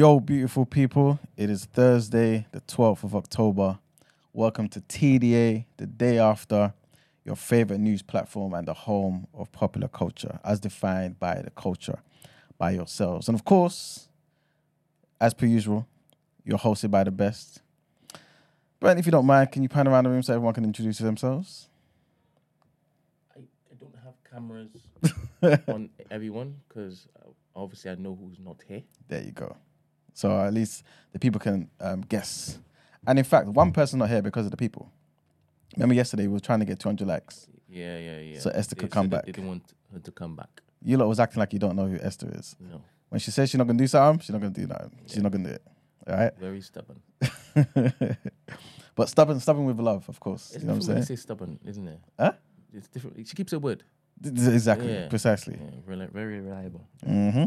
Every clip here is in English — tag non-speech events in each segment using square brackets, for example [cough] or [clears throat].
Yo, beautiful people. It is Thursday, the 12th of October. Welcome to TDA, the day after, your favorite news platform and the home of popular culture, as defined by the culture, by yourselves. And of course, as per usual, you're hosted by the best. Brent, if you don't mind, can you pan around the room so everyone can introduce themselves? I, I don't have cameras [laughs] on everyone because uh, obviously I know who's not here. There you go. So at least the people can um, guess. And in fact, one person not here because of the people. Remember yesterday we were trying to get 200 likes. Yeah, yeah, yeah. So Esther They could come back. They didn't want her to come back. You lot was acting like you don't know who Esther is. No, When she says she's not gonna do something, she's not gonna do nothing. She's not gonna do it. All right. very stubborn. [laughs] but stubborn, stubborn with love, of course. It's you know what I'm saying? Say stubborn, isn't it? Huh? It's different. She keeps her word. Exactly, Yeah. precisely. Yeah, reli- very reliable. hmm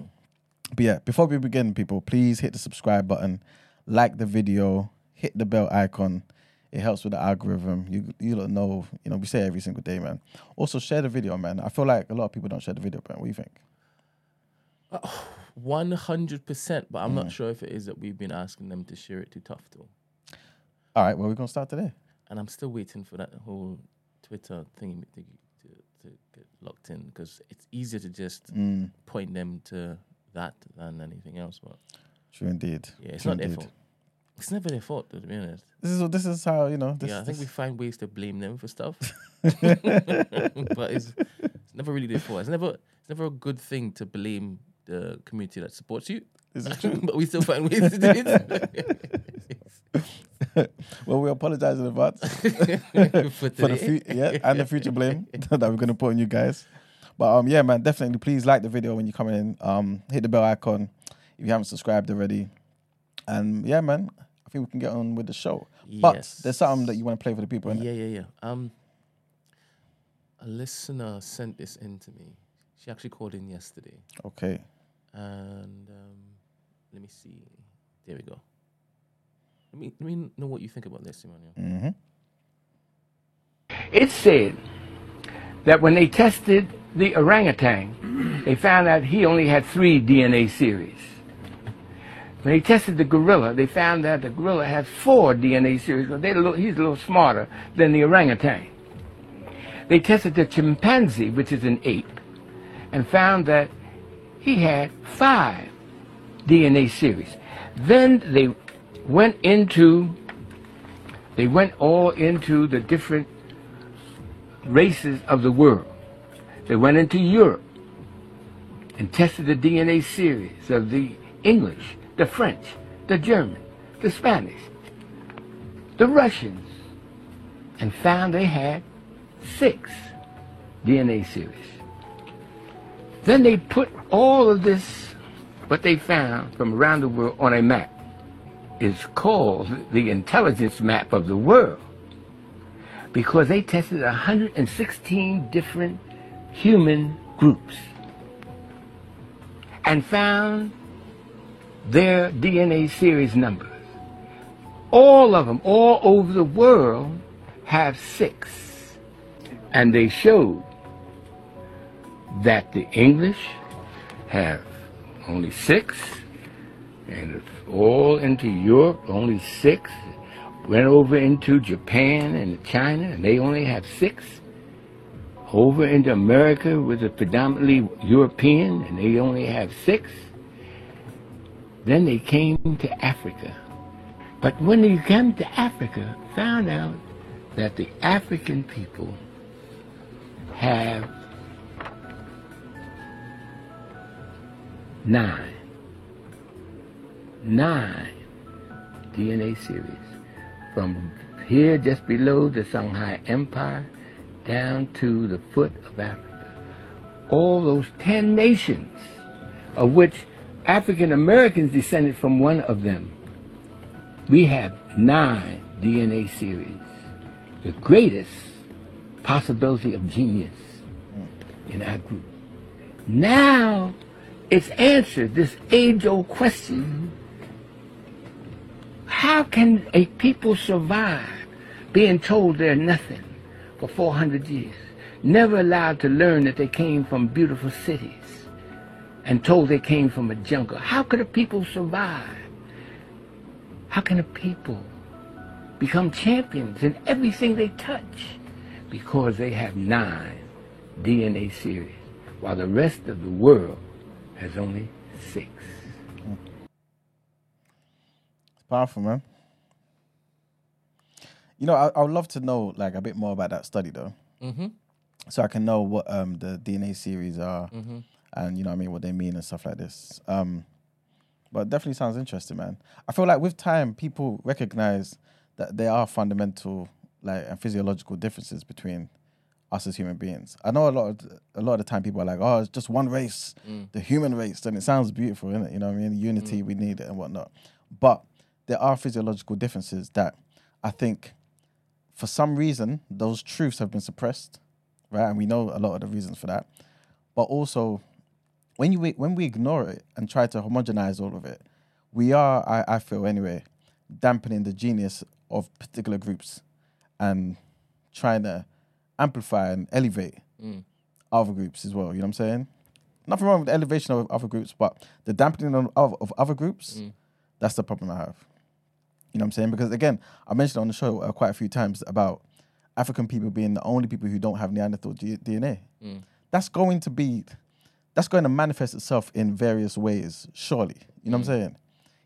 But yeah, before we begin, people, please hit the subscribe button, like the video, hit the bell icon. It helps with the algorithm. You you don't know, you know, we say it every single day, man. Also share the video, man. I feel like a lot of people don't share the video, man. What do you think? One hundred percent. But I'm Mm. not sure if it is that we've been asking them to share it too tough though. All right, well, we're gonna start today. And I'm still waiting for that whole Twitter thing to, to, to get locked in because it's easier to just Mm, point them to that than anything else. But true indeed. yeah, it's True not their fault. It's never their fault, to be honest. This is this is how you know. This, yeah, I think we find ways to blame them for stuff, [laughs] [laughs] but it's, it's never really their fault. It's never it's never a good thing to blame the community that supports you. is [laughs] true. but we still find ways to do it. well, we apologize in advance for for the future, yeah, and the future blame that we're gonna put on you guys. But um, yeah, man, definitely please like the video when you're coming in. Um, hit the bell icon if you haven't subscribed already. And yeah, man, I think we can get on with the show. But Yes. there's something that you want to play for the people. innit? Yeah, yeah, yeah. Um, a listener sent this in to me. She actually called in yesterday, Okay. and um, let me see. There we go. Let me let me know what you think about this, Emmanuel. hmm It said that when they tested the orangutan, they found out he only had three DNA series. When they tested the gorilla, they found that the gorilla has four DNA series. So little, he's a little smarter than the orangutan. They tested the chimpanzee, which is an ape, and found that he had five DNA series. Then they went into, they went all into the different races of the world. They went into Europe and tested the DNA series of the English, the French, the German, the Spanish, the Russians, and found they had six DNA series. Then they put all of this, what they found from around the world, on a map. It's called the intelligence map of the world because they tested 116 different human groups and found their DNA series numbers. All of them, all over the world, have six. And they showed that the English have only six, and all into Europe, only six, went over into Japan and China, and they only have six. Over into America, with a predominantly European, and they only have six. Then they came to Africa. But when they came to Africa, found out that the African people have nine, nine DNA series from here just below the Songhai Empire down to the foot of Africa. All those 10 nations, of which African Americans descended from one of them. We have nine DNA series, the greatest possibility of genius in our group. Now it's answered this age old question how can a people survive being told they're nothing for 400 years? Never allowed to learn that they came from beautiful cities. and told they came from a jungle. How could a people survive? How can a people become champions in everything they touch? Because they have nine DNA series, while the rest of the world has only six. It's powerful, man. You know, I, I would love to know like a bit more about that study though, Mm-hmm. so I can know what um the DNA series are, Mm-hmm. and you know what I mean what they mean and stuff like this. Um, but it definitely sounds interesting, man. I feel like with time, people recognize that there are fundamental like and physiological differences between us as human beings. I know a lot of the- a lot of the time people are like, oh, it's just one race, the human race, and it sounds beautiful, isn't it? You know what I mean? Unity, we need it and whatnot. But there are physiological differences that I think for some reason those truths have been suppressed, right? And we know a lot of the reasons for that. But also, when you when we ignore it and try to homogenize all of it, we are, I, I feel anyway, dampening the genius of particular groups and trying to amplify and elevate mm. other groups as well. You know what I'm saying? Nothing wrong with the elevation of other groups, but the dampening of, of, of other groups, mm. that's the problem I have. You know what I'm saying? Because again, I mentioned on the show uh, quite a few times about African people being the only people who don't have Neanderthal G- DNA. Mm. That's going to be, that's going to manifest itself in various ways, surely. You know what I'm mm. saying?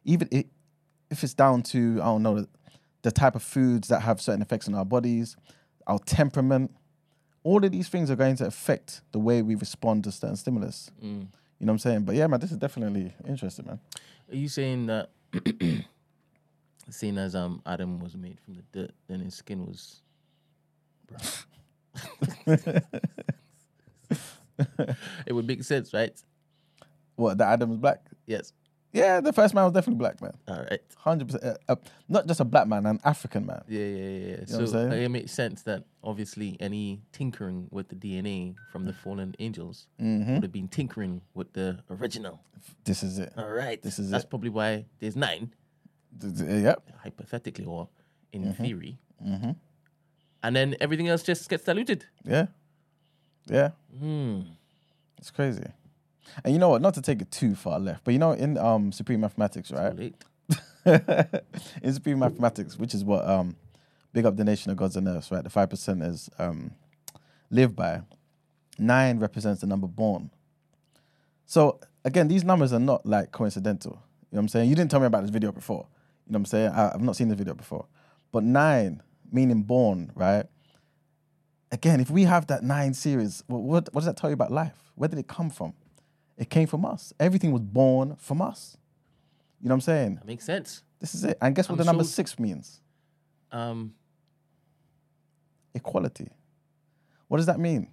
Even i if it's down to, I don't know, the, the type of foods that have certain effects on our bodies, our temperament, all of these things are going to affect the way we respond to certain stimulus. Mm. You know what I'm saying? But yeah, man, this is definitely interesting, man. Are you saying that, [clears throat] seeing as um Adam was made from the dirt, then his skin was brown? [laughs] it would make sense, right? What, that Adam's black? Yes. Yeah, the first man was definitely black, man. All right. Hundred percent. Uh, not just a black man, an African man. Yeah, yeah, yeah. so uh, it makes sense that obviously any tinkering with the DNA from the fallen angels Mm-hmm. would have been tinkering with the original. This is it. All right. This is That's it. probably why there's nine, Yep. hypothetically or in Mm-hmm. theory. And then everything else just gets diluted. Yeah. Yeah. Hmm. It's crazy. And you know what? Not to take it too far left, but you know, in um Supreme Mathematics, right? [laughs] In Supreme Mathematics, which is what um Big Up the Nation of Gods and Earths, right? The five percenters um live by. Nine represents the number born. So again, these numbers are not like coincidental. You know what I'm saying? You didn't tell me about this video before. You know what I'm saying? I, I've not seen this video before. But nine, meaning born, right? Again, if we have that nine series, what, what, what does that tell you about life? Where did it come from? It came from us. Everything was born from us. You know what I'm saying? That makes sense. This is it. And guess what I'm the number so- six means? Um, Equality. What does that mean?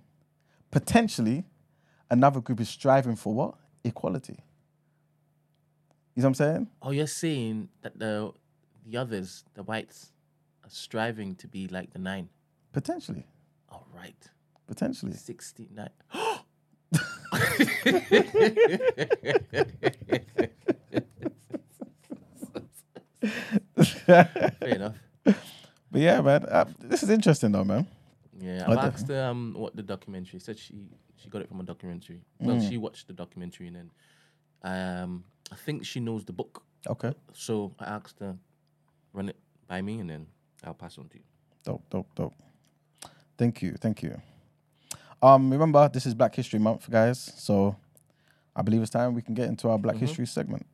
Potentially, another group is striving for what? Equality. You know what I'm saying? oh, you're saying that the the others, the whites, are striving to be like the nine. Potentially. All right. Potentially. 69. [gasps] Fair enough. But yeah, man, uh, this is interesting though, man. Yeah, I've asked her um, what the documentary said. She she got it from a documentary. Well, Mm. she watched the documentary and then um, I think she knows the book. Okay. So I asked her run it by me and then I'll pass on to you. Dope, dope, dope. Thank you, thank you. Um, remember this is Black History Month, guys. So I believe it's time we can get into our Black History segment.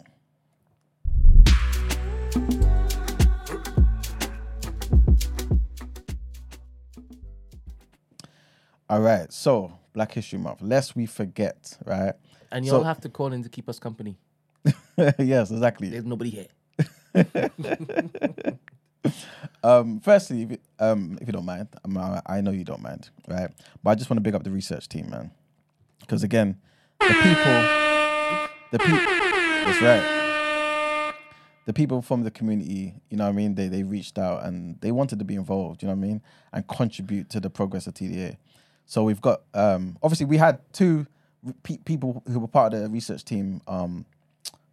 All right, so Black History Month. Lest we forget, right? And So- you'll have to call in to keep us company. [laughs] yes, exactly. There's nobody here. [laughs] Um, firstly, if, you- um, if you don't mind, um, I, I know you don't mind, right? But I just want to big up the research team, man, because again, the people, the people, that's right. The people from the community, you know what I mean? They they reached out and they wanted to be involved, you know what I mean, and contribute to the progress of TDA. So we've got um, obviously we had two pe- people who were part of the research team um,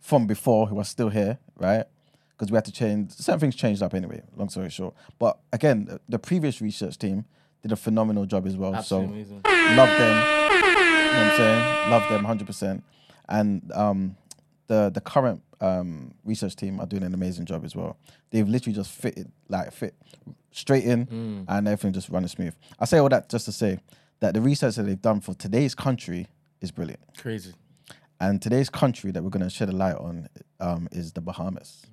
from before who are still here, right? Because we had to change certain things changed up anyway. Long story short, but again, the, the previous research team did a phenomenal job as well. Absolutely so amazing. love them. You know what I'm saying? Love them 100%. and um, the the current um, research team are doing an amazing job as well. They've literally just fitted like fit straight in, and everything just running smooth. I say all that just to say that the research that they've done for today's country is brilliant. Crazy. And today's country that we're going to shed a light on um, is the Bahamas.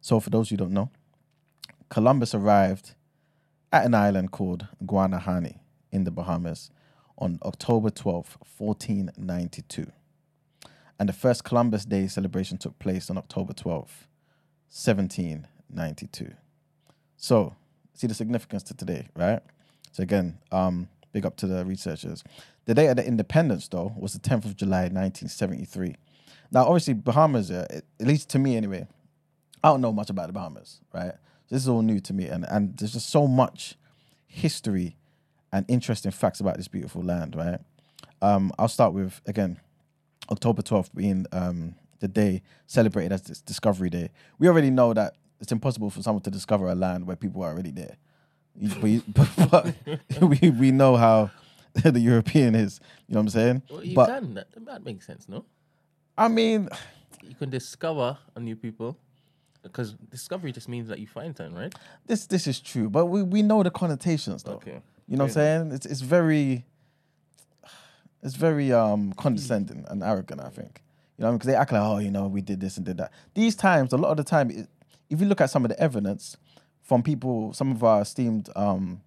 So, for those who don't know, Columbus arrived at an island called Guanahani in the Bahamas on October 12th, 1492. And the first Columbus Day celebration took place on October 12th, 1792. So, see the significance to today, right? So, again, um, big up to the researchers. The date of the independence, though, was the 10th of July, 1973. Now, obviously, Bahamas, uh, at least to me anyway, I don't know much about the Bahamas, right? This is all new to me, and and there's just so much history and interesting facts about this beautiful land, right? Um, I'll start with again, October 12th being um, the day celebrated as this Discovery Day. We already know that it's impossible for someone to discover a land where people are already there. But, [laughs] but, but we we know how [laughs] the European is. You know what I'm saying? Well, you but can. That, that makes sense, no? I mean, You can discover a new people because discovery just means that you find something, right? this this is true, but we, we know the connotations though. Okay. You know what I'm saying? It's it's very it's very um condescending and arrogant, I think. You know, because they act like, oh, you know, we did this and did that. These times, a lot of the time, it, if you look at some of the evidence from people, some of our esteemed um,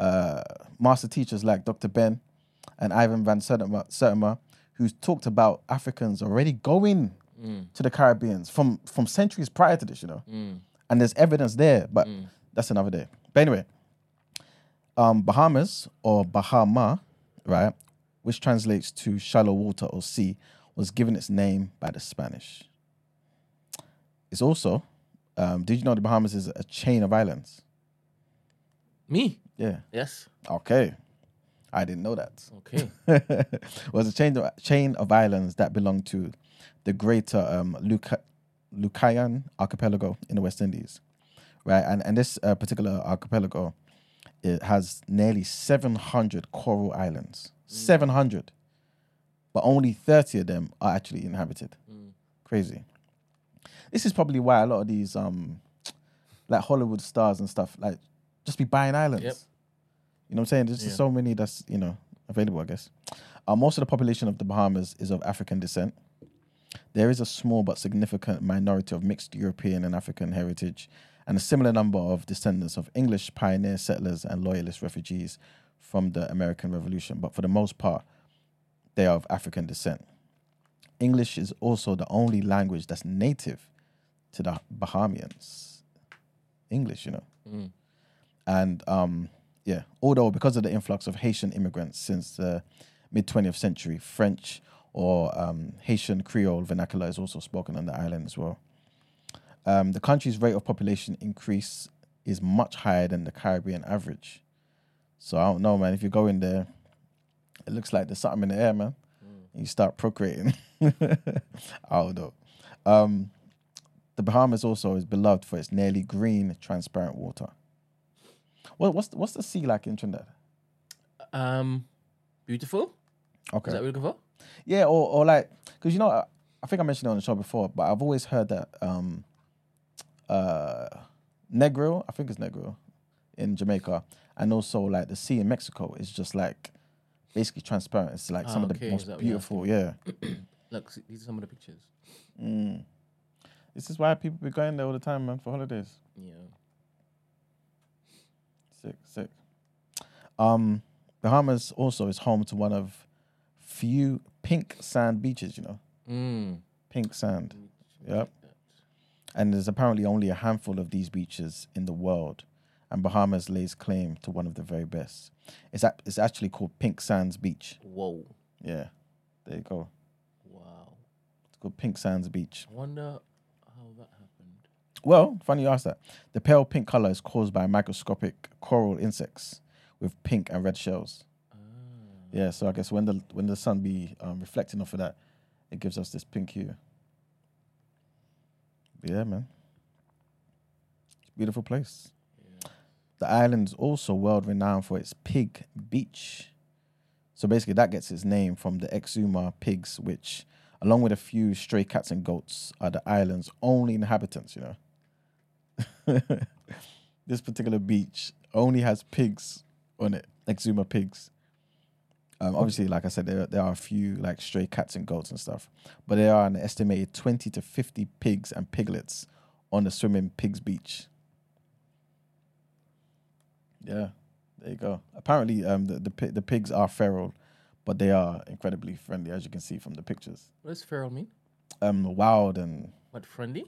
uh, master teachers like Dr. Ben and Ivan Van Sertima, who's talked about Africans already going to the Caribbeans from from centuries prior to this, you know. And there's evidence there, but that's another day. But anyway, um, Bahamas or Bahama, right, which translates to shallow water or sea, was given its name by the Spanish. It's also, um, did you know the Bahamas is a chain of islands? Me? Yeah. Yes. Okay. I didn't know that. Okay. [laughs] was a chain of, chain of islands that belong to the greater um, Luca, Lucayan archipelago in the West Indies, right? And and this uh, particular archipelago, it has nearly seven hundred coral islands. Seven hundred, but only thirty of them are actually inhabited. Crazy. This is probably why a lot of these um, like Hollywood stars and stuff like just be buying islands. Yep. You know what I'm saying? There's just Yeah. so many that's you know available, I guess. Uh, most of the population of the Bahamas is of African descent. There is a small but significant minority of mixed European and African heritage, and a similar number of descendants of English pioneer settlers and loyalist refugees from the American Revolution. But for the most part, they are of African descent. English is also the only language that's native to the Bahamians. English, you know. And um, yeah, although because of the influx of Haitian immigrants since the mid 20th century, French or um, Haitian Creole vernacular is also spoken on the island as well. Um, the country's rate of population increase is much higher than the Caribbean average. So I don't know, man. If you go in there, it looks like there's something in the air, man. You start procreating. [laughs] I don't know. Um, the Bahamas also is beloved for its nearly green, transparent water. What, what's the, what's the sea like in Trinidad? Um, beautiful. Okay. Is that what you're looking for? Yeah, or, or like, because you know, I, I think I mentioned it on the show before, but I've always heard that um, uh, Negril, I think it's Negril, in Jamaica, and also like the sea in Mexico is just like basically transparent. It's like some Ah, of the most that what you're beautiful. Yeah, [clears throat] Look, these are some of the pictures. This is why people be going there all the time, man, for holidays. Yeah. Sick, sick. Um, Bahamas also is home to one of few pink sand beaches. You know, Mm. pink sand. Yep. And there's apparently only a handful of these beaches in the world, and Bahamas lays claim to one of the very best. It's a, it's actually called Pink Sands Beach. Whoa. Yeah, there you go. Wow. It's called Pink Sands Beach. I wonder how that happened. Well, funny you ask that. The pale pink color is caused by microscopic coral insects with pink and red shells. Yeah, so I guess when the when the sun be um, reflecting off of that, it gives us this pink hue. Yeah, man. Beautiful place. The island is also world renowned for its pig beach. So basically, that gets its name from the Exuma pigs, which, along with a few stray cats and goats, are the island's only inhabitants. You know, [laughs] this particular beach only has pigs on it, Exuma pigs. Um, obviously, like I said, there there are a few like stray cats and goats and stuff, but there are an estimated twenty to fifty pigs and piglets on the swimming pigs beach. Yeah, there you go. Apparently, um, the the, the pigs are feral, but they are incredibly friendly, as you can see from the pictures. What does feral mean? Um, wild and What friendly?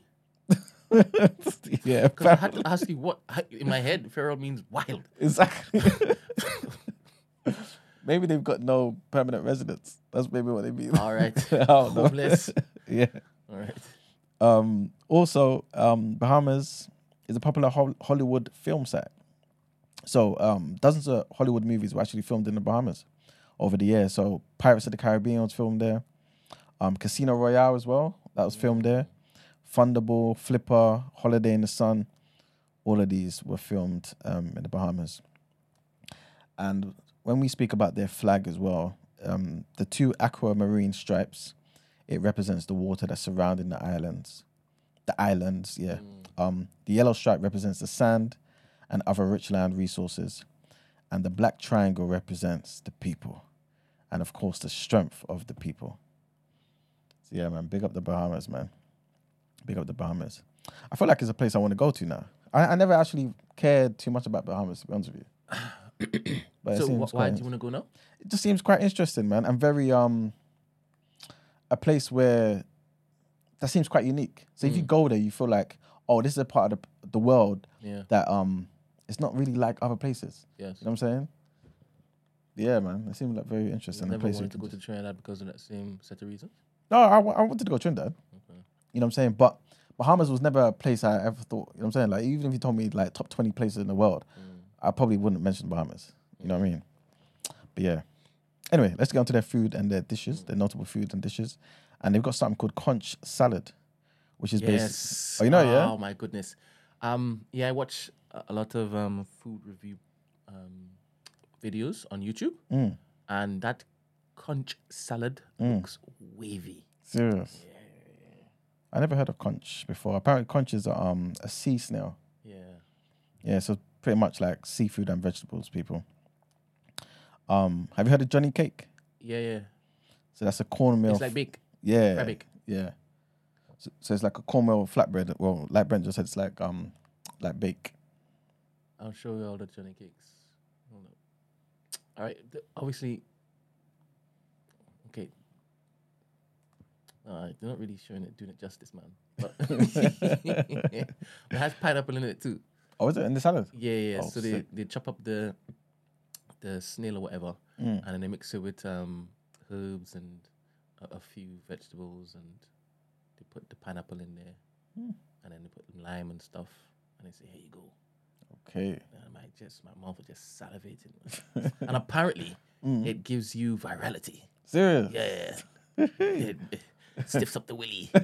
Yeah, Because I had to ask you what in my head feral means wild. exactly. [laughs] maybe they've got no permanent residence. That's maybe what they mean. All right, [laughs] homeless. [laughs] yeah. All right. Um, also, um, Bahamas is a popular Hol- Hollywood film set. So, um, dozens of Hollywood movies were actually filmed in the Bahamas over the years. So, Pirates of the Caribbean was filmed there. Um, Casino Royale as well, that was filmed there. Thunderball, Flipper, Holiday in the Sun, all of these were filmed um, in the Bahamas. And when we speak about their flag as well, um, the two aquamarine stripes, it represents the water that's surrounding the islands. The islands, yeah. Um, the yellow stripe represents the sand and other rich land resources, and the black triangle represents the people, and of course the strength of the people. So yeah, man, big up the Bahamas, man. Big up the Bahamas. I feel like it's a place I want to go to now. I, I never actually cared too much about Bahamas, to be honest with you. [coughs] But it So seems wh- why do you want to go now? it just seems quite interesting, man, and very um a place where that seems quite unique. So if you go there, you feel like, oh, this is a part of the, the world Yeah. that um it's not really like other places. Yes. You know what I'm saying? Yeah, man, it seemed like very interesting. a Never place you wanted to go to Trinidad because of that same set of reasons. No, I, I wanted to go to Trinidad. You know what I'm saying? But Bahamas was never a place I ever thought. You know what I'm saying? Like even if you told me like top 20 places in the world, I probably wouldn't mention Bahamas. You know what I mean? But yeah. Anyway, let's get on to their food and their dishes, their notable food and dishes. And they've got something called conch salad, which is based. Oh, you know, it, yeah? Oh my goodness. Um, yeah, I watch a lot of um food review um videos on YouTube, Mm. and that conch salad looks wavy. Serious. I never heard of conch before. Apparently, conch is a, um, a sea snail. Yeah. Yeah, so pretty much like seafood and vegetables, people. Um, have you heard of Johnny Cake? Yeah, yeah. So that's a cornmeal. It's like big. Yeah. Big. Yeah. So, so it's like a cornmeal flatbread. Well, like Brent just said, it's like um like bake. I'll show you all the Johnny cakes. All right. obviously. Okay. Uh, they're not really showing it, doing it justice, man. But [laughs] it has pineapple in it too. Oh, is it in the salad? Yeah, yeah. Oh, so they, sick. they chop up the the snail or whatever, Mm. and then they mix it with um, herbs and a, a few vegetables, and they put the pineapple in there, Mm. and then they put lime and stuff, and they say, "Here you go." Okay. And my just my mouth was just salivating, and apparently [laughs] Mm. it gives you virality. Serious? Yeah, [laughs] it, it stiffs up the willy. [laughs]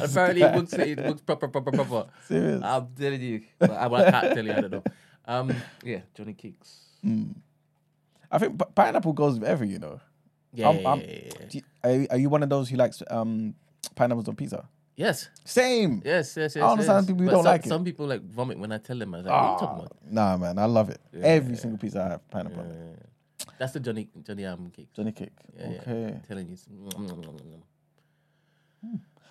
Apparently it looks it looks proper, proper, proper. Serious? I'm telling you, but I, well, I can't tell you. I don't know. Um, yeah, Johnny Cakes. I think pi- pineapple goes with every, you know. Yeah, I'm- yeah, I'm- yeah, yeah, yeah. You- are, you- one of those who likes um pineapples on pizza? Yes, Same. yes, yes, yes. I understand yes. people who But don't some, like it. Some people like vomit when I tell them. I was like, "What are you talking Ah, about?" nah, man, I love it. Every single pizza I have pineapple. That's the Johnny Johnny um cakes. Johnny cake. Yeah, yeah. okay. I'm telling you. it's-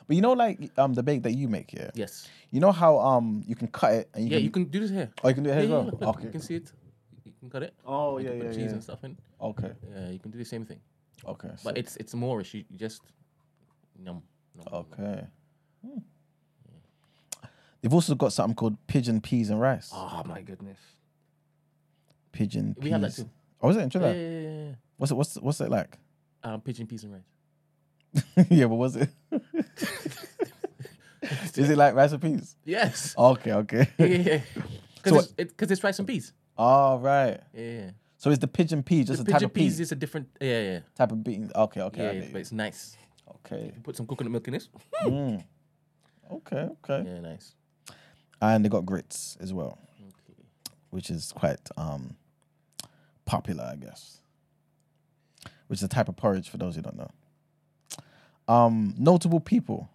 But you know, like um, the bake that you make, yeah. Yes. You know how um you can cut it and you Yeah, can, you can do this here. Oh, you can do it here Yeah, as well. look, okay. You can see it. You can cut it. Oh You yeah, can yeah, cheese yeah. and stuff in. Okay. Yeah, you can do the same thing. Okay. But sick. it's it's moreish. You, just num. num, okay. Hmm. They've also got something called pigeon peas and rice. Oh my goodness. Pigeon peas. Have that too. Oh, is it in Trinidad? yeah, yeah, yeah. What's it? What's what's it like? Um, pigeon peas and rice. [laughs] yeah, but was it? [laughs] Is it like rice and peas? Yes. Okay, okay. [laughs] Yeah, yeah, yeah. So Because it's, it, it's rice and peas. All right. Yeah, yeah. So is the pigeon pea just The a type pigeon of peas pea? is a different. Yeah, yeah, Type of bean. Okay, okay. yeah. Yeah, but it's nice. Okay. Put some coconut milk in this. Mm. Okay, okay. Yeah, nice. And they got grits as well. Okay. which is quite um, popular, I guess. Which is a type of porridge for those who don't know. Um, notable people.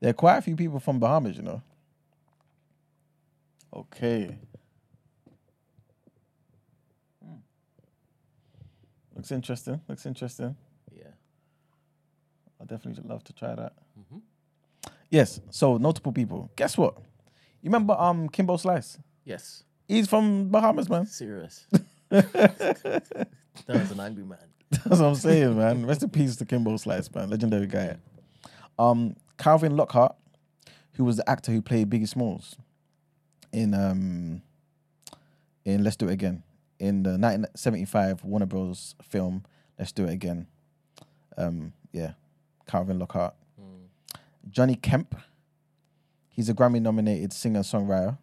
There are quite a few people from Bahamas, you know. Okay. Hmm. Looks interesting. Looks interesting. Yeah. I definitely love to try that. Mhm. Yes. So notable people. Guess what? You remember um Kimbo Slice? Yes. He's from Bahamas, man. Serious. [laughs] that was an angry man. [laughs] That's what I'm saying, man. Rest in peace to Kimbo Slice, man. Legendary guy. Um, Calvin Lockhart, who was the actor who played Biggie Smalls in um in Let's Do It Again in the 1975 Warner Bros. film Let's Do It Again. Um, yeah, Calvin Lockhart. Johnny Kemp. He's a Grammy nominated singer songwriter.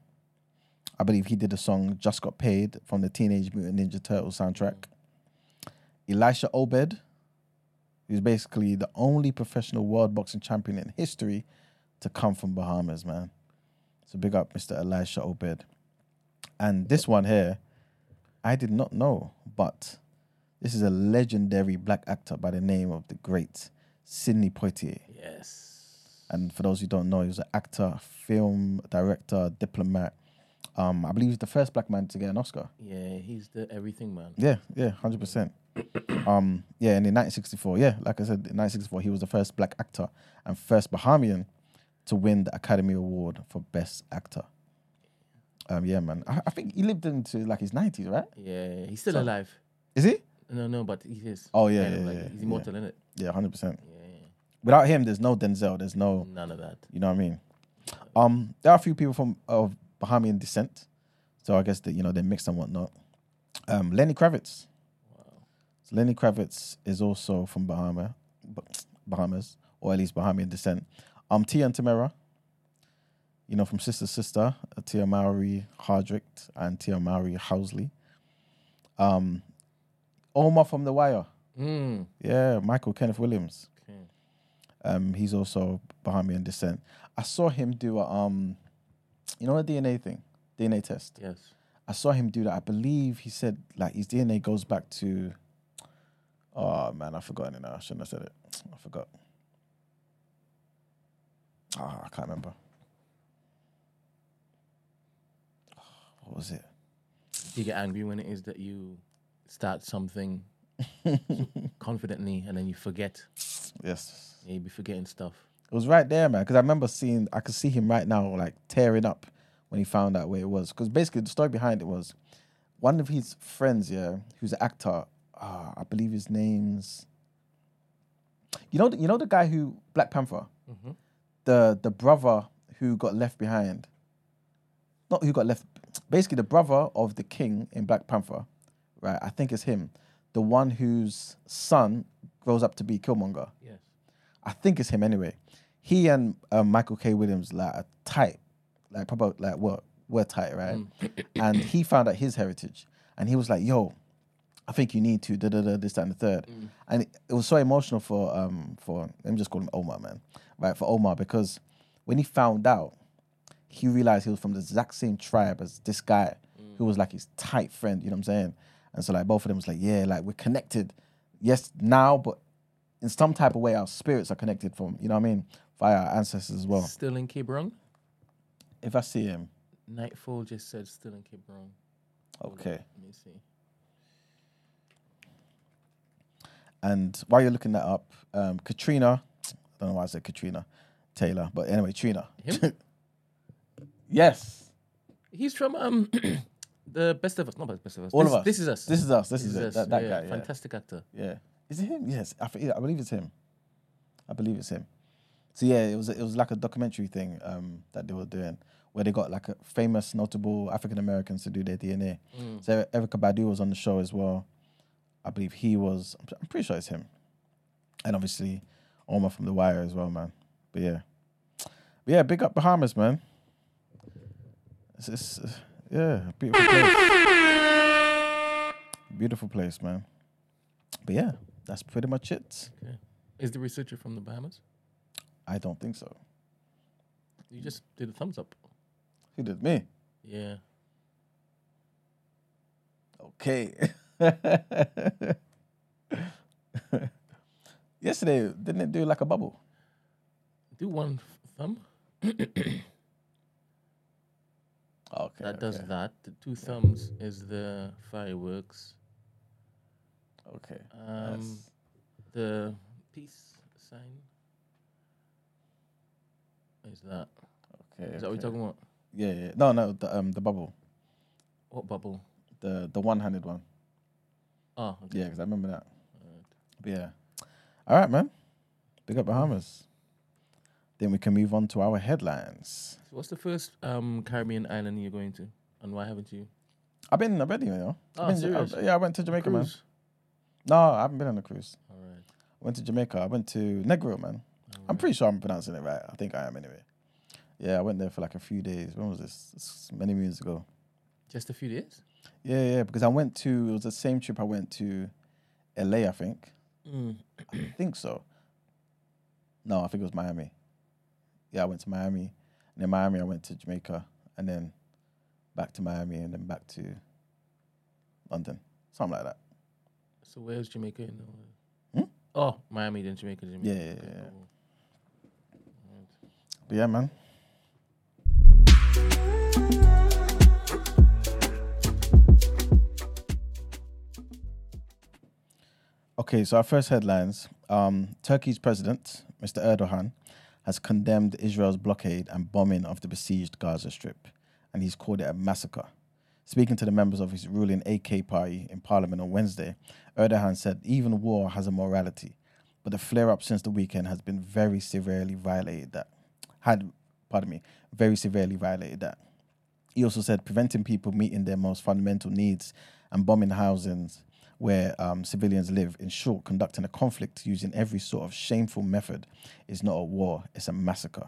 I believe he did the song Just Got Paid from the Teenage Mutant Ninja Turtles soundtrack. Elisha Obed, who's basically the only professional world boxing champion in history to come from Bahamas, man. So big up Mr. Elisha Obed. And this one here, I did not know, but this is a legendary black actor by the name of the great Sidney Poitier. Yes. And for those who don't know, he was an actor, film director, diplomat. Um, I believe he's the first black man to get an Oscar. Yeah, he's the everything man. Yeah, yeah, hundred percent. [coughs] Um, yeah, and in 1964, yeah, like I said, in 1964, he was the first black actor and first Bahamian to win the Academy Award for Best Actor. Um, yeah, man. I, I think he lived into like his 90s, right? Yeah, he's still So- alive. Is he? No, no, but he is. Oh, yeah, of yeah, like, yeah, He's yeah. immortal, isn't it? Yeah, hundred percent. Yeah. Without him, there's no Denzel. There's no, None of that. you know what I mean. Um, there are a few people from of Bahamian descent, so I guess that you know they're mixed and whatnot. Um, Lenny Kravitz. So Lenny Kravitz is also from Bahama, Bahamas, or at least Bahamian descent. Um, Tia and Tamera, you know, from Sister Sister, uh, Tia Mowry Hardrick and Tia Mowry Housley. Um, Omar from The Wire, Mm. yeah, Michael Kenneth Williams. Okay. Um, he's also Bahamian descent. I saw him do a um, you know, the DNA thing, DNA test. Yes. I saw him do that. I believe he said like his DNA goes back to. Oh man, I forgot it now. I shouldn't have said it. I forgot. Ah, I can't remember. [sighs] What was it? You get angry when it is that you start something [laughs] confidently and then you forget. Yes, Yeah, you be forgetting stuff. It was right there, man. Because I remember seeing. I could see him right now, like tearing up when he found out where it was. Because basically, the story behind it was one of his friends, yeah, who's an actor. Ah, I believe his name's. You know, the, you know the guy who Black Panther, the the brother who got left behind. Not who got left. Basically, the brother of the king in Black Panther, right? I think it's him, the one whose son grows up to be Killmonger. Yes. I think it's him anyway. He and um, Michael K. Williams like are tight, like proper like we're we're tight, right? [coughs] and he found out his heritage, and he was like, "Yo, I think you need to da da da this that, and the third. And it, it was so emotional for um for let me just call him Omar, man, right? For Omar because when he found out, he realized he was from the exact same tribe as this guy who was like his tight friend. You know what I'm saying? And so like both of them was like, yeah, like we're connected. Yes, now, but in some type of way, our spirits are connected from you know what I mean via our ancestors as well. Sterling K. Brown? If I see him, Nightfall just said Sterling K. Brown. okay. Let me see. And while you're looking that up, um, Katrina, I don't know why I said Katrina Taylor, but anyway, Trina. Him? [laughs] yes, He's from um [clears throat] the best of us, not best of us. all this, of us. This is us. This is us. This, is, it. us. That, that yeah, guy. Yeah. Fantastic actor. Yeah. Is it him? Yes. I, think- I believe it's him. I believe it's him. So yeah, it was it was like a documentary thing um, that they were doing where they got like a famous, notable African Americans to do their DNA. So Erykah Badu was on the show as well. I believe he was. I'm, I'm pretty sure it's him. And obviously, Omar from The Wire as well, man. But yeah, but yeah, big up Bahamas, man. It's, it's uh, yeah, beautiful place. Beautiful place, man. But yeah, that's pretty much it. Okay. Is the researcher from the Bahamas? I don't think so. You just did a thumbs up. Who did me? Yeah. Okay. [laughs] Yesterday, didn't it do like a bubble? Do one thumb. [coughs] Okay. That does okay. that. The two thumbs is the fireworks. Okay. Um, That's- the peace sign. Is that? okay. Is that what okay. you're talking about? Yeah, yeah. No, no, the um the bubble. What bubble? The the one handed one. Oh, okay. Yeah, because I remember that. Alright. But yeah. All right, man. Big up Bahamas. Then we can move on to our headlines. So what's the first um Caribbean island you're going to, and why haven't you? I've been I've been, you know. I've Oh, been, serious? I- yeah, I went to Jamaica, man. Cruise? No, I haven't been on a cruise. All right. Went to Jamaica. I went to Negril, man. I'm pretty sure I'm pronouncing it right. I think I am anyway. Yeah, I went there for like a few days. When was this? Many moons ago. Just a few days. Yeah, yeah, because I went to it was the same trip I went to LA, I think. Mm. I think so. No, I think it was Miami. Yeah, I went to Miami. And then Miami I went to Jamaica and then back to Miami and then back to London. Something like that. So where's Jamaica? In the, Hmm? Oh, Miami, then Jamaica, Jamaica. Yeah, yeah, yeah. cool. But yeah, man. Okay, so our first headlines. Um, Turkey's president, Mr. Erdogan, has condemned Israel's blockade and bombing of the besieged Gaza Strip, and he's called it a massacre. Speaking to the members of his ruling AK party in parliament on Wednesday, Erdogan said even war has a morality, but the flare up since the weekend has been very severely violated that had pardon me, very severely violated that. He also said preventing people meeting their most fundamental needs and bombing housings where um, civilians live, in short, conducting a conflict using every sort of shameful method is not a war, it's a massacre.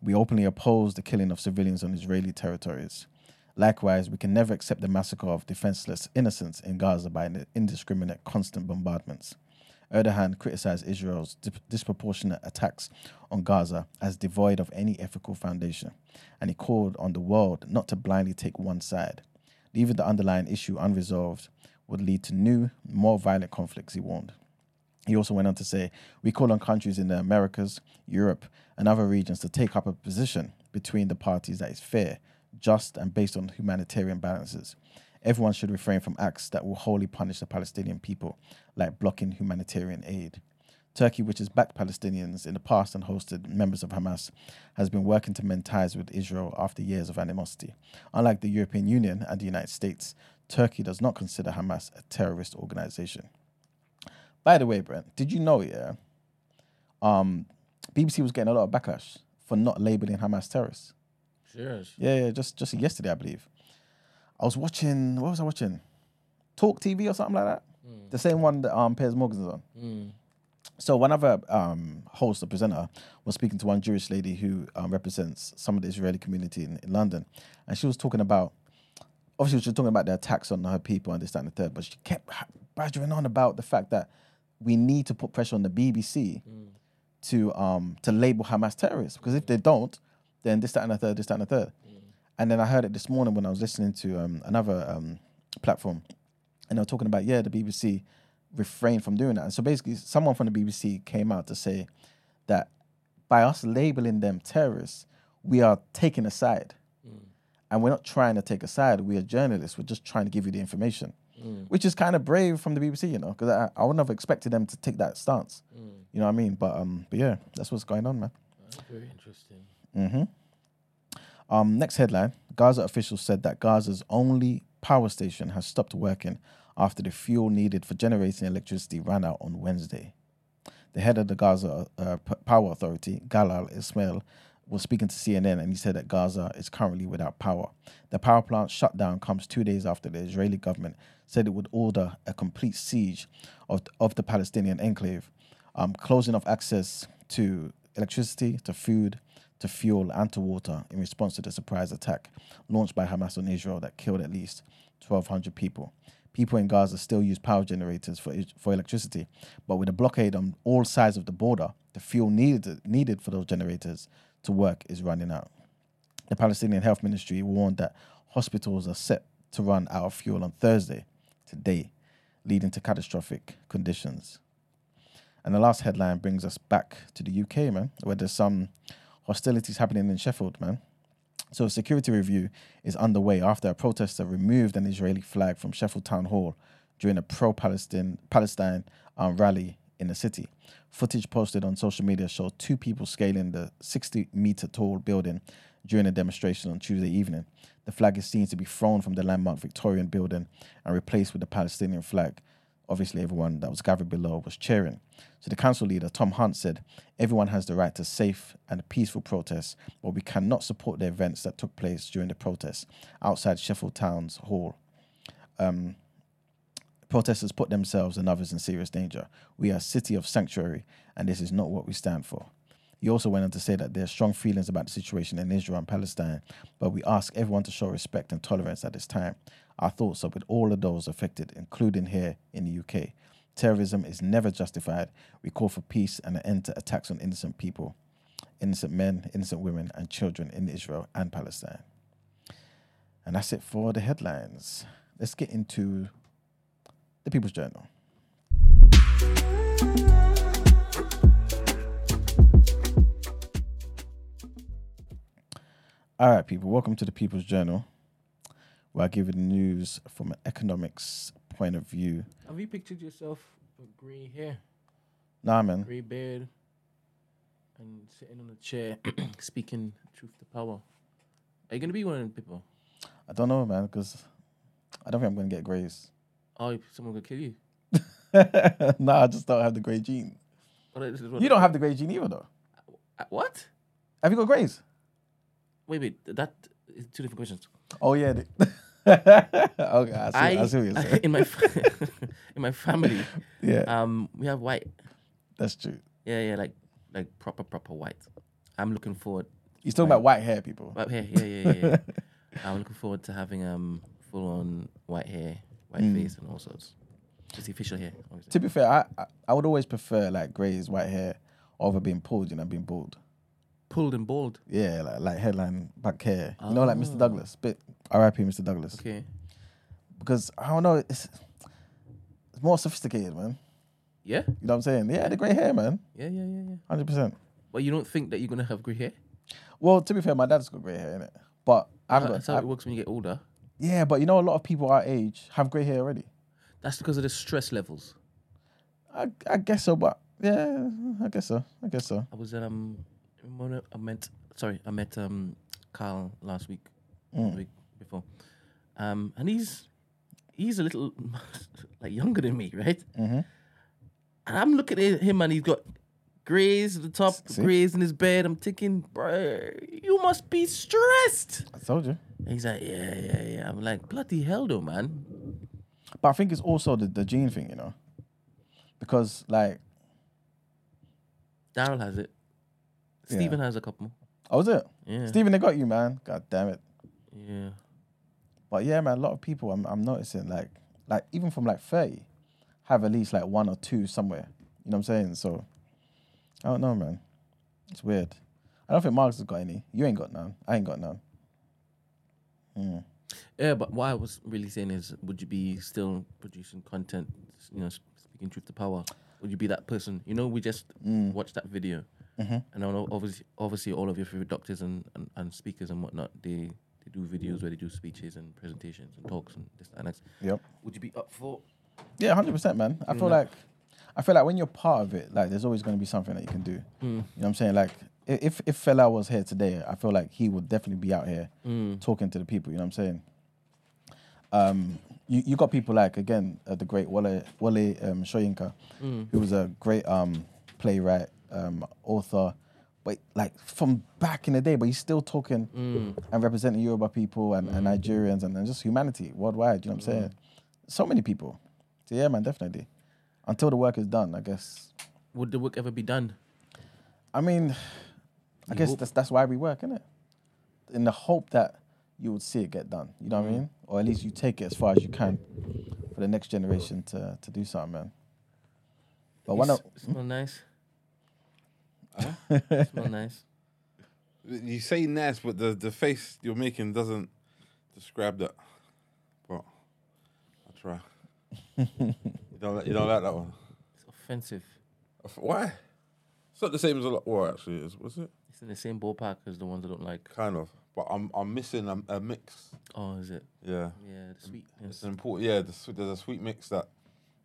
We openly oppose the killing of civilians on Israeli territories. Likewise, we can never accept the massacre of defenseless innocents in Gaza by indiscriminate constant bombardments. Erdogan criticized Israel's disproportionate attacks on Gaza as devoid of any ethical foundation, and he called on the world not to blindly take one side. Leaving the underlying issue unresolved would lead to new, more violent conflicts, he warned. He also went on to say, We call on countries in the Americas, Europe, and other regions to take up a position between the parties that is fair, just, and based on humanitarian balances. Everyone should refrain from acts that will wholly punish the Palestinian people, like blocking humanitarian aid. Turkey, which has backed Palestinians in the past and hosted members of Hamas, has been working to mend ties with Israel after years of animosity. Unlike the European Union and the United States, Turkey does not consider Hamas a terrorist organization. By the way, Brent, did you know, yeah, um, BBC was getting a lot of backlash for not labeling Hamas terrorists? Serious. Yeah, yeah, just just yesterday, I believe. I was watching. What was I watching? Talk TV or something like that. The same one that um Piers Morgan's on. Mm. So one other um, host or presenter was speaking to one Jewish lady who um, represents some of the Israeli community in, in London, and she was talking about. Obviously, she was talking about the attacks on her people and this, that, and the third, but she kept badgering on about the fact that we need to put pressure on the BBC to um to label Hamas terrorists because if they don't, then this, that, and the third, this, that, and the third. And then I heard it this morning when I was listening to um, another um, platform, and they were talking about yeah, the BBC refrained from doing that. And so basically, someone from the BBC came out to say that by us labeling them terrorists, we are taking a side, and we're not trying to take a side. We are journalists. We're just trying to give you the information, which is kind of brave from the BBC, you know, because I, I wouldn't have expected them to take that stance. You know what I mean? But um, but yeah, that's what's going on, man. That's very interesting. Mm-hmm. Um, next headline Gaza officials said that Gaza's only power station has stopped working after the fuel needed for generating electricity ran out on Wednesday. The head of the Gaza uh, P- Power Authority, Galal Ismail, was speaking to CNN and he said that Gaza is currently without power. The power plant shutdown comes two days after the Israeli government said it would order a complete siege of, of the Palestinian enclave, um, closing off access to electricity, to food, to fuel, and to water in response to the surprise attack launched by Hamas on Israel that killed at least 1,200 people. People in Gaza still use power generators for, for electricity, but with a blockade on all sides of the border, the fuel needed, needed for those generators to work is running out. The Palestinian Health Ministry warned that hospitals are set to run out of fuel on Thursday, today, leading to catastrophic conditions. And the last headline brings us back to the UK, man, where there's some hostilities happening in Sheffield, man. So a security review is underway after a protester removed an Israeli flag from Sheffield Town Hall during a pro-Palestine Palestine um, rally in the city. Footage posted on social media showed two people scaling the 60 meter tall building during a demonstration on Tuesday evening. The flag is seen to be thrown from the landmark Victorian building and replaced with the Palestinian flag. Obviously, everyone that was gathered below was cheering. So the council leader, Tom Hunt, said, Everyone has the right to safe and peaceful protests, but we cannot support the events that took place during the protests outside Sheffield Town's Hall. Um, protesters put themselves and others in serious danger. We are a city of sanctuary, and this is not what we stand for. He also went on to say that there are strong feelings about the situation in Israel and Palestine, but we ask everyone to show respect and tolerance at this time. Our thoughts are with all of those affected, including here in the UK. Terrorism is never justified. We call for peace and an end to attacks on innocent people, innocent men, innocent women, and children in Israel and Palestine. And that's it for the headlines. Let's get into the People's Journal. All right, people, welcome to the People's Journal, where I give you the news from an economics point of view. Have you pictured yourself with grey hair, Nah, man. grey beard, and sitting on a chair [clears throat] speaking truth to power? Are you gonna be one of them people? I don't know, man, because I don't think I'm going to get grays. Oh, someone gonna kill you? [laughs] nah, I just don't have the grey gene. What- You don't have the grey gene either, though. Uh, What? Have you got grays? Wait, wait. That is two different questions. Oh, yeah. [laughs] okay, I see, I, I, see what you're [laughs] saying. in my [laughs] in my family, yeah, um, we have white. that's true. Yeah, yeah, like like proper proper white. I'm looking forward. You're talking about white hair, people. White hair. Yeah, yeah, yeah. yeah. [laughs] I'm looking forward to having um full on white hair, white Mm. face, and all sorts. Just the official hair. Obviously. To be fair, I, I I would always prefer like grays, white hair over being pulled, you know, being bald. Pulled and bald. Yeah, like like headline back hair. You know, like Mr. Douglas. Bit R.I.P. Mr. Douglas. Okay. Because I don't know, it's it's more sophisticated, man. Yeah. You know what I'm saying? Yeah, the grey hair, man. Yeah, yeah, yeah, yeah. Hundred percent. But you don't think that you're gonna have grey hair? Well, to be fair, my dad's got grey hair in it, but I've got That's how I- it works when you get older. yeah, but you know, a lot of people our age have grey hair already. That's because of the stress levels. I I guess so, but yeah, I guess so. I guess so. I was um, I met sorry, I met um Carl last week, Mm. the week before, um, and he's he's a little [laughs] like younger than me, right? Mhm. And I'm looking at him, and he's got grays at the top, See? grays in his bed. I'm thinking, bro, you must be stressed. I told you. And he's like, yeah, yeah, yeah. I'm like, bloody hell, though, man. But I think it's also the, the gene thing, you know, because like, Daryl has it. Yeah. Stephen has a couple. oh, was it? Yeah. Stephen, they got you, man. God damn it. Yeah. But yeah, man, a lot of people I'm I'm noticing like like even from like 30 have at least like one or two somewhere. You know what I'm saying? So I don't know, man. It's weird. I don't think Marcus has got any. You ain't got none. I ain't got none. Mm. Yeah, but what I was really saying is, would you be still producing content, you know, speaking truth to power? Would you be that person? You know, we just Mm. watched that video, Mm-hmm. and obviously, obviously, all of your favorite doctors and, and, and speakers and whatnot, they they do videos where they do speeches and presentations and talks and this and that. Yep. Would you be up for? Yeah, hundred percent, man. I feel like I feel like when you're part of it, like there's always going to be something that you can do. Mm. You know what I'm saying? Like if if Fela was here today, I feel like he would definitely be out here Mm. talking to the people. You know what I'm saying? Um, you you got people like again uh, the great Wale Wale um, Shoyinka, Mm. who was a great um playwright, um author, but like from back in the day, but he's still talking Mm. and representing Yoruba people and, and Nigerians and, and just humanity worldwide. You know what I'm saying? So many people. So yeah, man, definitely. Until the work is done, I guess. Would the work ever be done? I mean, I You guess hope- that's that's why we work, isn't it? In the hope that you would see it get done. You know what I mean? Or at least you take it as far as you can for the next generation to to do something, man. But one of s- smell nice. Huh? smell nice. You say nice, but the the face you're making doesn't describe that. But I try. you don't like, you don't like that one. It's offensive. Why? It's not the same as a lot. Well, actually, is was it? It's in the same ballpark as the ones I don't like. Kind of. But I'm I'm missing a, a mix. Oh, is it? Yeah. Yeah, the sweetness. It's an important. Yeah, the, swe- there's a sweet mix that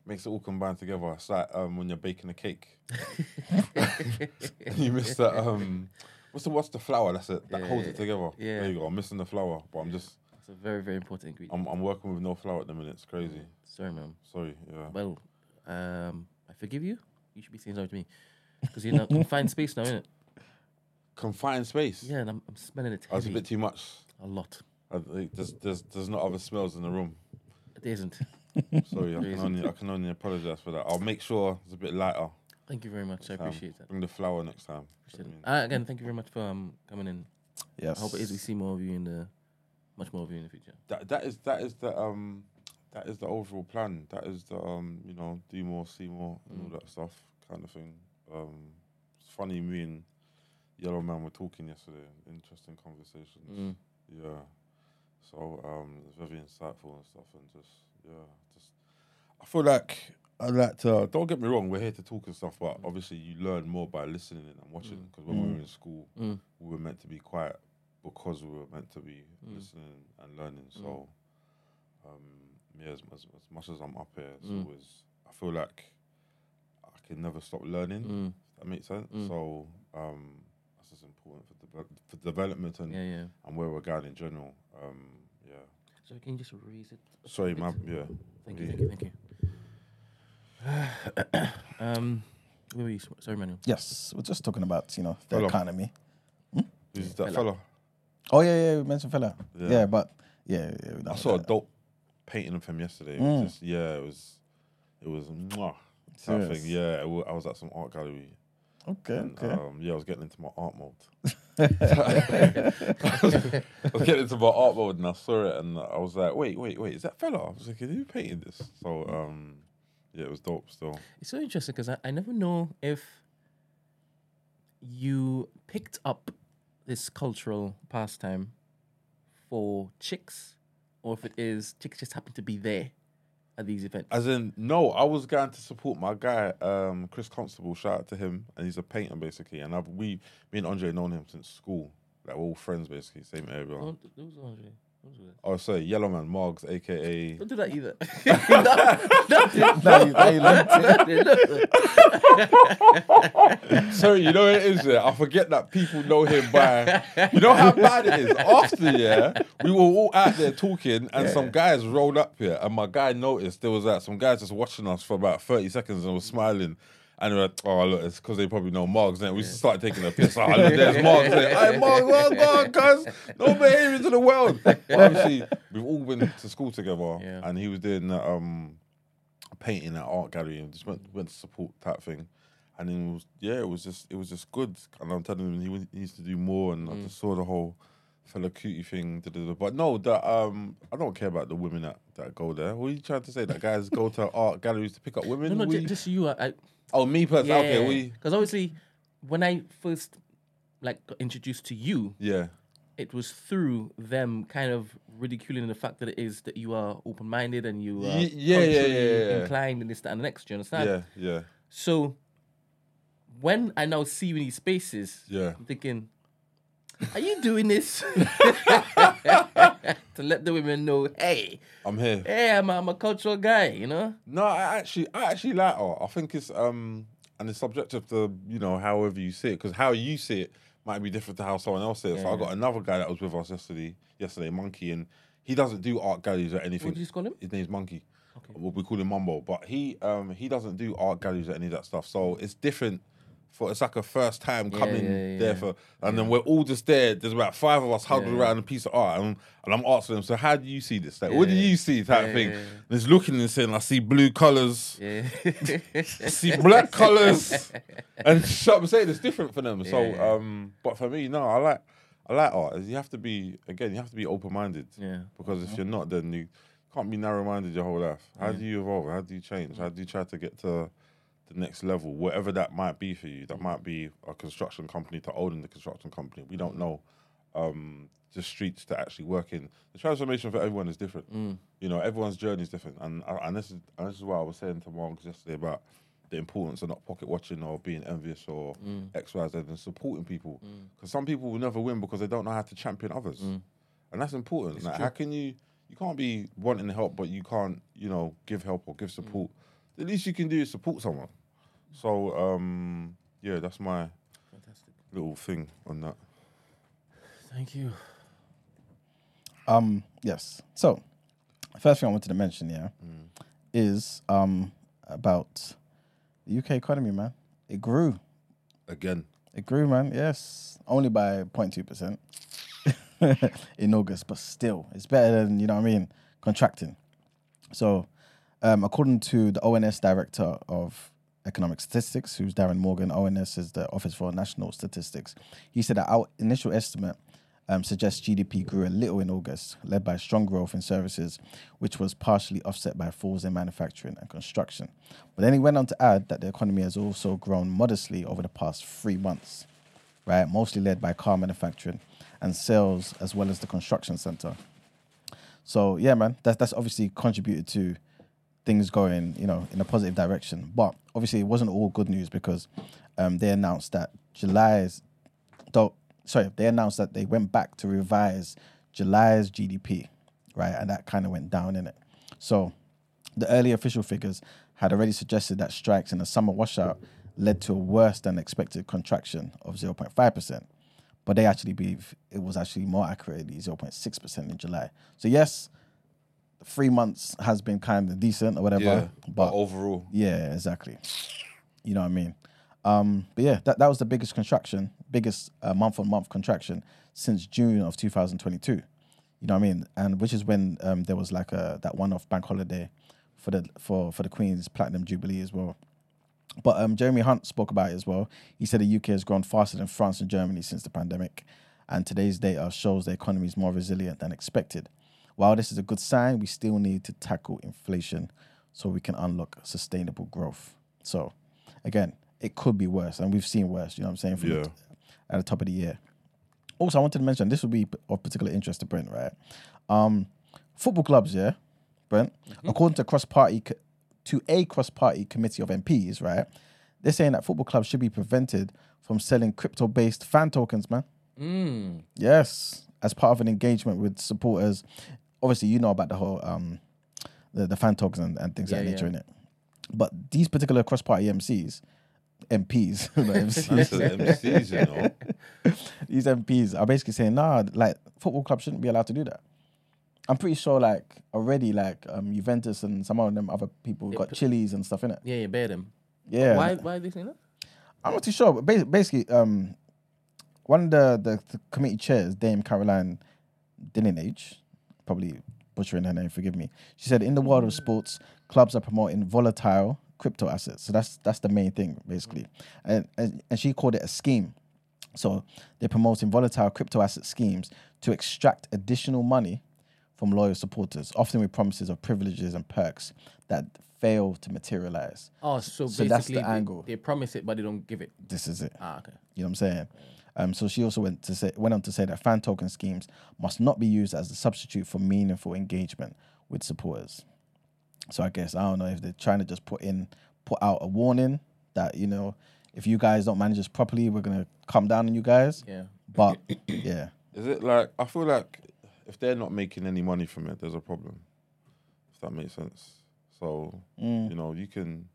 makes it all combine together. It's like um, when you're baking a cake. [laughs] [laughs] you miss that. Um, what's the what's the flour? That's it. That Yeah, holds it together. yeah. There you go. I'm missing the flour, but I'm just It's a very, very important ingredient. I'm I'm working with no flour at the minute. It's crazy. Sorry, man. Sorry. Yeah. Well, um, I forgive you. You should be saying sorry to me because you're in a confined space now, innit? Confined space. Yeah, and I'm, I'm smelling it That's a bit too much. a lot. I, there's there's there's not other smells in the room. It isn't. Sorry, I can only I can only apologize for that. I'll make sure it's a bit lighter. Thank you very much. I appreciate that. Bring the flower next time. Appreciate it. Uh, again, thank you very much for um, coming in. Yes. I hope it is we see more of you in the, much more of you in the future. that that is that is the um that is the overall plan. That is the um you know do more, see more, and all that stuff kind of thing. Um, it's funny me and Yellow Man were talking yesterday. Interesting conversations. Mm. Yeah. So um, it's very insightful and stuff, and just yeah, just I feel like I like to. Don't get me wrong, we're here to talk and stuff, but obviously you learn more by listening and watching. Because when we were in school, Mm. we were meant to be quiet because we were meant to be Mm. listening and learning. So, um, yeah, as, as, as much as I'm up here, it's Mm. always I feel like I can never stop learning. Mm. That makes sense. Mm. So, um, that's just important for develop for development and Yeah, yeah. and where we're going in general. Um. So can you just raise it? Sorry, bit? my yeah. Thank you, Yeah. thank you, thank you. [coughs] um, where were you? Sorry, Manuel. Yes, we're just talking about you know the Hold on. economy. Who's that fella. fella? Oh yeah, yeah, we mentioned Fela. Yeah. Yeah, but yeah, yeah we I don't- saw a dope painting of him yesterday. It Mm. was just yeah, it was it was mwah, type Serious? thing. Yeah, it wa- I was at some art gallery. Okay, And, okay. um, yeah, I was getting into my art mode. I, was, [laughs] I was getting into my art mode and I saw it and I was like, wait, wait, wait, is that Fela? I was like, who painted this? So um, yeah, it was dope still. It's so interesting because I, I never know if you picked up this cultural pastime for chicks or if it is chicks just happen to be there at these events. As in, no, I was going to support my guy, um, Chris Constable. Shout out to him, and he's a painter basically. And I've we, me and Andre, known him since school. Like we're all friends basically, same area. Don't, those are Andre. Those are- Oh, sorry, Yellow Man, Margs, aka. Don't do that either. [laughs] [laughs] no, no, Now you- now you learned. [laughs] Sorry, you know what it is. Yeah? I forget that people know him by. You know how bad it is. After yeah, we were all out there talking, and some guys rolled up here, and my guy noticed there was like some guys just watching us for about thirty seconds and was smiling. And were like, oh, look, it's because they probably know Margs. Then we started taking a piss. Oh, look, there's Margs. Hey, Margs, well gone, cuz. No behavior to the world. But obviously, we've all been to school together, Yeah. and he was doing that um, painting at art gallery and just went went to support that thing. And then it was yeah, it was just it was just good. And I'm telling him he, he needs to do more. And I just saw the whole Fela Kuti thing. da, da, da. But no, that um, I don't care about the women that, that go there. What are you trying to say? That guys go to art galleries to pick up women? no, no, We- just you. I, I, oh, me personally. Okay, we because obviously when I first like got introduced to you, yeah. it was through them kind of ridiculing the fact that it is that you are open minded and you are Ye- yeah, yeah, yeah, yeah. inclined in this that, and the next. Do you understand? Yeah, yeah, So when I now see you in these spaces, yeah. I'm thinking, are you doing this [laughs] [laughs] [laughs] to let the women know, hey, I'm here. hey, I'm, a- I'm a cultural guy, you know? No, I actually, I actually like art. I think it's um, and it's subjective to you know however you see it, because how you see it might be different to how someone else sees it. So I got another guy that was with us yesterday, yesterday, Monkey, and he doesn't do art galleries or anything. What did you call him? His name's Monkey. Okay. Well, we call him Mumbo, but he um he doesn't do art galleries or any of that stuff. So it's different. For it's like a first time Yeah, coming yeah, yeah, there for, and then we're all just there. There's about five of us huddled around a piece of art, and, and I'm asking them. So how do you see this? Like, what do you see? Type thing. And looking and saying, I see blue colors, [laughs] see black colors, [laughs] and so I'm saying it's different for them. So, um, but for me, no, I like I like art. You have to be again, you have to be open minded yeah. because if you're not, then you can't be narrow minded your whole life. How do you evolve? How do you change? How do you try to get to the next level, whatever that might be for you? That might be a construction company to owning the construction company. We don't know. um, the streets to actually work in. The transformation for everyone is different. Mm. You know, everyone's journey is different, and uh, and this is and this is what I was saying to Mark yesterday about the importance of not pocket watching or being envious or mm. X, Y, Z, and supporting people. Mm. Because some people will never win because they don't know how to champion others, and that's important. Like, how can you? You can't be wanting help, but you can't, you know, give help or give support. The least you can do is support someone. So, um, yeah, that's my Fantastic. little thing on that. Thank you. Um, yes. So, first thing I wanted to mention, yeah, is um about the UK economy, man. It grew. Again, It grew, man. Yes, only by 0.2 percent [laughs] in August, but still, it's better than you know what I mean contracting. So, um, according to the ONS director of economic statistics, who's Darren Morgan, ONS is the Office for National Statistics. He said that our initial estimate um, suggests GDP grew a little in August, led by strong growth in services, which was partially offset by falls in manufacturing and construction. But then he went on to add that the economy has also grown modestly over the past three months, right? Mostly led by car manufacturing and sales, as well as the construction sector. So yeah, man, that's that's obviously contributed to things going, you know, in a positive direction. But obviously, it wasn't all good news because um, they announced that July's, though, sorry, they announced that they went back to revise July's GDP, right, and that kind of went down in it. So the early official figures had already suggested that strikes in the summer washout led to a worse than expected contraction of 0.5%. But they actually believe it was actually more accurately 0.6% in July. So, yes, three months has been kind of decent or whatever. yeah, but but overall, yeah, exactly. You know what I mean? Um, but yeah, that, that was the biggest contraction, biggest uh, month on month contraction since June of 2022. You know what I mean? And which is when um, there was like a that one off bank holiday for the for for the Queen's Platinum Jubilee as well. But um, Jeremy Hunt spoke about it as well. He said the UK has grown faster than France and Germany since the pandemic, and today's data shows the economy is more resilient than expected. While this is a good sign, we still need to tackle inflation so we can unlock sustainable growth. So, again, it could be worse, and we've seen worse. You know what I'm saying? From Yeah. the, at the top of the year. Also, I wanted to mention this would be of particular interest to Brent, right? Um, football clubs, yeah, Brent. According to cross party co- to a cross party committee of MPs, right? They're saying that football clubs should be prevented from selling crypto based fan tokens, man. Mm. Yes, as part of an engagement with supporters. Obviously, you know about the whole um, the, the fan talks and, and things Yeah, that nature in it. But these particular cross party MCs, MPs, [laughs] [laughs] MCs, MCs, you know. [laughs] these MPs are basically saying, nah, like football clubs shouldn't be allowed to do that. I'm pretty sure, like already, like um, Juventus and some of them other people got Chiliz and stuff in it. Yeah, yeah, bear them. Yeah, Why? Why are they saying that? I'm not too sure, but bas- basically, um, one of the, the, the committee chairs, Dame Caroline Dinenage, probably butchering her name, forgive me. She said, in the world of sports, clubs are promoting volatile crypto assets. So that's that's the main thing, basically. And, and, and she called it a scheme. So they're promoting volatile crypto asset schemes to extract additional money from loyal supporters, often with promises of privileges and perks that fail to materialize. Oh, so, So basically, that's the they, angle. they promise it, but they don't give it. This is it. Ah, okay. You know what I'm saying? Um, so she also went to say went on to say that fan token schemes must not be used as a substitute for meaningful engagement with supporters. So I guess I don't know if they're trying to just put in put out a warning that you know if you guys don't manage this properly, we're gonna come down on you guys. Yeah. But [coughs] yeah, Is it like I feel like if they're not making any money from it, there's a problem. If that makes sense. So Mm. you know you can,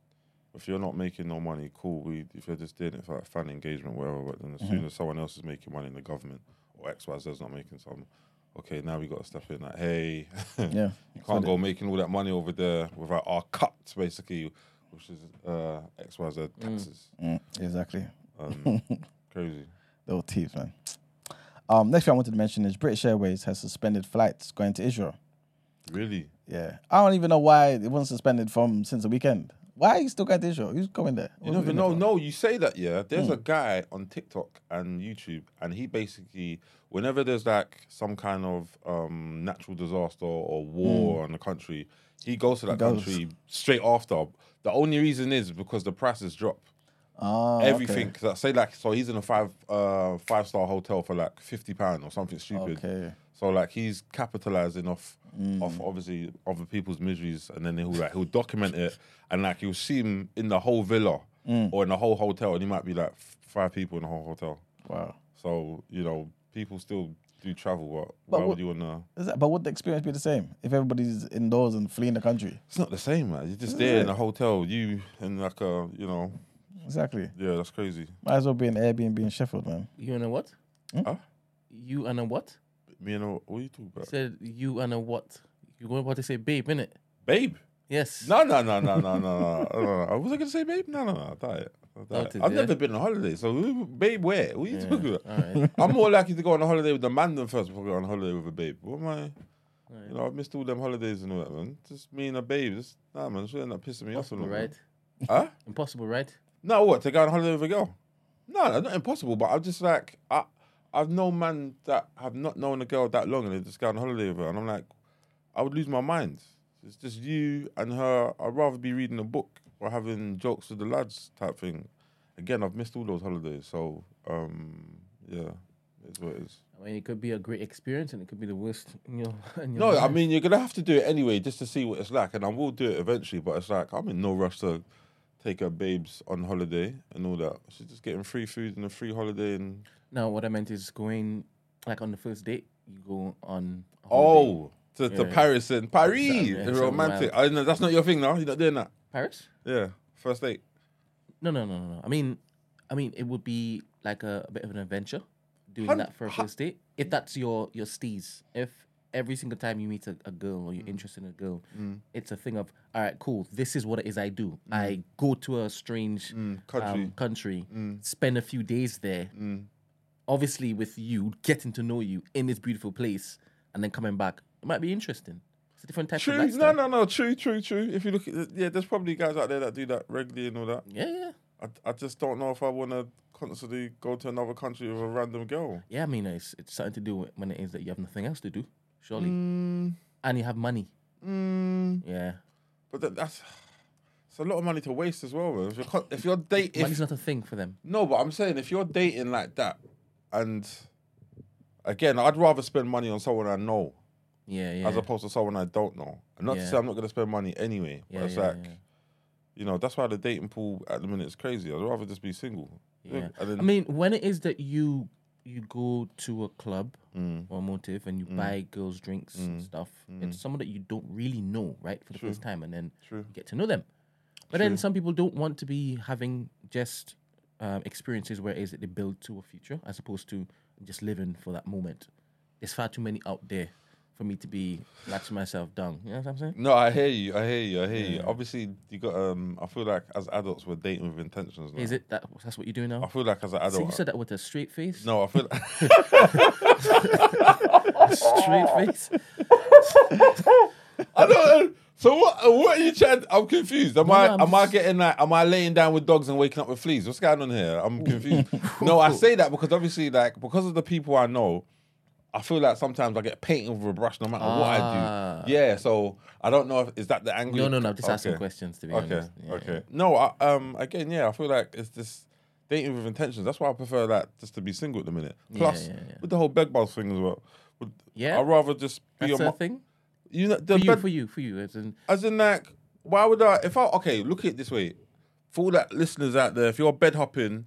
if you're not making no money, cool. We if you're just doing it for like fan engagement, whatever. But then as Mm-hmm. soon as someone else is making money in the government or X Y Z is not making some, okay, now we got to step in. Like, hey, [laughs] yeah, you can't go making all that money over there without our cuts, basically, which is uh, X Y Z taxes. Mm, exactly. Um, [laughs] crazy. Little teeth, man. Um, next thing I wanted to mention is British Airways has suspended flights going to Israel. Really? Yeah, I don't even know why it wasn't suspended from since the weekend. Why are you still got this Israel? Who's coming there? You What's never it know. for? No, you say that, yeah. There's Hmm. a guy on TikTok and YouTube, and he basically, whenever there's like some kind of um, natural disaster or war in the country, he goes to that Hmm. goes. country straight after. The only reason is because the prices drop. Oh, okay. Everything. I say like so he's in a five uh five star hotel for like fifty pound or something stupid. Okay. So like he's capitalizing off Mm. off obviously other people's miseries, and then he'll like he'll document it, and like you'll see him in the whole villa Mm. or in the whole hotel, and he might be like five people in the whole hotel. Wow. So you know people still do travel. What? But why what- would you wanna? Is that, but would the experience be the same if everybody's indoors and fleeing the country? It's not the same, man. You're just there in a hotel, you and like a you know, Exactly. yeah, that's crazy. Might as well be an Airbnb in Sheffield, man. You and a what? Huh? You and a what? Me and a, what are you talking about? Said you and a what? You were about to say babe, innit? Babe. Yes. No, no, no, no, no, no, no. I was gonna say babe. No, no, no. I thought it. I thought it. I've yeah. never been on holiday, so babe, where? What are you Yeah, talking about? [laughs] I'm more likely to go on a holiday with a man than first before I go on a holiday with a babe. What am I? You know, I've missed all them holidays and all that, man. Just me and a babe. Just, nah, man. It's end up pissing me off. Impossible, and right? Huh? Impossible, right? No, what? To go on holiday with a girl? No, no, not impossible. But I'm just like, I, I've known man that have not known a girl that long, and they just go on holiday with her, and I'm like, I would lose my mind. It's just you and her. I'd rather be reading a book or having jokes with the lads type thing. Again, I've missed all those holidays, so um, yeah, it's what it is. I mean, it could be a great experience and it could be the worst in your. [laughs] In your No, I mean you're gonna have to do it anyway just to see what it's like, and I will do it eventually. But it's like I'm in no rush to take her babes on holiday and all that. She's just getting free food and a free holiday and No, what I meant is going like on the first date, you go on. oh to, to Yeah. Paris and Paris, Exactly, the romantic. I know oh, that's not your thing, now. You're not doing that. Paris? Yeah, first date. No, no, no, no, no. I mean, I mean, it would be like a, a bit of an adventure doing Hun- that for a hu- first date. If that's your your steez. If every single time you meet a, a girl or you're mm. interested in a girl, mm. it's a thing of all right, cool. This is what it is I do. Mm. I go to a strange country. um, country, spend a few days there. Obviously, with you getting to know you in this beautiful place, and then coming back, it might be interesting. It's a different type of True. No, lifestyle. no, no. True, true, true. If you look at it, yeah, there's probably guys out there that do that regularly and all that. Yeah, yeah, I, I just don't know if I want to constantly go to another country with a random girl. yeah. I mean, it's it's something to do when it is that you have nothing else to do, surely, Mm, and you have money. mm, Yeah, but that, that's it's a lot of money to waste as well. Man. If you're if you're dating, money's not a thing for them. no, but I'm saying if you're dating like that, and again, I'd rather spend money on someone I know Yeah, yeah. as opposed to someone I don't know. And not to say I'm not going to spend money anyway, yeah, but it's yeah, like yeah. you know that's why the dating pool at the minute is crazy. I'd rather just be single. Yeah. I mean, when it is that you you go to a club Mm. or motive and you buy girls drinks and stuff, it's someone that you don't really know, right, for the first time, and then True. you get to know them. But then some people don't want to be having just um, experiences where is it they build to a future as opposed to just living for that moment. There's far too many out there for me to be latching myself down. You know what I'm saying? No, I hear you. I hear you. I hear you. Obviously, you got. Um, I feel like as adults, we're dating with intentions. Now. Is it that that's what you're doing I feel like as an So you said that with a straight face? no, I feel. [laughs] [laughs] straight face? I don't. know. So what? What are you trying? I'm confused. Am No, I? no, am I getting like? Am I laying down with dogs and waking up with fleas? What's going on here? I'm confused. [laughs] no, I say that because obviously, like, because of the people I know, I feel like sometimes I get painted with a brush no matter what I Ah. do. Yeah. So I don't know if is that the angle. No, no, no. I'm just asking questions to be Okay. honest. Yeah, okay. No, I, um, again, yeah, I feel like it's this dating with intentions. That's why I prefer that just to be single at the minute. Plus, yeah, with the whole bed bugs thing as well. would- Yeah? I'd rather just be That's on a my, thing you know the for you, bed for you, for you. As in, as in like why would I if I okay look at it this way for all that listeners out there if you're bed hopping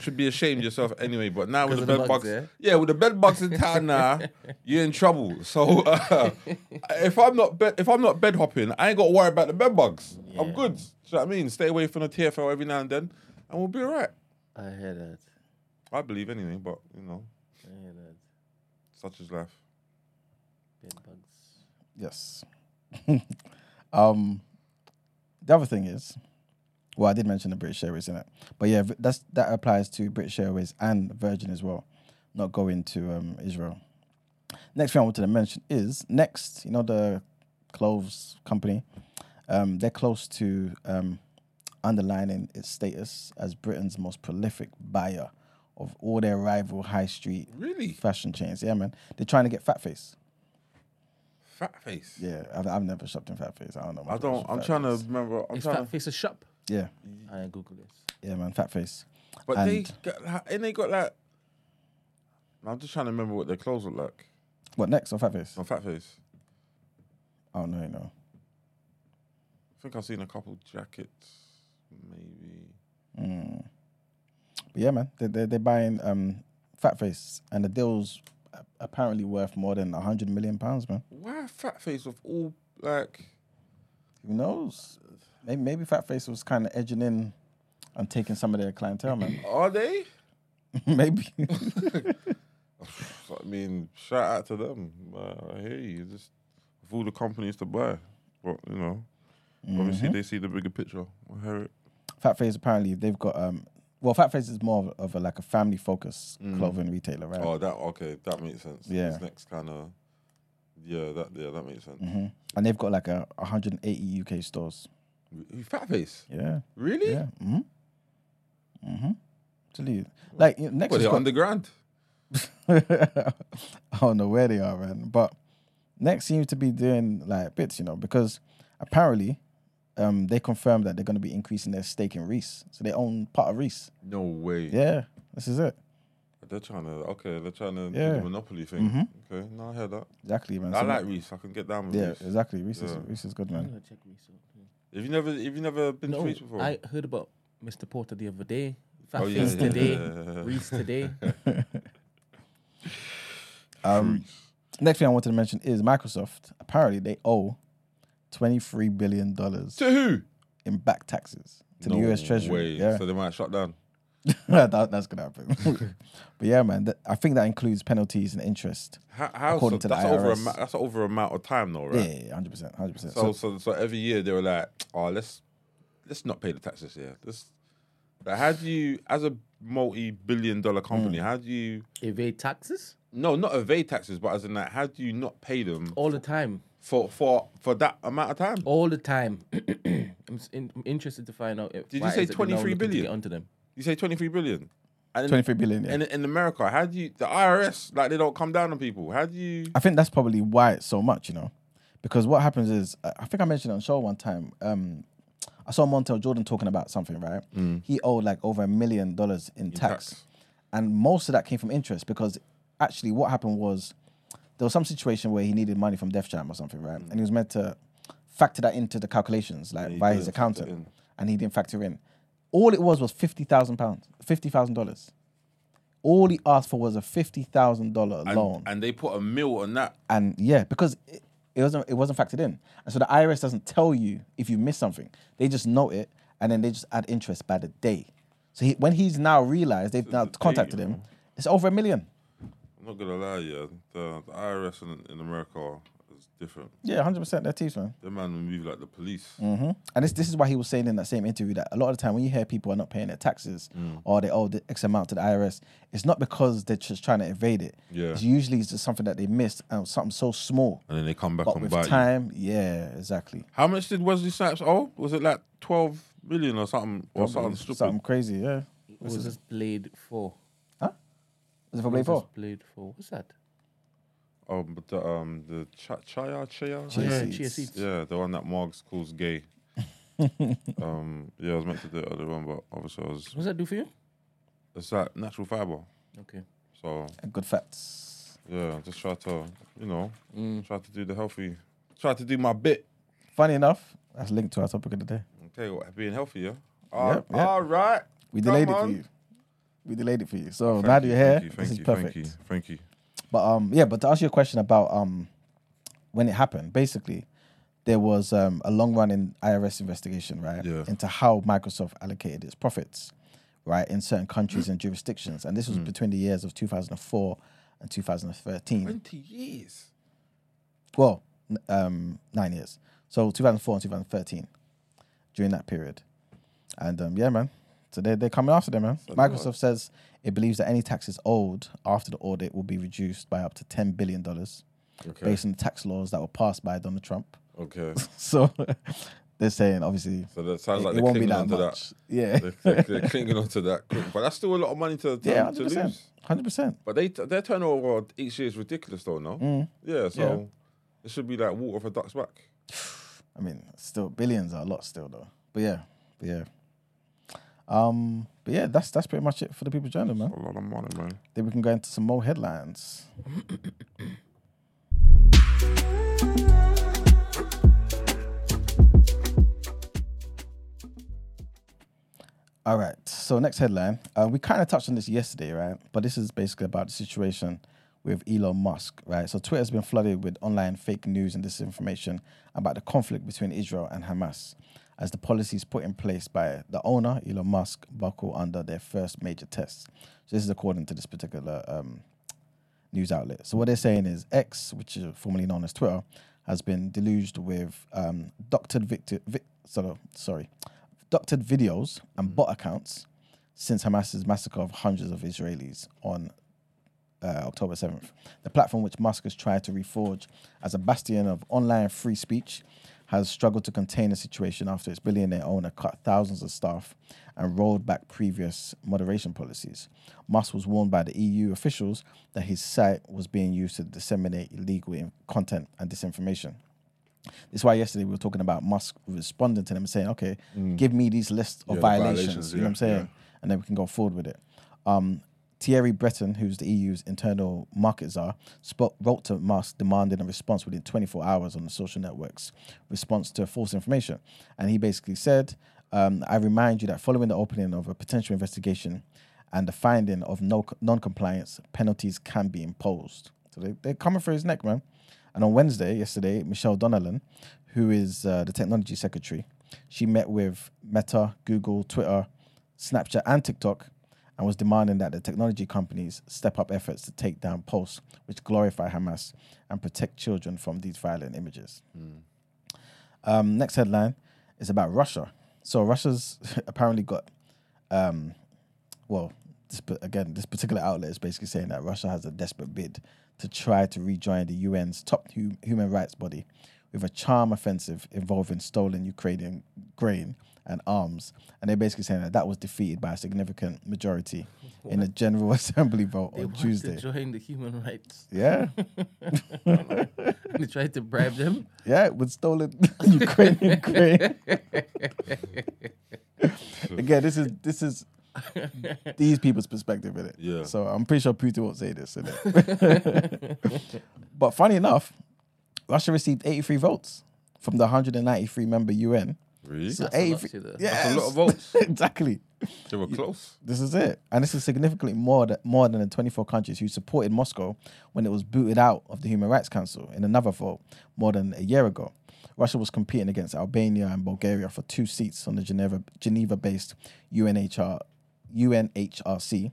should be ashamed yourself anyway but now with the 'Cause of bed the bugs, bugs, yeah? with the bed bugs in town now [laughs] you're in trouble so uh, if I'm not bed if I'm not bed hopping I ain't got to worry about the bed bugs I'm good do you know what I mean stay away from the TFL every now and then and we'll be alright I hear that. I believe anyway but you know I hear that. such is life Bed bugs. Yes. [laughs] um, the other thing is, well, I did mention the British Airways in it, but yeah, that's that applies to British Airways and Virgin as well, not going to um, Israel. Next thing I wanted to mention is Next, you know the clothes company, um, they're close to um, underlining its status as Britain's most prolific buyer of all their rival high street really fashion chains. Yeah, man, they're trying to get Fat Face. fat face Yeah, I've, I've never shopped in Fat Face. I don't know. I don't. I'm Fat trying to remember I'm Is trying Fat to Face a shop? Yeah, I Google this. Yeah, man, fat face. But And- they got, and they got like. I'm just trying to remember what their clothes look like. What next on fat face? On Fat Face, Oh no, you know. I think I've seen a couple jackets, maybe. Mm. But yeah, man, they they they're buying um fat face, and the deal's a- apparently worth more than a hundred million pounds, man. Why Fat Face of all like? Who knows? Maybe maybe fat face was kind of edging in and taking some of their clientele, man. [clears throat] Are they? [laughs] maybe. [laughs] [laughs] I mean, shout out to them. Uh, I hear you. Just of all the companies to buy, but you know, Mm-hmm. obviously they see the bigger picture. I hear it. Fat Face apparently they've got um well Fat Face is more of, a like a family focused clothing retailer, right? Oh, that okay. That makes sense. Yeah. This next kind of. Yeah, that yeah, that makes sense. hmm And they've got like a 180 UK stores. Who- Fat face, Yeah. really? Yeah. Mm-hmm. Mm-hmm. Absolutely. Like you know, next Well, is they're got- underground. [laughs] I don't know where they are, man. But next seems to be doing like bits, you know, because apparently um, they confirmed that they're going to be increasing their stake in Reiss, so they own part of Reiss. No way. Yeah, this is it. They're trying to okay. They're trying to do the monopoly thing. Mhm. Okay, no, I heard that. Exactly, man. I So- like Reiss. I can get down with Yeah, Reiss. exactly. Reiss is Reiss is good, I'm man. gonna check Reiss. out. Have you never, have you never been to No, Reiss before? I heard about Mr. Porter the other day. Fat Oh, yeah, yeah, today. [laughs] yeah, yeah. Reiss today. [laughs] Um, next thing I wanted to mention is Microsoft. Apparently, they owe 23 billion dollars to who? in back taxes to no the U.S. Treasury. Way. Yeah, So they might shut down. [laughs] that, that's gonna happen. [laughs] but yeah, man, that, I think that includes penalties and interest. How, how According so to the that's over a IRS. ma- that's over amount of time though, right? yeah, hundred percent, hundred percent. So, so so every year they were like, oh, let's let's not pay the taxes here. Let's. Like, how do you, as a multi-billion-dollar Mm. company, how do you? Evade taxes No, not evade taxes, but as in like, how do you not pay them all the time. for for for that amount of time? All the time. [clears throat] I'm, s- in, I'm interested to find out. If, Did you say is it they're now 23 looking to? Get onto them. You say twenty-three billion, and in, 23 billion. Yeah. and in America, how do you? The IRS like they don't come down on people. How do you? I think that's probably why it's so much, you know, because what happens is I think I mentioned on show one time. Um, I saw Montel Jordan talking about something, right? He owed like over a million dollars in, tax. tax. and most of that came from interest because actually what happened was there was some situation where he needed money from Def Jam or something, right? And he was meant to factor that into the calculations, like he by his accountant, and he didn't factor in. All it was was fifty thousand pounds, fifty thousand dollars. All he asked for was a fifty thousand dollar loan and they put a mill on that. and yeah, because it, it wasn't it wasn't factored in, and so the IRS doesn't tell you if you miss something. They just note it, and then they just add interest by the day. So he, when he's now realized they've now contacted him, it's over a million. I'm not gonna lie, yeah. The, the IRS in, in America is different. Yeah, hundred percent. Their teeth, man. Them man will move like the police. hmm And this this is why he was saying in that same interview that a lot of the time when you hear people are not paying their taxes or they owe the X amount to the IRS, it's not because they're just trying to evade it. Yeah. It's usually it's just something that they missed and something so small. And then they come back But and with bite you. time, yeah, exactly. How much did Wesley Snipes owe? Was it like 12 million or something? Or something stupid? Something crazy, yeah. What was this Blade for? Was it for Blade 4? this Blade for? What's that? Um, but the, um, the ch- Chaya, Chaya? Chia yeah, seeds. chia seeds. Yeah, the one that Margs calls gay. [laughs] um, yeah, I was meant to do it earlier on, but obviously I was. What does that do for you? It's like natural fiber. Okay. So, Good fats. yeah, just try to, you know, Mm. try to do the healthy, try to do my bit. Funny enough, that's linked to our topic of the day. Okay, what, being healthy, yeah? All Yep, yep. all right. We Come delayed it on. for you. We delayed it for you. So Thank now that you, you're here, thank you, this thank is you, perfect. Thank you, thank you. But um, yeah, but to answer your question about um, when it happened, basically, there was um a long running IRS investigation, right, Yeah. into how Microsoft allocated its profits, right, in certain countries and jurisdictions, and this was between the years of 2004 and 2013. 20 years. Well, um, nine years. So 2004 and 2013, during that period. And um, yeah, man. So they they're coming after them, man. Microsoft says it believes that any taxes owed after the audit will be reduced by up to 10 billion dollars, Okay. based on the tax laws that were passed by Donald Trump. Okay. [laughs] So [laughs] they're saying, obviously, So that sounds it, like they're won't be clinging that onto that. Yeah, They're, they're, they're [laughs] clinging onto that. quick. But that's still a lot of money to, to, yeah, to hundred percent, lose. hundred percent. But they their turnover each year is ridiculous, though. No. Mm. Yeah. So it should be like water for ducks back. [sighs] I mean, still billions are a lot still though. But yeah, but yeah. Um, but yeah, that's that's pretty much it for the People's Journal, man. A lot of money, man. Then we can go into some more headlines. [coughs] All right. So next headline. Uh, we kind of touched on this yesterday, right? But this is basically about the situation with Elon Musk, right? So Twitter's been flooded with online fake news and disinformation about the conflict between Israel and Hamas, as the policies put in place by the owner, Elon Musk, buckle under their first major tests. So this is according to this particular um, news outlet. So what they're saying is X, which is formerly known as Twitter, has been deluged with um, doctored victi- vi- sort of, sorry, doctored videos and bot accounts since Hamas's massacre of hundreds of Israelis on uh, October 7th. The platform which Musk has tried to reforge as a bastion of online free speech has struggled to contain the situation after its billionaire owner cut thousands of staff and rolled back previous moderation policies. Musk was warned by the EU officials that his site was being used to disseminate illegal content and disinformation. This is why yesterday we were talking about Musk responding to them and saying, okay, give me these lists of Yeah, violations, violations, you know what I'm saying? yeah. And then we can go forward with it. Um, Thierry Breton, who's the EU's internal market czar, spoke, wrote to Musk demanding a response within 24 hours on the social networks response to false information. And he basically said, um, I remind you that following the opening of a potential investigation and the finding of no non-compliance, penalties can be imposed. So they, they're coming for his neck, man. And on Wednesday, yesterday, Michelle Donelan, who is uh, the technology secretary, she met with Meta, Google, Twitter, Snapchat, and TikTok and was demanding that the technology companies step up efforts to take down posts which glorify Hamas and protect children from these violent images. Um, next headline is about Russia. So Russia's [laughs] apparently got, um, well, this, again, this particular outlet is basically saying that Russia has a desperate bid to try to rejoin the UN's top hu- human rights body with a charm offensive involving stolen Ukrainian grain and arms. And they're basically saying that that was defeated by a significant majority in a General [laughs] Assembly vote They on want Tuesday. to join the human rights. Yeah, [laughs] they tried to bribe them. yeah, with stolen [laughs] Ukrainian grain. Again, this is this is these people's perspective in it. Yeah. So I'm pretty sure Putin won't say this in it. but funny enough, Russia received 83 votes from the 193 member UN. Really? So That's a lot, 83 see yeah, That's a lot of [laughs] votes. exactly. They were close. This is it, and this is significantly more than more than the 24 countries who supported Moscow when it was booted out of the Human Rights Council in another vote more than a year ago. Russia was competing against Albania and Bulgaria for two seats on the Geneva Geneva-based UNHR UNHRC,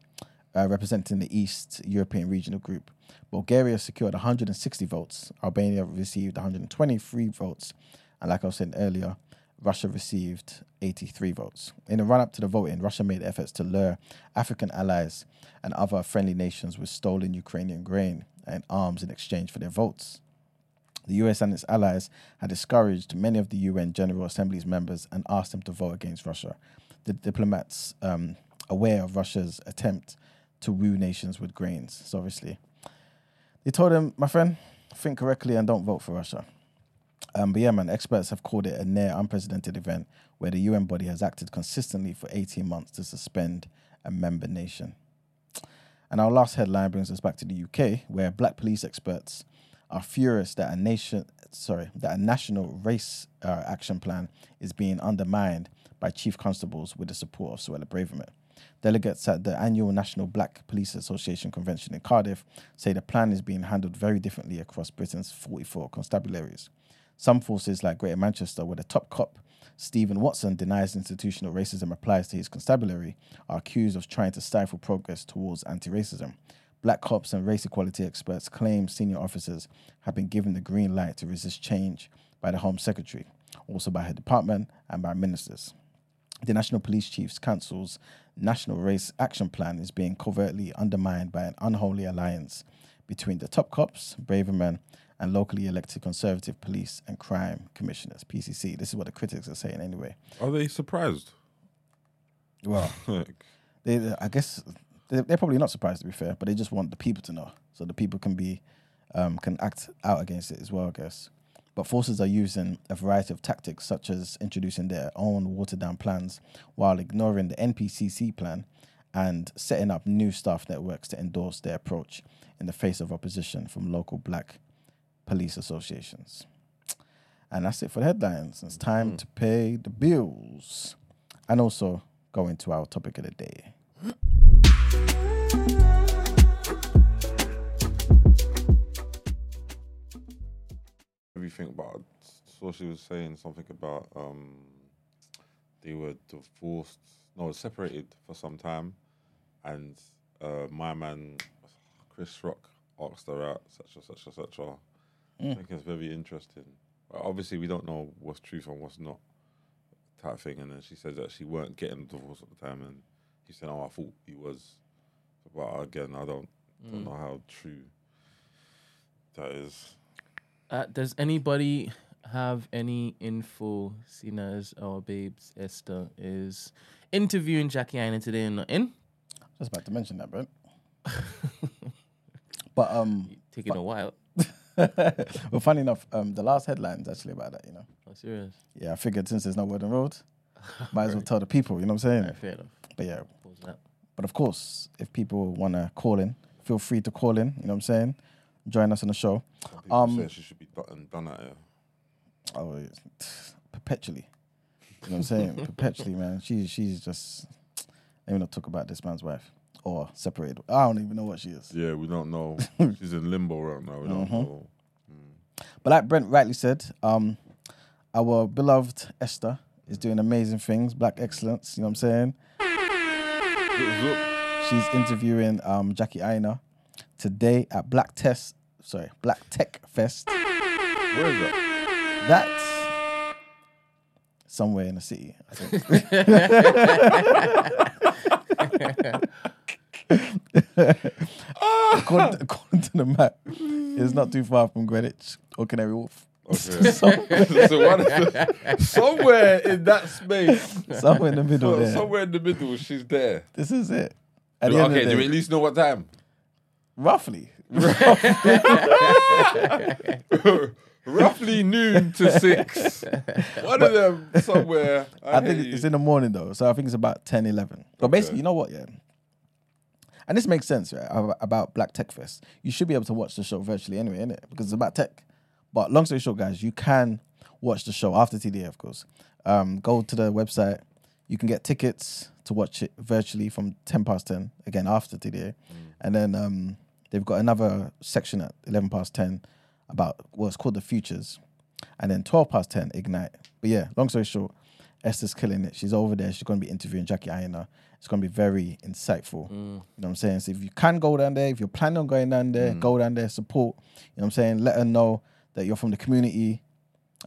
uh, representing the East European Regional Group. Bulgaria secured 160 votes. Albania received 123 votes, and like I was saying earlier, Russia received 83 votes. In the run up to the voting, Russia made efforts to lure African allies and other friendly nations with stolen Ukrainian grain and arms in exchange for their votes. The US and its allies had discouraged many of the UN General Assembly's members and asked them to vote against Russia. The diplomats, um, aware of Russia's attempt to woo nations with grains, so obviously, they told him, my friend, think correctly and don't vote for Russia. Um, but yeah, man, experts have called it a near unprecedented event where the UN body has acted consistently for 18 months to suspend a member nation. And our last headline brings us back to the UK, where black police experts are furious that a nation, sorry, that a national race uh, action plan is being undermined by chief constables with the support of Suella Braverman. Delegates at the annual National Black Police Association convention in Cardiff say the plan is being handled very differently across Britain's 44 constabularies. Some forces, like Greater Manchester, where the top cop, Stephen Watson, denies institutional racism applies to his constabulary, are accused of trying to stifle progress towards anti racism. Black cops and race equality experts claim senior officers have been given the green light to resist change by the Home Secretary, also by her department and by ministers. The National Police Chiefs Council's National Race Action Plan is being covertly undermined by an unholy alliance between the top cops, Braverman, and locally elected Conservative police and crime commissioners, PCC. This is what the critics are saying anyway. Are they surprised? Well, [laughs] they, I guess they're, they're probably not surprised to be fair, but they just want the people to know, so the people can be um, can act out against it as well. I guess. But forces are using a variety of tactics, such as introducing their own watered down plans while ignoring the NPCC plan and setting up new staff networks to endorse their approach in the face of opposition from local black police associations. And that's it for the headlines. It's time to pay the bills and also go into our topic of the day. Everything about so she was saying something about um they were divorced no separated for some time and uh my man Chris Rock asked her out, such and such and such. I think it's very interesting. Obviously, we don't know what's truth and what's not, type thing. And then she said that she weren't getting a divorce at the time, and he said, "Oh, I thought he was." But again, I don't don't know how true that is. Uh, does anybody have any info, seeing as our babes Esther is interviewing Jackie Aina today and not in? Just about to mention that, bro. [laughs] but um, Taking a while. [laughs] well, funny enough, um, the last headline's actually about that. You know, Oh, serious? yeah, I figured since there's no word on road, [laughs] might as well tell the people. You know what I'm saying? Alright, fair enough. But yeah, Pause that. but of course, if people want to call in, feel free to call in. You know what I'm saying? Join us on the show. Um, say she should be done, done at her. Oh, it's- [sighs] perpetually. You know what I'm saying? [laughs] perpetually, man. She's she's just. Let me not talk about this man's wife or separated. I don't even know what she is. Yeah, we don't know. [laughs] She's in limbo right now. We don't Uh-huh. know. But like Brent rightly said, um, our beloved Esther is doing amazing things. Black excellence. You know what I'm saying? Zoop, zoop. She's interviewing um, Jackie Aina today at Black Test. Sorry, Black Tech Fest. Where is that? That's somewhere in the city. I think. [laughs] [laughs] according, according to the map, it's not too far from Greenwich or Canary Wharf. Okay. [laughs] so is somewhere in that space, Somewhere in the middle there. somewhere in the middle, she's there. This is it. At the end of Okay, the do we at least know what time? roughly. [laughs] Roughly noon to six. One of them somewhere. I, I think it's in the morning though, so I think it's about 10, 11. But basically, you know what, yeah? And this makes sense, right? About Black Tech Fest. You should be able to watch the show virtually anyway, innit? Because it's about tech. But long story short, guys, you can watch the show after TDA, of course. Um, go to the website. You can get tickets to watch it virtually from 10 past 10, again, after TDA. And then um, they've got another section at 11 past 10 about what's called the futures. And then 12 past 10, Ignite. But yeah, long story short, Esther's killing it. She's over there. She's going to be interviewing Jackie Aina. It's going to be very insightful. You know what I'm saying? So if you can go down there, if you're planning on going down there, go down there, support. You know what I'm saying? Let her know that you're from the community.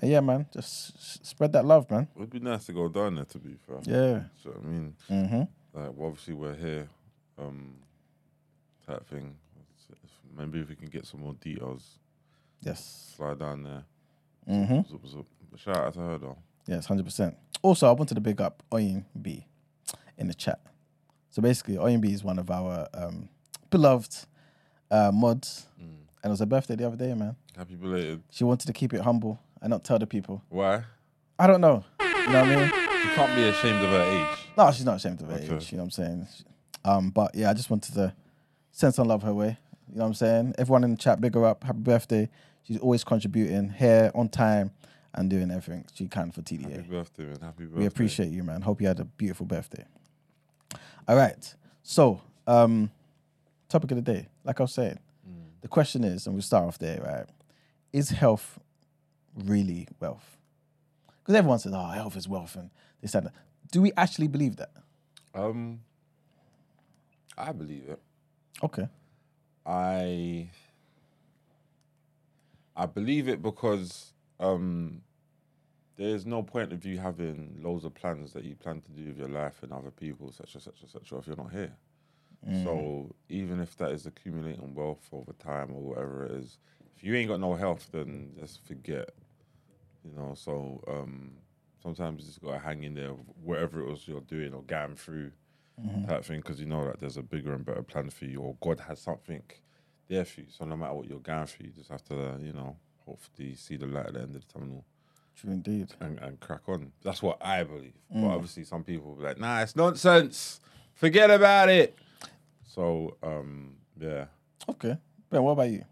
And yeah, man, just spread that love, man. It would be nice to go down there, to be fair. Yeah. So, I mean, Mm-hmm. like, well, obviously, we're here, um, type thing. Maybe if we can get some more details, Yes. slide down there. Mm-hmm. Zup, zup. But shout out to her, though. Yes, hundred percent. Also, I wanted to big up Oyin B in the chat. So basically, OMB is one of our um, beloved uh, mods, and it was her birthday the other day, man. Happy belated. She wanted to keep it humble and not tell the people. Why? I don't know. You know what I mean? She can't be ashamed of her age. No, she's not ashamed of her Okay. age. You know what I'm saying? Um, but yeah, I just wanted to send some love her way. You know what I'm saying? Everyone in the chat, big her up. Happy birthday. She's always contributing here on time and doing everything she can for TDA. Happy birthday, man. Happy birthday. We appreciate you, man. Hope you had a beautiful birthday. All right. So, um, topic of the day. Like I was saying, the question is, and we'll start off there, right? Is health really wealth? Because everyone says, oh, health is wealth and this and that. Do we actually believe that? Um, I believe it. Okay. I I believe it because um there's no point of you having loads of plans that you plan to do with your life and other people, such and such and such if you're not here. So even if that is accumulating wealth over time or whatever it is, if you ain't got no health, then just forget. You know, so um sometimes you just gotta hang in there, whatever it was you're doing or getting through type thing, because you know that there's a bigger and better plan for you, or God has something there for you. So no matter what you're going through, you just have to, you know, hopefully see the light at the end of the tunnel True indeed. and, and crack on. That's what I believe. Mm. But obviously, some people will be like, "Nah, it's nonsense. Forget about it." So, um, yeah, Okay. Ben, what about you?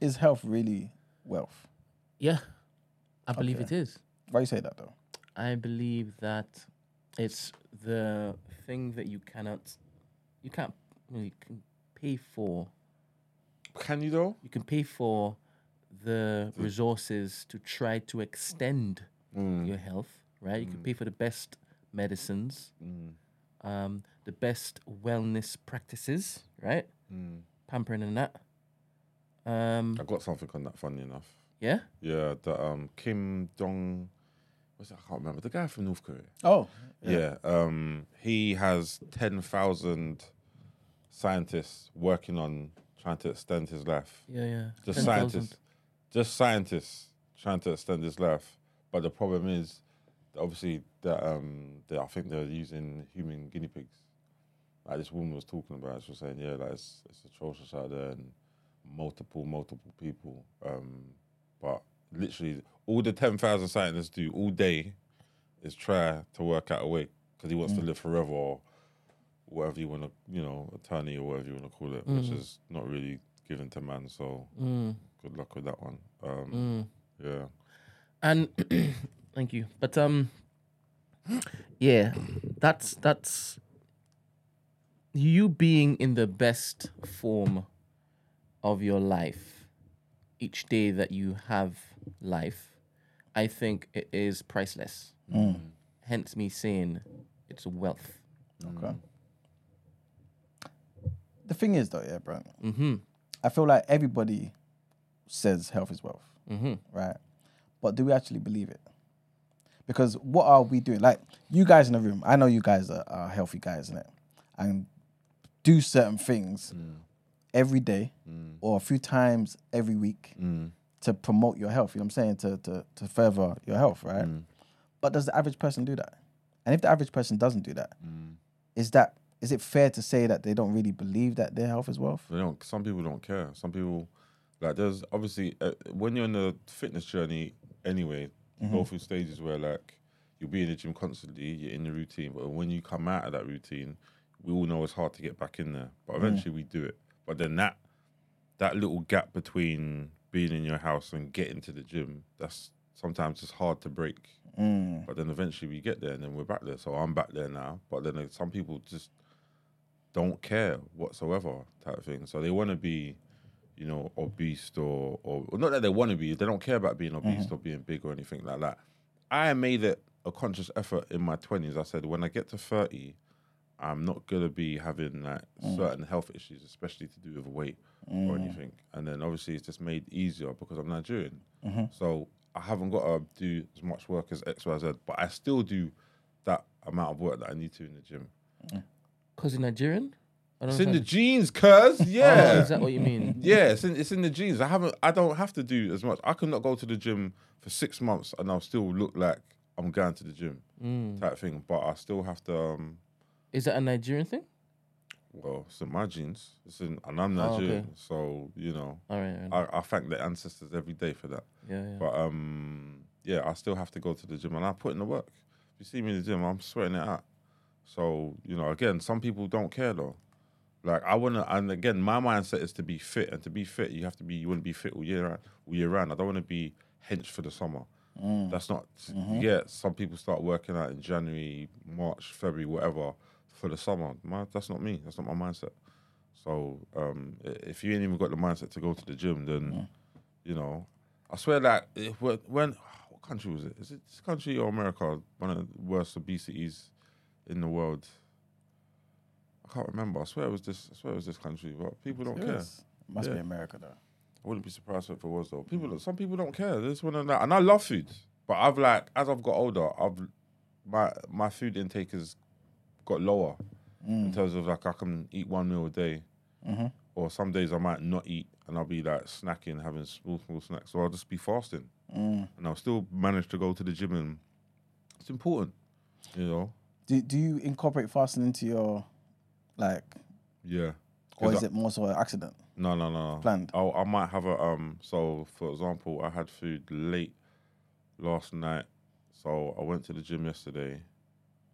Is health really wealth? Yeah, I believe Okay. it is. Why you say that though? I believe that it's the thing that you cannot, you can't really can pay for. can you though? You can pay for the resources to try to extend Mm. your health, right? You can pay for the best medicines, Mm. um, the best wellness practices, right? Mm. Pampering and that. Um, I got something on that. Funny enough, yeah, yeah, the um Kim Dong, what's that? I can't remember the guy from North Korea. Oh, Yeah. Um, he has 10,000 scientists working on trying to extend his life. yeah, yeah. Just 10,000. scientists. Just scientists trying to extend his life. But the problem is, obviously, that um, they, I think they're using human guinea pigs. Like this woman was talking about, she was saying, yeah, like it's, it's atrocious out there and multiple, multiple people. Um, but literally, all the 10,000 scientists do all day is try to work out a way because he wants to live forever or whatever you want to, you know, attorney or whatever you want to call it, which is not really given to man. So Mm, good luck with that one. Um, mm. Yeah. And [clears throat] thank you. But um [gasps] yeah, that's that's you being in the best form of your life each day that you have life, I think it is priceless. Hence me saying it's wealth. okay. The thing is though, yeah, bro. Mm-hmm. I feel like everybody says health is wealth, Mm-hmm. right? But do we actually believe it? Because what are we doing? Like you guys in the room, I know you guys are, are healthy guys in it, and do certain things mm. every day mm. or a few times every week mm. to promote your health. You know what I'm saying? To to to further your health, right? But does the average person do that? And if the average person doesn't do that, is that is it fair to say that they don't really believe that their health is wealth? They don't. Some people don't care. Some people, like, there's obviously uh, when you're on the fitness journey anyway, you go mm-hmm. through stages where like you'll be in the gym constantly, you're in the routine, but when you come out of that routine, we all know it's hard to get back in there. But eventually we do it. But then that that little gap between being in your house and getting to the gym, that's sometimes it's hard to break. Mm. But then eventually we get there and then we're back there. So I'm back there now. But then uh, some people just don't care whatsoever type of thing. So they want to be, you know, obese or, or or not that they want to be. They don't care about being obese mm-hmm. or being big or anything like that. I made it a conscious effort in my twenties. I said when I get to thirty, I'm not gonna be having like mm. certain health issues, especially to do with weight or mm. anything. And then obviously it's just made easier because I'm Nigerian. Mm-hmm. So I haven't got to do as much work as X, Y, Z, but I still do that amount of work that I need to in the gym. Mm. Because you're Nigerian? It's in the genes, cuz. [laughs] Oh, Yeah. is that what you mean? [laughs] Yeah, it's in it's in the genes. I haven't I don't have to do as much. I could not go to the gym for six months and I'll still look like I'm going to the gym Mm. type thing. But I still have to um Is that a Nigerian thing? well, it's in my genes. It's in and I'm Oh, okay. Nigerian. So, you know, All right. all right. I, I thank the ancestors every day for that. yeah, yeah. But um yeah, I still have to go to the gym and I put in the work. If you see me in the gym, I'm sweating it out. So, you know, again, some people don't care though. Like I wanna and again, my mindset is to be fit and to be fit you have to be you wanna be fit all year round all year round. I don't wanna be hench for the summer. Mm. That's not mm-hmm. yeah, some people start working out in January, March, February, whatever, for the summer. My, that's not me. That's not my mindset. So um, if you ain't even got the mindset to go to the gym, then mm. you know, I swear that if, when when- what country was it? Is it this country or America? One of the worst obesities in the world. I can't remember. I swear it was this. I swear it was this country, but people don't care. Yes. Must be America though. I wouldn't be surprised if it was though. People, some people don't care. They just want to know. And I love food, but I've like as I've got older, I've my my food intake has got lower in mm. terms of like I can eat one meal a day, mm-hmm. or some days I might not eat and I'll be like snacking, having small small snacks. So I'll just be fasting, mm. and I'll still manage to go to the gym and it's important, you know. Do do you incorporate fasting into your like Yeah. Or is I- it more so an accident? No, no, no. Planned? Oh, I might have a um. So, for example, I had food late last night. So I went to the gym yesterday,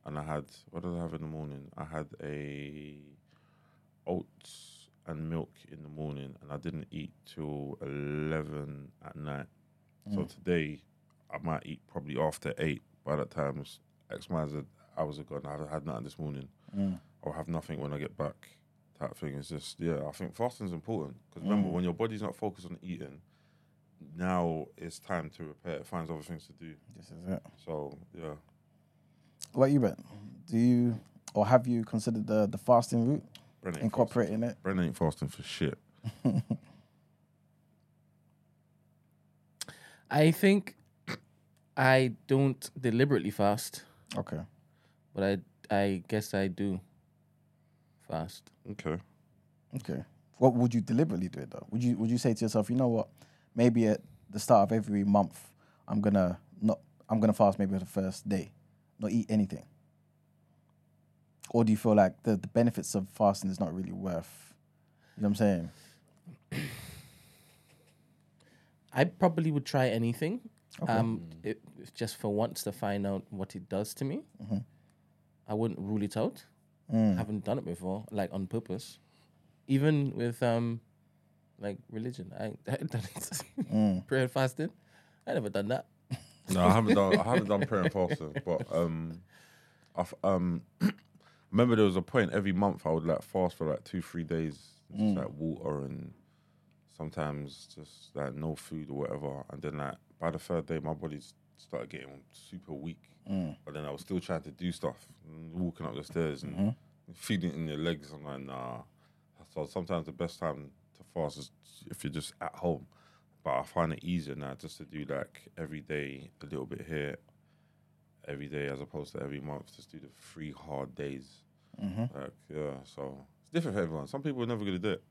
and I had what did I have in the morning? I had a oats and milk in the morning, and I didn't eat till eleven at night. So today, I might eat probably after eight. By that time, X, Y, Z hours ago, and I haven't had nothing this morning. I'll have nothing when I get back. Type thing is just yeah. I think fasting's important because remember mm. when your body's not focused on eating, now it's time to repair. It finds other things to do. This is it. So yeah, What about you, Ben? Do you or have you considered the the fasting route, Brennan ain't incorporating it? fasting. Brennan ain't fasting for shit. [laughs] I think I don't deliberately fast, Okay. but I I guess I do fast. Okay. Okay. What would you deliberately do it though? Would you would you say to yourself, you know what? Maybe at the start of every month, I'm gonna not I'm gonna fast maybe the first day, not eat anything. Or do you feel like the, the benefits of fasting is not really worth you know what I'm saying? I probably would try anything. Um, it, it's just for once to find out what it does to me. I wouldn't rule it out. Haven't done it before, like on purpose. Even with um, like religion, I, [laughs] I haven't done it. Prayer and fasting, I never done that. [laughs] No, I haven't done. I haven't done prayer and fasting, but um, I've um, [clears throat] remember there was a point every month I would like fast for like two, three days, just like water and sometimes just like no food or whatever, and then like by the third day my body s- started getting super weak, mm. but then I was still trying to do stuff, walking up the stairs and mm-hmm. feeling it in your legs. I'm like, nah. So sometimes the best time to fast is if you're just at home. But I find it easier now just to do like every day a little bit here, every day as opposed to every month. Just do the three hard days. Mm-hmm. Like yeah, so it's different for everyone. Some people are never gonna do it.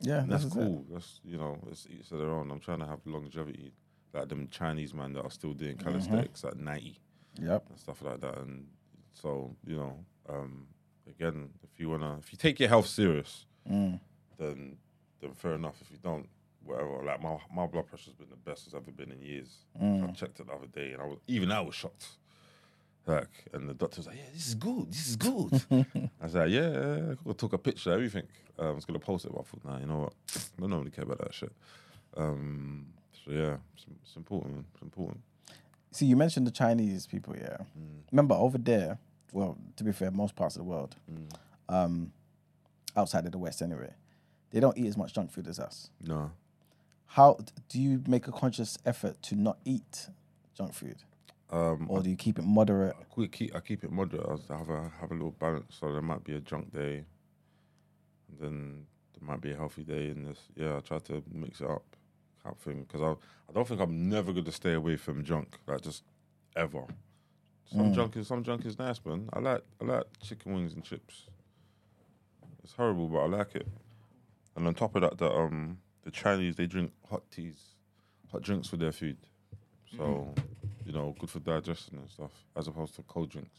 Yeah, that's is it. cool. That's you know, it's each to their own. I'm trying to have longevity, like them Chinese man that are still doing calisthenics at 90 Yep. and stuff like that. And so you know, um, again, if you wanna, if you take your health serious, Mm. then then fair enough. If you don't, whatever. Like my my blood pressure's been the best it's ever been in years. Mm. I checked it the other day, and I was even I was shocked. Like, and the doctor was like, "Yeah, this is good. This is good." [laughs] I was like, "Yeah, yeah, yeah." I took a picture, everything. Um, I was gonna post it, but I thought, "Nah, you know what? [sniffs] I don't really care about that shit." Um, so yeah, it's, it's important. man. It's important. See, you mentioned the Chinese people, yeah. Mm. Remember over there, well, to be fair, most parts of the world, Mm. um, outside of the West anyway, they don't eat as much junk food as us. No, How do you make a conscious effort to not eat junk food, um, or do you keep it moderate? I keep, I keep it moderate. I I have a have a little balance. So there might be a junk day, and then there might be a healthy day. And this, yeah, I try to mix it up, thing. Because I I don't think I'm never going to stay away from junk, like just ever. Some junk is some junk is nice, man. I like I like chicken wings and chips. It's horrible, but I like it. And on top of that, the um the Chinese they drink hot teas, hot drinks with their food. So you know, good for digestion and stuff, as opposed to cold drinks.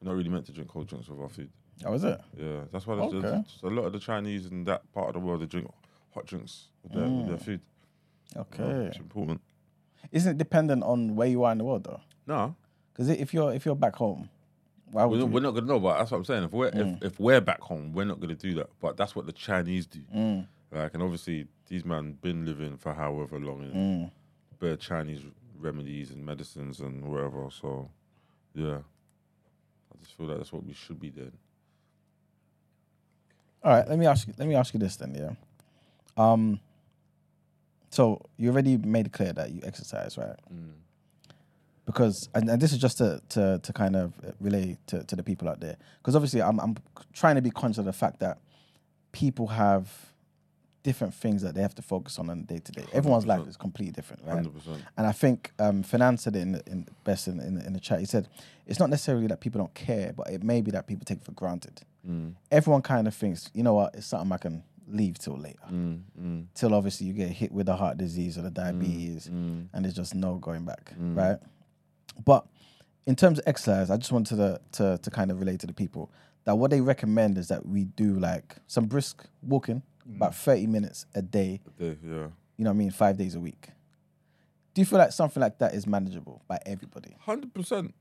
You're not really meant to drink cold drinks with our food. Oh, is it? Yeah, that's why there's, Okay. there's a lot of the Chinese in that part of the world they drink hot drinks with their, with their food. You Okay. it's important. Isn't it dependent on where you are in the world though? No, Because if you're if you're back home, why would we're, you? not- we're not gonna know. But that's what I'm saying. If we're if, if we're back home, we're not gonna do that. But that's what the Chinese do. Mm, Like, and obviously these men been living for however long, and mm. bare Chinese remedies and medicines and whatever. So, yeah, I just feel like that's what we should be doing. All right, let me ask you. Let me ask you this then. Yeah. Um. So you already made it clear that you exercise, right? Mm. Because and, and this is just to to to kind of relay to, to the people out there. Because obviously, I'm I'm trying to be conscious of the fact that people have different things that they have to focus on on day to day. Everyone's life is completely different, right? Hundred percent. And I think um, Fernan said it in, the- in best in, in, in the chat. He said it's not necessarily that people don't care, but it may be that people take it for granted. Mm. Everyone kind of thinks, you know what, it's something I can leave till later. Mm. Mm. Till obviously you get hit with the heart disease or the diabetes, Mm. and there's just no going back, Mm. right? But in terms of exercise, I just wanted to, to to kind of relate to the people that what they recommend is that we do like some brisk walking about 30 minutes a day, A Day, yeah. you know what I mean, five days a week. Do you feel like something like that is manageable by everybody? Hundred percent.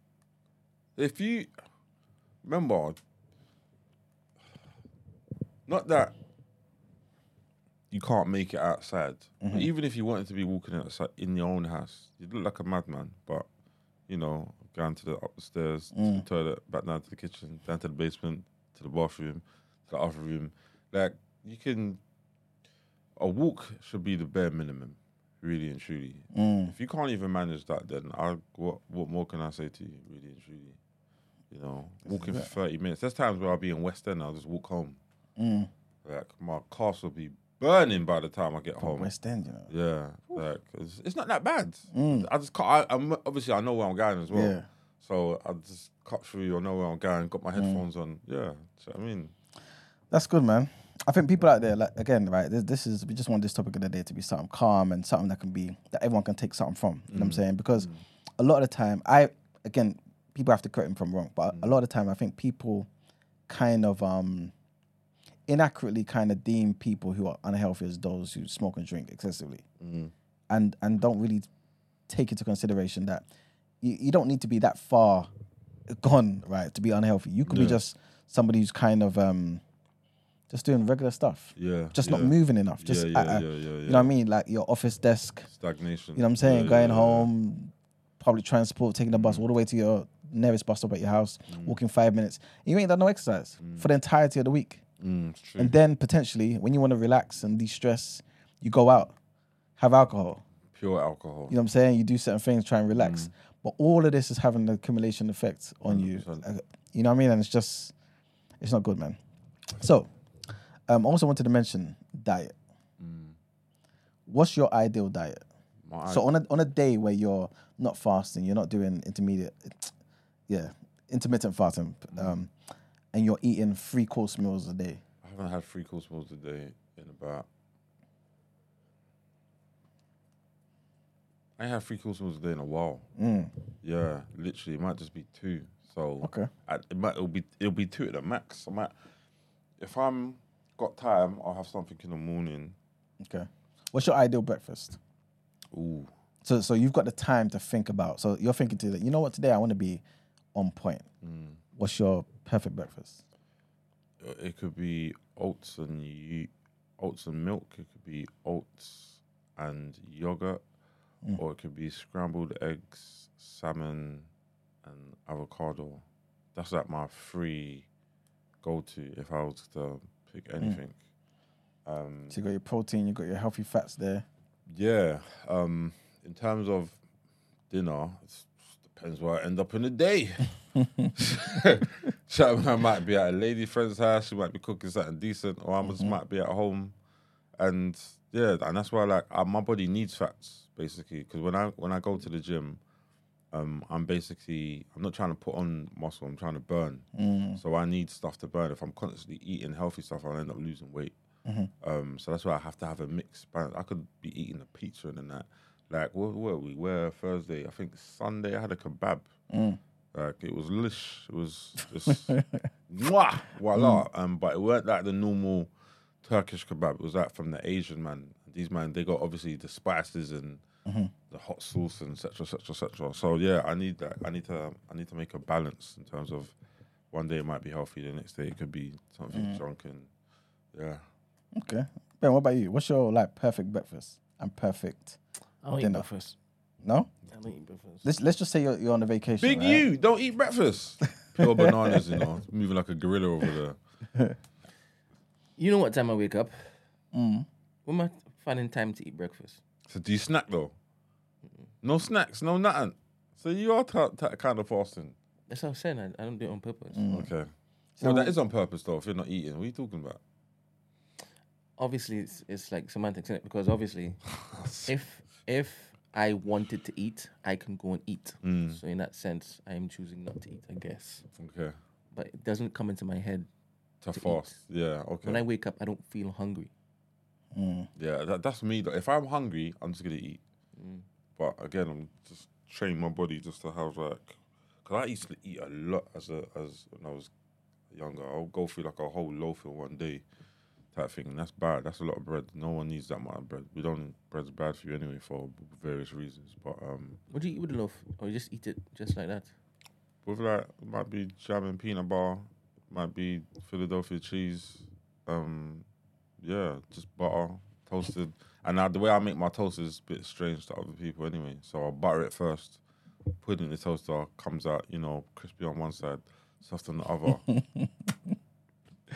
If you remember, not that you can't make it outside. Mm-hmm. Even if you wanted to be walking outside in your own house, you'd look like a madman. But you know, going to the upstairs, to Mm. the toilet, back down to the kitchen, down to the basement, to the bathroom, to the other room, like you can. A walk should be the bare minimum, really and truly. Mm. If you can't even manage that, then I what what more can I say to you, really and truly? You know, walking for thirty minutes. There's times where I'll be in West End, I'll just walk home. Mm. Like my car will be burning by the time I get home. West End, you know. Yeah, like it's, it's not that bad. Mm. I just. I, I'm obviously I know where I'm going as well. Yeah. So I just cut through. I know where I'm going. Got my headphones on. Yeah. So I mean, That's good, man. I think people out there, like again, right? This, this is we just want this topic of the day to be something calm and something that can be that everyone can take something from. You know what I'm saying? Because a lot of the time, I again, people have to correct me if I'm wrong, but a lot of the time, I think people kind of um inaccurately kind of deem people who are unhealthy as those who smoke and drink excessively, mm. and and don't really take into consideration that you, you don't need to be that far gone, right, to be unhealthy. You could be just somebody who's kind of um just doing regular stuff. yeah. Just not moving enough. Just yeah, yeah, a- yeah, yeah, you know what I mean? Like your office desk, Stagnation. you know what I'm saying? Yeah, yeah, Going yeah, yeah. home, public transport, taking the bus mm. all the way to your nearest bus stop at your house, mm. walking five minutes. You ain't done no exercise for the entirety of the week. Mm. And then potentially, when you want to relax and de-stress, you go out, have alcohol. Pure alcohol. You know what I'm saying? You do certain things, try and relax. But all of this is having an accumulation effect on you. 100%. Uh, You know what I mean? And it's just, it's not good, man. So, um, I also wanted to mention diet. What's your ideal diet? My So on a on a day where you're not fasting, you're not doing intermediate, yeah, intermittent fasting, um, and you're eating three course meals a day. I haven't had three course meals a day in about. I had three course meals a day in a while. Mm. Yeah, literally, it might just be two. So Okay. I, it might it'll be it'll be two at the max. I might, if I'm got time, I'll have something in the morning. Okay. What's your ideal breakfast? Ooh, So so you've got the time to think about. So you're thinking to that. You know what? Today I want to be on point. Mm. What's your perfect breakfast? Uh, it could be oats and you, oats and milk. It could be oats and yogurt, or it could be scrambled eggs, salmon, and avocado. That's like my free go-to if I was to pick anything. Um, So you got your protein, you got your healthy fats there. yeah. Um, in terms of dinner, it depends where I end up in the day. [laughs] [laughs] so I might be at a lady friend's house. She might be cooking something decent, or I just might be at home. And yeah, and that's why like uh, my body needs fats basically. Because when I when I go to the gym, um, I'm basically I'm not trying to put on muscle. I'm trying to burn. So I need stuff to burn. If I'm constantly eating healthy stuff, I'll end up losing weight. Um, so that's why I have to have a mixed balance. I could be eating a pizza and then that. Like, where were we? Where Thursday? I think Sunday I had a kebab. Like it was lish. It was just [laughs] mwah, voila. Mm. Um, but it weren't like the normal Turkish kebab. It was like from the Asian man. These man, they got obviously the spices and mm-hmm. the hot sauce and etc. etc. etc. So yeah, I need that. I need to. I need to make a balance in terms of one day it might be healthy, the next day it could be something mm. junk and yeah. Okay. Ben, what about you? What's your like perfect breakfast and perfect? I don't eat Dinner. breakfast. No. I don't eat breakfast. Let's let's just say you're, you're on a vacation. Big right? you don't eat breakfast. Pure [laughs] bananas, you know, moving like a gorilla over there. [laughs] You know what time I wake up? Mm. When am I finding time to eat breakfast? So do you snack though? No snacks, no nothing. So you are t- t- kind of fasting. That's what I'm saying. I, I don't do it on purpose. Mm. Okay. well, that is on purpose though. If you're not eating, what are you talking about? Obviously, it's, it's like semantics in it because obviously, [laughs] if if I wanted to eat, I can go and eat. Mm. So in that sense, I am choosing not to eat, I guess. Okay. But it doesn't come into my head. To, To fast. Yeah. Okay. When I wake up, I don't feel hungry. Mm. yeah, that, that's me. Though. If I'm hungry, I'm just gonna eat. Mm. But again, I'm just training my body just to have like, cause I used to eat a lot as a as when I was younger. I'll go through like a whole loaf in one day, type thing. That's bad. That's a lot of bread. No one needs that much bread. We don't. Bread's bad for you anyway for various reasons. But um, What do you eat with the loaf? Or you just eat it just like that? with like it might be jam and peanut bar, might be Philadelphia cheese. Um, yeah, just butter toasted. And now the way I make my toast is a bit strange to other people anyway. So I'll butter it first, put it in the toaster, comes out, you know, crispy on one side, soft on the other. [laughs]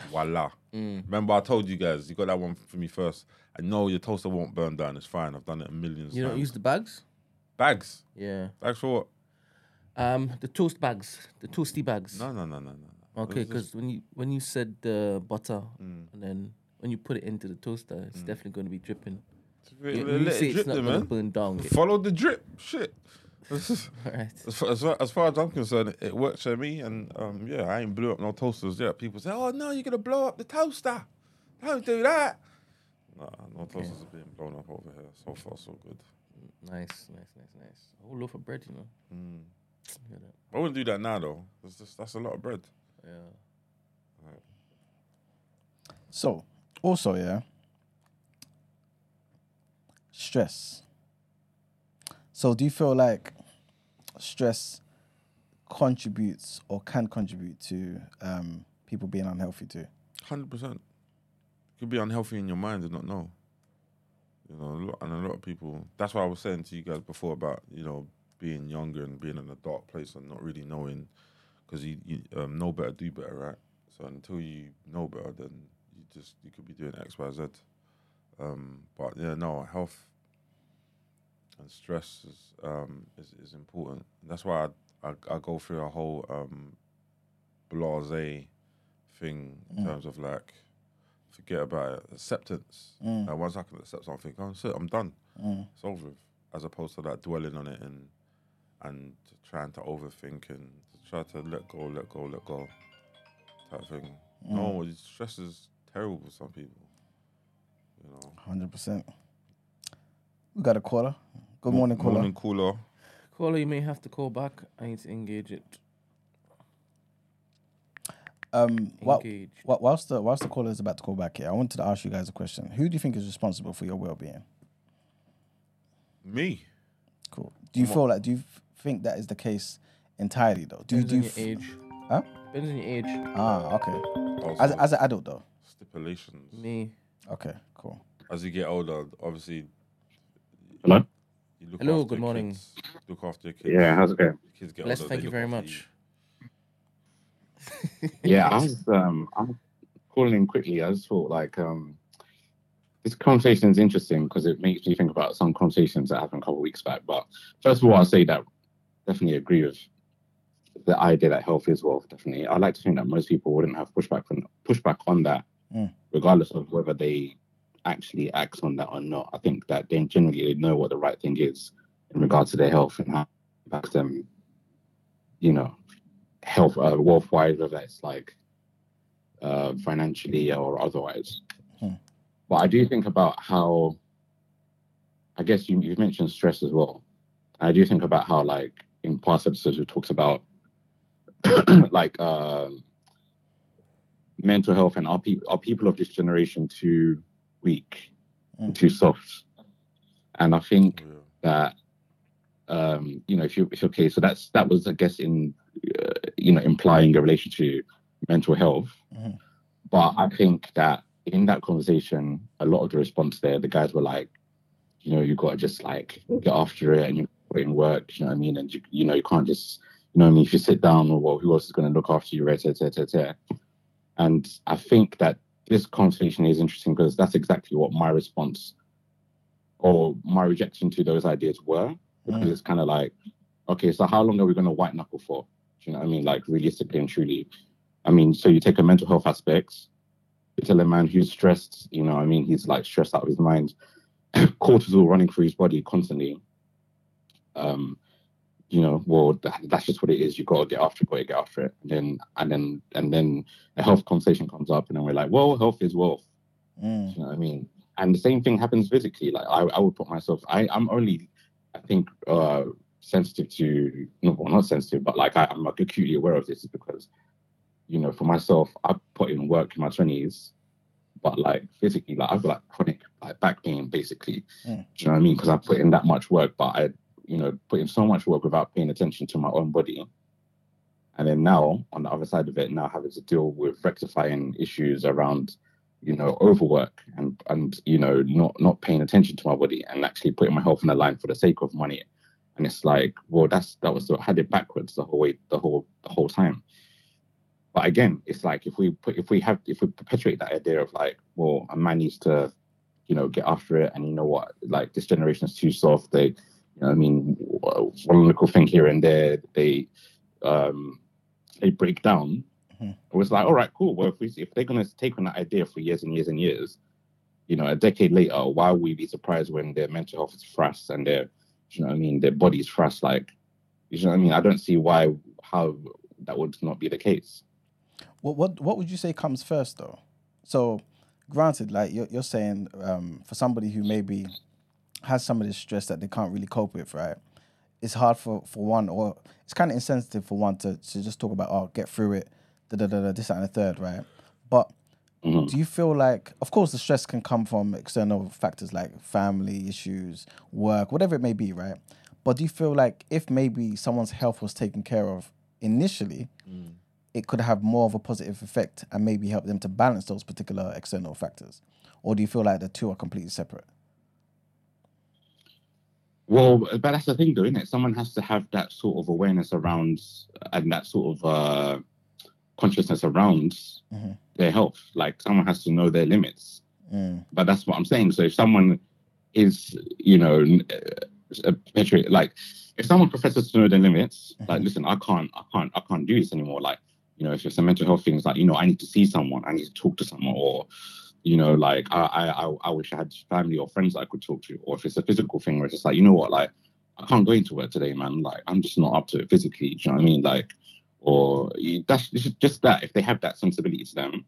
Voila. Mm. Remember I told you guys, you got that one for me first. I know your toaster won't burn down, it's fine. I've done it a million You don't times. use the bags? bags. Yeah. Bags for what? Um, the toast bags, the toasty bags. No, no, no, no, no. Okay, It's because when you when you said the butter Mm. and then when you put it into the toaster, it's definitely going to be dripping. Let- You, let you it say it's drip not going to man. burn down. Follow the drip. Shit. [laughs] as, far, as, far, as far as I'm concerned, it works for me. And um, yeah, I ain't blew up no toasters yet. People say, oh, no, you're going to blow up the toaster. Don't do that. Nah, no toasters are being blown up over here. So far, so good. Nice, nice, nice, nice. A whole loaf of bread, you know. Mm. I wouldn't do that now, though. That's, just, that's a lot of bread. Yeah. So, also, yeah, stress. So, do you feel like stress contributes or can contribute to um, people being unhealthy too? Hundred percent. Could be unhealthy in your mind and not know. You know, and a lot of people. That's why I was saying to you guys before about you know being younger and being in a dark place and not really knowing, because you, you um, know better, do better, right? So until you know better, then you just you could be doing X, Y, Z. Um, but yeah, no, health and stress is um, is, is important. That's why I, I I go through a whole um, blase thing in Mm. terms of like forget about it. acceptance. Mm. Like once I can accept something, oh I'm done. Mm. It's over. with. As opposed to like dwelling on it and and trying to overthink and try to let go, let go, let go type thing. No, stress is terrible for some people. You know. Hundred percent. We got a caller. Good morning, caller. Morning cooler. Caller, you may have to call back. I need to engage it. Um, while, Engage. while- whilst the whilst the caller is about to call back here, I wanted to ask you guys a question. Who do you think is responsible for your well-being? Me. Cool. Do you feel like? Do you f- think that is the case entirely though? Do you Depends do? on you your f- age. Huh? Depends on your age. Ah, okay. Also, As as an adult though. stipulations. Me. Okay, cool. As you get older, obviously. Hello? You look Hello, good morning. kids. Look after your kids. Yeah, how's it going? Kids get Bless, older, thank you very after much. [laughs] Yeah, I [laughs] was um I'm calling in quickly. I just thought like um this conversation is interesting because it makes me think about some conversations that happened a couple of weeks back. But first of all, I'll say that definitely agree with the idea that health is wealth. Definitely, I like to think that most people wouldn't have pushback on pushback on that, Mm. regardless of whether they actually acts on that or not. I think that they generally they know what the right thing is in regards to their health and how it impacts them. You know, health uh, wealth wise, whether it's like uh, financially or otherwise. Hmm. But I do think about how, I guess you, you've mentioned stress as well. I do think about how, like, in past episodes, we talked about [clears throat] like um mental health and are people are people of this generation too weak, Mm. too soft? And I think Yeah. that um you know if you if okay so that's that was i guess in uh, you know implying a relation to mental health Mhm. but i think that in that conversation a lot of the response there the guys were like you know you got to just like get after it and you put in work you know what i mean and you, you know you can't just you know what i mean if you sit down well who else is going to look after you right, right, right, right, right. and i think that this conversation is interesting because that's exactly what my response or my rejection to those ideas were because Mm. it's kind of like, okay, so how long are we going to white knuckle for? Do you know what I mean? Like realistically and truly. I mean, so you take a mental health aspect, you tell a man who's stressed, you know, I mean, he's like stressed out of his mind, [coughs] cortisol running through his body constantly. Um, you know, well, that's just what it is. You've got to get after it, got to get after it. And then, and then, and then a health conversation comes up, and then we're like, well, health is wealth. Mm. You know what I mean? And the same thing happens physically. Like I, I would put myself. I, I'm only, I think, uh, sensitive to no, well, not sensitive, but like I, I'm like acutely aware of this is because, you know, for myself, I put in work in my twenties, but like physically, like I've got like chronic like back pain basically. Mm. Do you know what I mean? Because I put in that much work, but I, you know, put in so much work without paying attention to my own body. And then now, on the other side of it, now having to deal with rectifying issues around, you know, overwork and and you know not not paying attention to my body and actually putting my health on the line for the sake of money. And it's like, well, that's that was I had it backwards the whole way, the whole the whole time. But again, it's like if we put if we have if we perpetuate that idea of like, well, a man needs to, you know, get after it, and you know what, like this generation is too soft. They, you know, I mean, one little thing here and there, they, um, they break down. Mhm. It was like, all right, cool. Well, if we if they're gonna take on that idea for years and years and years, you know, a decade later, why would we be surprised when their mental health is thrust and their, you know, what I mean, their body's thrust? Like, you know, what I mean, I don't see why how that would not be the case. What what what would you say comes first though? So, granted, like you're you're saying, um, for somebody who maybe has some of this stress that they can't really cope with, right? It's hard for for one, or it's kind of insensitive for one to to just talk about oh get through it, da da da da this that, and the third, right? But Mhm. do you feel like, of course, the stress can come from external factors like family issues, work, whatever it may be, right? But do you feel like if maybe someone's health was taken care of initially, it could have more of a positive effect and maybe help them to balance those particular external factors? Or do you feel like the two are completely separate? Well, but that's the thing, though, isn't it? Someone has to have that sort of awareness around and that sort of uh, consciousness around Mhm. their health. Like someone has to know their limits. Mm, But that's what I'm saying. So if someone is, you know, uh, perpetuate like if someone professes to know their limits, like Mhm. listen, I can't, I can't, I can't do this anymore. Like, you know, if it's a mental health thing, it's like, you know, I need to see someone, I need to talk to someone, or you know, like I, I, I, wish I had family or friends that I could talk to, or if it's a physical thing where it's just like, you know what, like I can't go into work today, man. Like I'm just not up to it physically. Do you know what I mean? Like, or that's just that. If they have that sensibility to them,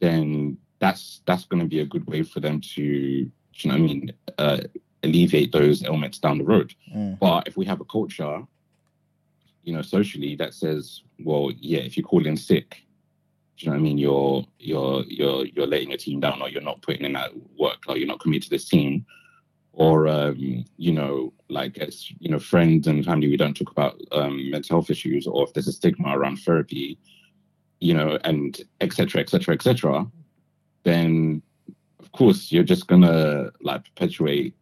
then that's that's going to be a good way for them to, do you know what I mean, uh, alleviate those ailments down the road. mm, But if we have a culture, you know, socially that says, well, yeah, if you call in sick, you know what I mean? You're you're you're you're letting your team down, or you're not putting in that work, or you're not committed to this team, or um, you know, like as you know, friends and family, we don't talk about um, mental health issues, or if there's a stigma around therapy, you know, and etc. etc. etc. Then, of course, you're just gonna like perpetuate,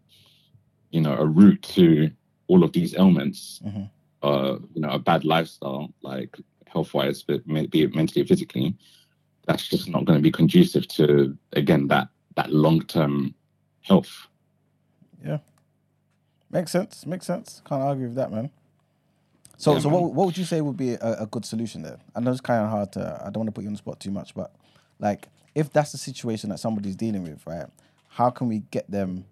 you know, a route to all of these ailments, Mhm. uh, you know, a bad lifestyle, like health wise, but may- be it mentally or physically, that's just not going to be conducive to again that that long term health. Yeah, makes sense. Makes sense. Can't argue with that, man. So, Yeah, so man. what what would you say would be a, a good solution there? I know it's kind of hard to. I don't want to put you on the spot too much, but like, if that's the situation that somebody's dealing with, right? How can we get them,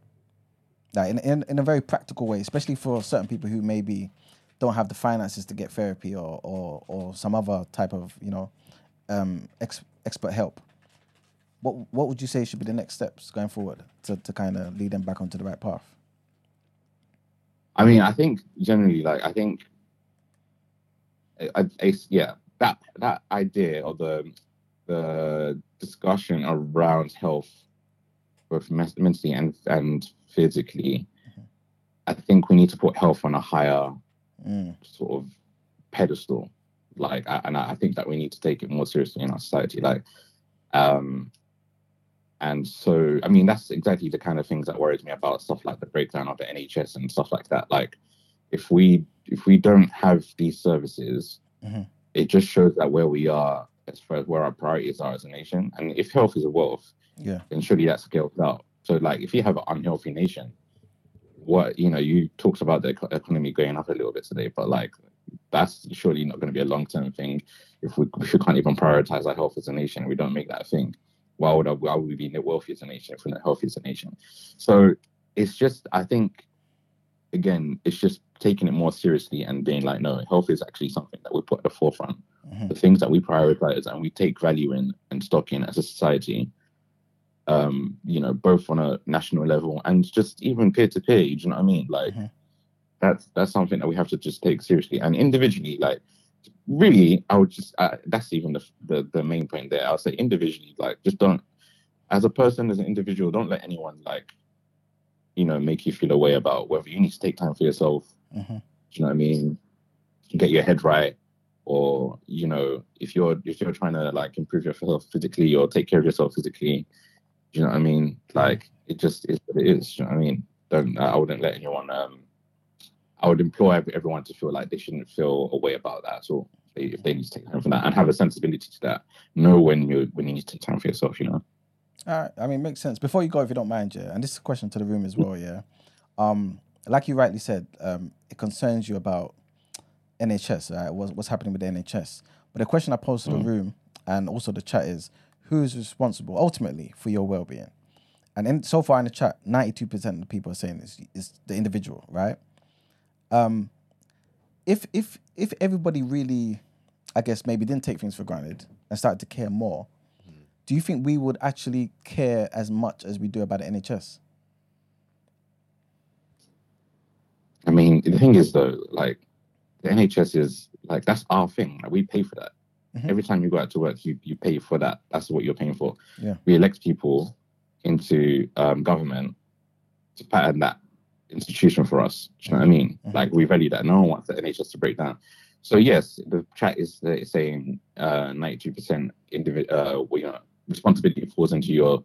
like, in in, in a very practical way, especially for certain people who maybe don't have the finances to get therapy or or or some other type of you know, um, ex, expert help. What what would you say should be the next steps going forward to to kind of lead them back onto the right path? I mean, I think generally, like, I think, I, I, yeah, that that idea or the the discussion around health, both mentally and and physically, I think we need to put health on a higher Mm, sort of pedestal. Like, I, and I think that we need to take it more seriously in our society. Like, um, and so, I mean, that's exactly the kind of things that worries me about stuff like the breakdown of the NHS and stuff like that. Like, if we if we don't have these services, Mhm. it just shows that where we are as far as where our priorities are as a nation. And if health is a wealth, yeah. then surely that scales out. So, like, if you have an unhealthy nation, what you know, you talked about the economy going up a little bit today, but like, that's surely not going to be a long term thing. If we if we can't even prioritize our health as a nation, we don't make that a thing. Why would I, why would we be the wealthy as a nation if we're not healthy as a nation? So it's just, I think, again, it's just taking it more seriously and being like, no, health is actually something that we put at the forefront Mhm. the things that we prioritize and we take value in and stock in as a society, um, you know, both on a national level and just even peer to peer. You know what I mean? Like Mhm. that's that's something that we have to just take seriously and individually. Like really, I would just uh, that's even the, the the main point there. I'll say individually, like just don't as a person, as an individual, don't let anyone like, you know, make you feel a way about whether you need to take time for yourself. Mhm. Do you know what I mean? Get your head right, or you know, if you're if you're trying to like improve yourself physically or take care of yourself physically, you know what I mean? Like it just is what it is. You know what I mean? Don't I wouldn't let anyone. um I would implore everyone to feel like they shouldn't feel a way about that at all. If they, if they need to take time for that and have a sensibility to that, know when you when you need to take time for yourself. You know. All right. I mean, makes sense. Before you go, if you don't mind, yeah, and this is a question to the room as well, yeah. Um, like you rightly said, um, it concerns you about NHS, right? What's, what's happening with the NHS? But the question I pose to the room and also the chat is, who's responsible ultimately for your well-being? And in, so far in the chat, ninety-two percent of the people are saying is the individual, right? Um, if if if everybody really, I guess maybe didn't take things for granted and started to care more, do you think we would actually care as much as we do about the NHS? I mean, the thing is though, like the NHS is like that's our thing. Like we pay for that. Mhm. Every time you go out to work, you you pay for that. That's what you're paying for. Yeah. We elect people into um, government to pattern that institution for us. Do you know what I mean? Mhm. Like we value that. No one wants the NHS to break down. So yes, the chat is uh, saying uh, 92% individual, uh, well, you know, responsibility falls into your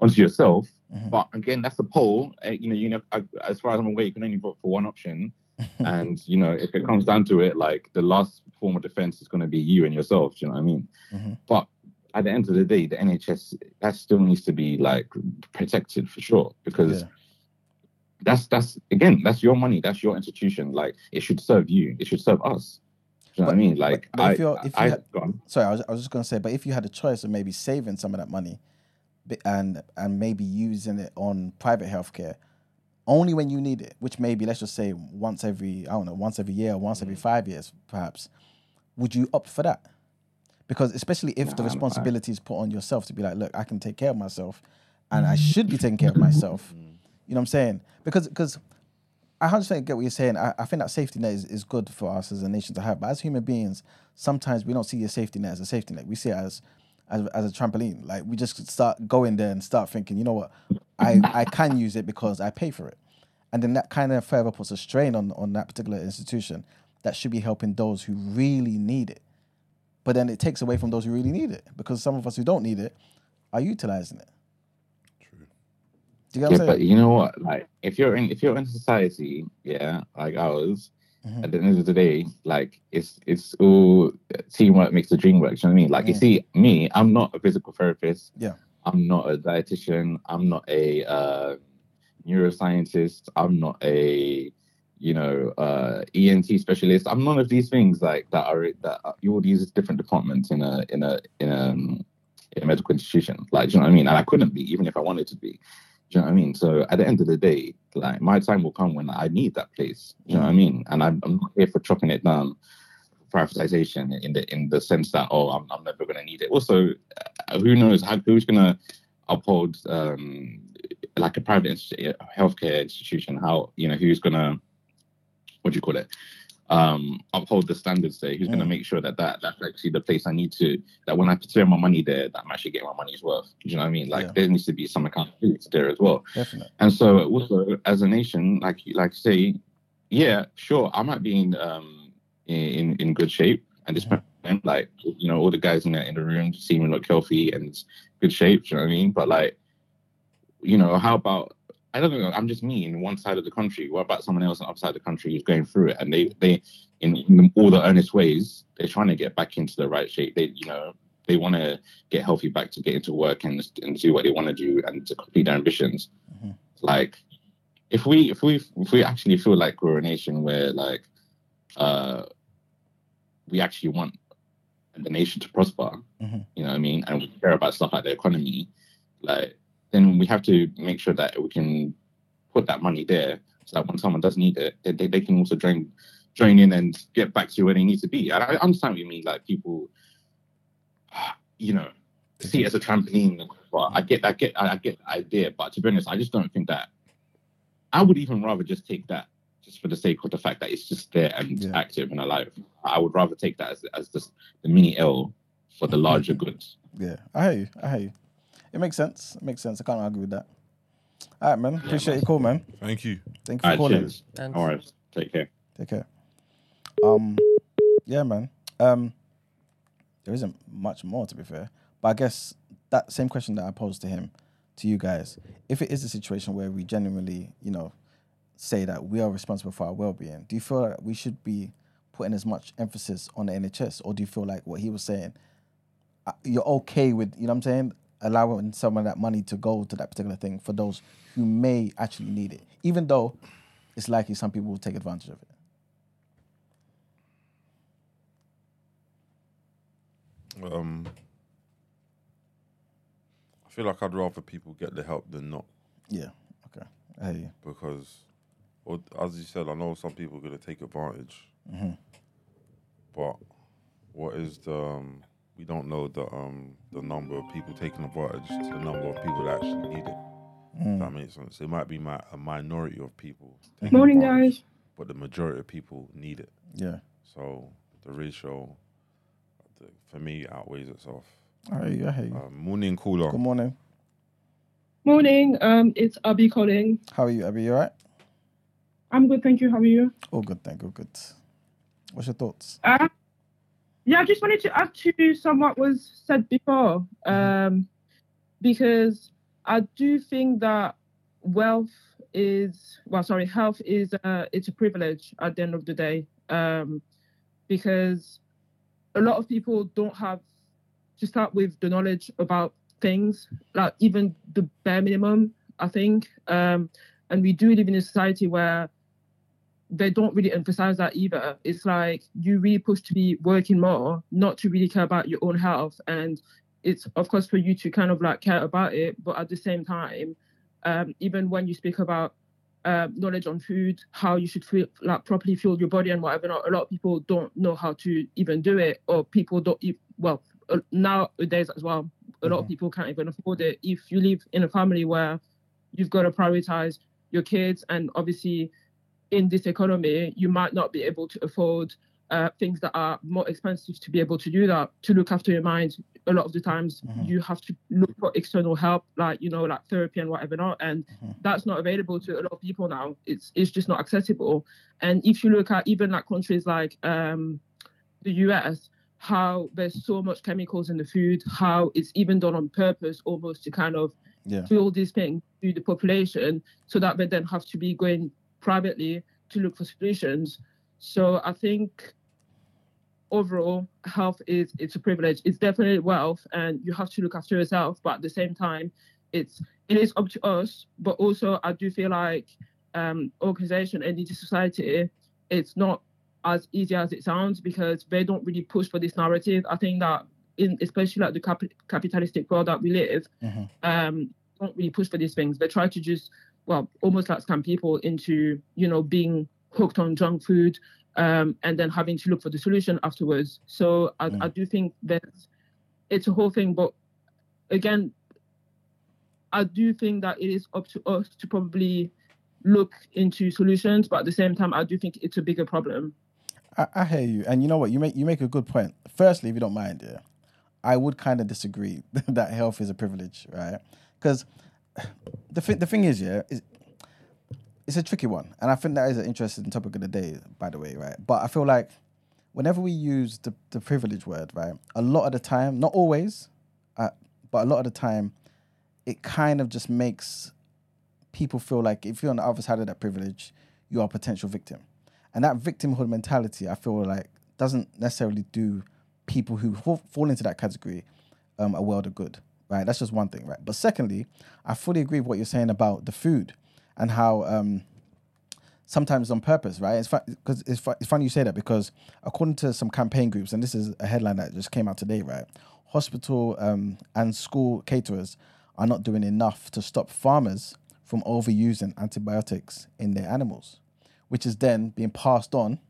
onto yourself. Mhm. But again, that's a poll. Uh, you know, you know, I, as far as I'm aware, you can only vote for one option. And you know, if it comes down to it, like the last form of defense is going to be you and yourself. Do you know what I mean? Mhm. But at the end of the day, the NHS that still needs to be like protected for sure because Yeah. that's that's again that's your money, that's your institution. Like it should serve you. It should serve us. Do you know what I mean? Like but I, if you're- if you I, had-. Sorry, I was, I was just going to say, but if you had a choice of maybe saving some of that money and and maybe using it on private healthcare only when you need it, which maybe let's just say once every I don't know once every year once Mm. every five years perhaps, would you opt for that? Because especially if the Nah, I'm- I- responsibility is put on yourself to be like, look, I can take care of myself, and I should be taking care of myself. You know what I'm saying? Because because I 100% get what you're saying. I, I think that safety net is, is good for us as a nation to have. But as human beings, sometimes we don't see a safety net as a safety net. We see it as as, as a trampoline. Like we just start going there and start thinking, you know what, I, I can use it because I pay for it. And then that kind of further puts a strain on, on that particular institution that should be helping those who really need it. But then it takes away from those who really need it because some of us who don't need it are utilizing it. True. Do you get what Yeah, I'm but you know what? Like, if you're in if you're in society, yeah, like ours, Mhm. at the end of the day, like it's it's all teamwork makes the dream work. You know what I mean? Like, you Mm. see, me, I'm not a physical therapist. Yeah. I'm not a dietitian. I'm not a uh, neuroscientist. I'm not a you know uh, ENT specialist. I'm none of these things like that are that are all these different departments in a in a in a, in a medical institution. Like, you know what I mean? And I couldn't be even if I wanted to be. Do you know what I mean? So at the end of the day, like my time will come when I need that place. Do you know what I mean? And I'm, I'm not here for chopping it down, privatization in the in the sense that oh I'm, I'm never going to need it. Also, uh, who knows how, who's going to uphold um like a private healthcare institution? How you know who's going to what do you call it? Um, uphold the standards there. Who's going to Mm. make sure that, that that's actually the place I need to that when I spend my money there, that I'm actually getting my money's worth. Do you know what I mean? Like Yeah. there needs to be some accountability there as well. Definitely. And so also as a nation, like you like say, yeah, sure, I might be in um in in good shape at this. Like you know, all the guys in the in the room seem look healthy and good shape. Do you know what I mean? But like, you know, how about I don't know. I'm just me in one side of the country. What about someone else on the other side of the country who's going through it and they they in, in all the earnest ways they're trying to get back into the right shape. They you know they want to get healthy back to get into work and and do what they want to do and to complete their ambitions. Mhm. Like if we if we if we actually feel like we're a nation where like uh we actually want the nation to prosper, Mhm. you know what I mean, and we care about stuff like the economy, like then we have to make sure that we can put that money there so that when someone does need it, they, they, can also join join in and get back to where they need to be. And I understand what you mean, like people [sighs] you know, see it as a trampoline. But I get, I get, I get the idea. But to be honest, I just don't think that. I would even rather just take that, just for the sake of the fact that it's just there and Yeah. active and alive. I would rather take that as as just the mini L for the larger good. Yeah, I hear you. I hear you. It makes sense. It makes sense. I can't argue with that. All right, man. Appreciate your call, man. Thank you. Thank you for right, calling. cheers. All right, take care. Take care. Um, yeah, man. Um, there isn't much more to be fair, but I guess that same question that I posed to him, to you guys, if it is a situation where we genuinely, you know, say that we are responsible for our well-being, do you feel like we should be putting as much emphasis on the NHS, or do you feel like what he was saying, uh, you're okay with, you know, what I'm saying, allowing some of that money to go to that particular thing for those who may actually need it, even though it's likely some people will take advantage of it. Um, I feel like I'd rather people get the help than not Yeah. Okay. I hear you. because, or, as you said, I know some people are going to take advantage. But what is the? Um, we don't know the um the number of people taking advantage to the number of people that actually need it. If that makes sense. It might be mi- a minority of people. taking Morning, guys. But the majority of people need it. Yeah. So the ratio, the, for me, outweighs itself. I hear you. I hear you. Um, morning cooler. Good morning. Morning. Um, it's Abby calling. How are you, Abby? You all right? I'm good, thank you. How are you? All good, thank you. Good. What's your thoughts? Uh, yeah, I just wanted to add to some what was said before, um, because I do think that wealth is well, sorry, health is uh, it's a privilege at the end of the day, um, because a lot of people don't have to start with the knowledge about things, like even the bare minimum. I think, um, and we do live in a society where they don't really emphasize that either. It's like you really push to be working more, not to really care about your own health. And it's of course for you to kind of like care about it, but at the same time, um, even when you speak about uh, knowledge on food, how you should feel like properly fuel your body and whatever, not a lot of people don't know how to even do it, or people don't. e- Well, uh, nowadays as well, a lot of people can't even afford it. If you live in a family where you've got to prioritize your kids and obviously in this economy, you might not be able to afford uh, things that are more expensive to be able to do that. To look after your mind, a lot of the times you have to look for external help, like you know, like therapy and whatever not, and that's not available to a lot of people now. It's it's just not accessible. And if you look at even like countries like um, the US, how there's so much chemicals in the food, how it's even done on purpose, almost to kind of Yeah. do all these things to the population so that they then have to be going privately to look for solutions. So I think overall health is it's a privilege. It's definitely wealth and you have to look after yourself, but at the same time it's it is up to us. But also I do feel like um organization and into society it's not as easy as it sounds because they don't really push for this narrative. I think that in especially like the cap- capitalistic world that we live, um, don't really push for these things. They try to just, well, almost like scam people into, you know, being hooked on junk food um, and then having to look for the solution afterwards. So I, I do think that it's a whole thing. But again, I do think that it is up to us to probably look into solutions. But at the same time, I do think it's a bigger problem. I, I hear you, and you know what? You make you make a good point. Firstly, if you don't mind, yeah, I would kind of disagree [laughs] that health is a privilege, right? Because the thi- the thing is, yeah, is it's a tricky one, and I think that is an interesting topic of the day, by the way, right? But I feel like whenever we use the the privilege word, right, a lot of the time, not always, uh, but a lot of the time, it kind of just makes people feel like if you're on the other side of that privilege, you are a potential victim. And that victimhood mentality, I feel like, doesn't necessarily do people who fall, fall into that category um, a world of good, right? That's just one thing, right? But secondly, I fully agree with what you're saying about the food and how um, sometimes on purpose, right? It's because it's, fu- it's funny you say that because according to some campaign groups, and this is a headline that just came out today, right? Hospital um, and school caterers are not doing enough to stop farmers from overusing antibiotics in their animals, which is then being passed on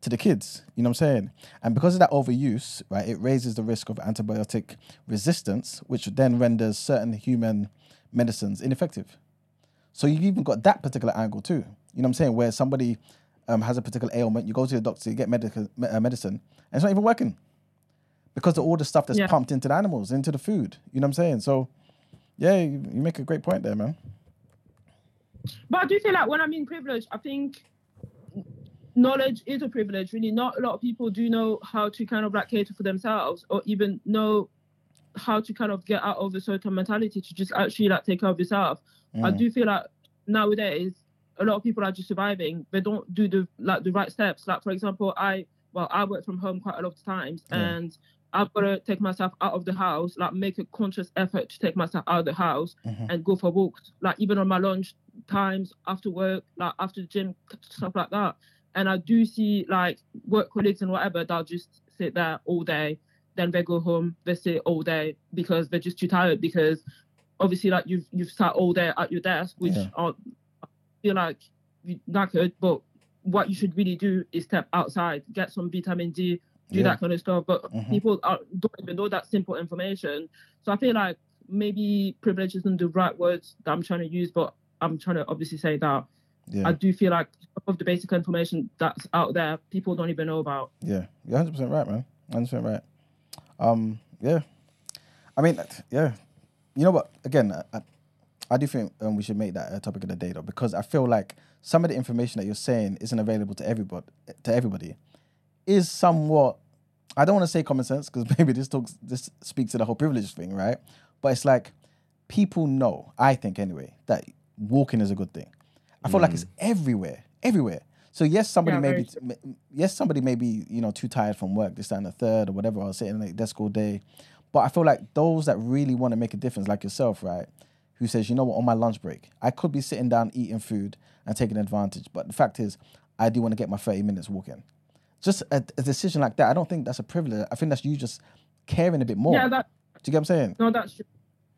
to the kids. You know what I'm saying? And because of that overuse, right, it raises the risk of antibiotic resistance, which then renders certain human medicines ineffective. So you've even got that particular angle too. You know what I'm saying? Where somebody um, has a particular ailment, you go to the doctor, you get medical me- uh, medicine, and it's not even working because of all the stuff that's Yeah. pumped into the animals, into the food. You know what I'm saying? So Yeah, you, you make a great point there, man. But I do feel like when I'm in privilege, I think knowledge is a privilege. Really, not a lot of people do know how to kind of like cater for themselves, or even know how to kind of get out of a certain mentality to just actually like take care of yourself. I Mm. do feel like nowadays a lot of people are just surviving. They don't do the like the right steps. Like for example, I well I work from home quite a lot of times, Yeah. and I've got to take myself out of the house, like make a conscious effort to take myself out of the house Mhm. and go for walks. Like even on my lunch times, after work, like after the gym, stuff like that. And I do see like work colleagues and whatever that'll just sit there all day. Then they go home, they sit all day because they're just too tired. Because obviously, like you've you've sat all day at your desk, which Yeah. are, I feel like you knackered. But what you should really do is step outside, get some vitamin D, do Yeah. that kind of stuff. But Mhm. people are, don't even know that simple information. So I feel like maybe privilege isn't the right words that I'm trying to use, but I'm trying to obviously say that Yeah. I do feel like some of the basic information that's out there, people don't even know about. Yeah, you're hundred percent right, man. Hundred percent right. Um, yeah. I mean, yeah. You know what? Again, I, I, I do think um, we should make that a topic of the day, though, because I feel like some of the information that you're saying isn't available to everybody. To everybody, is somewhat. I don't want to say common sense because [laughs] maybe this talks this speaks to the whole privilege thing, right? But it's like people know. I think anyway that walking is a good thing. I feel like it's mm. everywhere, everywhere. So yes, somebody Yeah, may very yes, somebody may be, you know, too tired from work, this, that, and the third, or whatever, or sitting at the desk all day. But I feel like those that really want to make a difference, like yourself, right, who says, you know what, on my lunch break, I could be sitting down eating food and taking advantage. But the fact is, I do want to get my 30 minutes walking. Just a, a decision like that, I don't think that's a privilege. I think that's you just caring a bit more. Yeah, that do you get what I'm saying? no, that's true.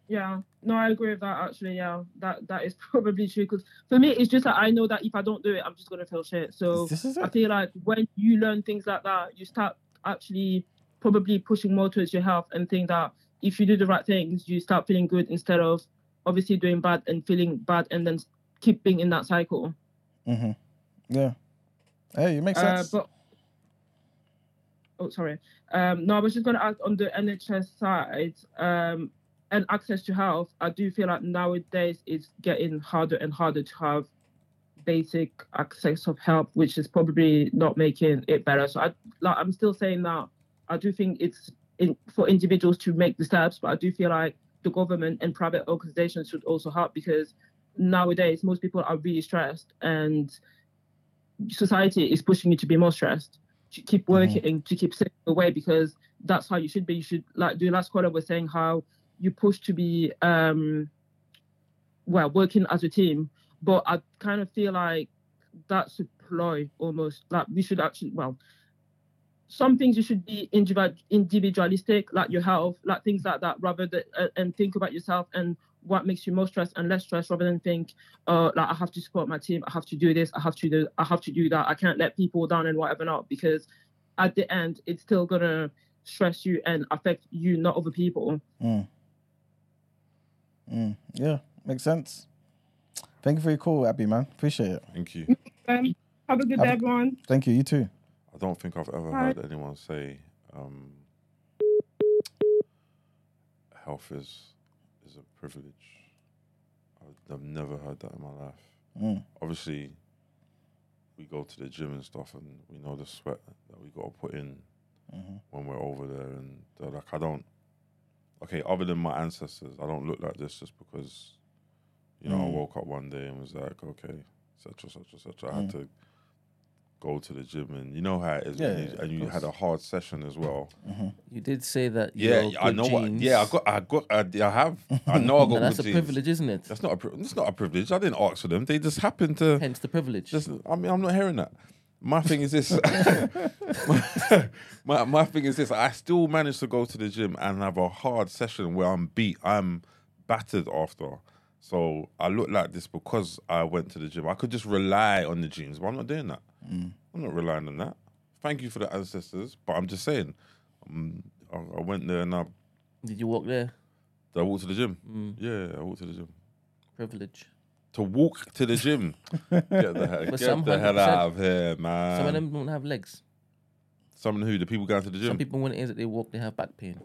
Yeah, no, I agree with that. Actually, yeah, that that is [laughs] probably true. Because for me, it's just that I know that if I don't do it, I'm just gonna feel shit. So I feel like when you learn things like that, you start actually probably pushing more towards your health and think that if you do the right things, you start feeling good instead of obviously doing bad and feeling bad and then keep being in that cycle. Mm-hmm. Yeah. Hey, it makes Uh, sense. but oh, sorry. Um, no, I was just going to ask on the NHS side um, and access to health. I do feel like nowadays it's getting harder and harder to have basic access of help, which is probably not making it better. So I, like, I'm still saying that I do think it's in, for individuals to make the steps, but I do feel like the government and private organizations should also help because nowadays most people are really stressed and society is pushing you to be more stressed, to keep working, mm-hmm. to keep saving away because that's how you should be. You should like the last quarter was saying how you push to be um well working as a team, but I kind of feel like that's a ploy almost. Like we should actually well some things you should be individual individualistic, like your health, like things like that, rather than uh, and think about yourself and what makes you more stressed and less stressed, rather than think, uh, like I have to support my team, I have to do this, I have to do, I have to do that, I can't let people down and whatever not, because at the end it's still gonna stress you and affect you, not other people. Mm. Mm. Yeah, makes sense. Thank you for your call, Abby, man. Appreciate it. Thank you. Um, have a good Have day, a- everyone. Thank you. You too. I don't think I've ever Hi. heard anyone say um, health is is a privilege. I've, I've never heard that in my life. Mm. Obviously, we go to the gym and stuff, and we know the sweat that we got to put in Mhm. when we're over there. And they're like, I don't. Okay, other than my ancestors, I don't look like this just because, you know, I Mm. woke up one day and was like, okay, such and such and such. I had Mm. to go to the gym, and you know how it is, Yeah, when yeah, you, and you had a hard session as well. You did say that. Yeah, your I good know what. Yeah, I got, I got, I, I have. I know I [laughs] got. And that's a good genes. privilege, isn't it? That's not a. pri- That's not a privilege. I didn't ask for them. They just happened to. Hence the privilege. Just, I mean, I'm not hearing that. My thing is this. my, [laughs] my my thing is this. I still managed to go to the gym and have a hard session where I'm beat. I'm battered after. So I look like this because I went to the gym. I could just rely on the genes, but I'm not doing that. I'm not relying on that. Thank you for the ancestors, but I'm just saying. Um, I, I went there and I, Did you walk there? I walked to the gym. Mm, Yeah, I walked to the gym. privilege. To walk to the gym. get the, hell- get the hell out of here, man. Some of them don't have legs. Some who? The people going to the gym. Some people, when it is that they walk, they have back pain.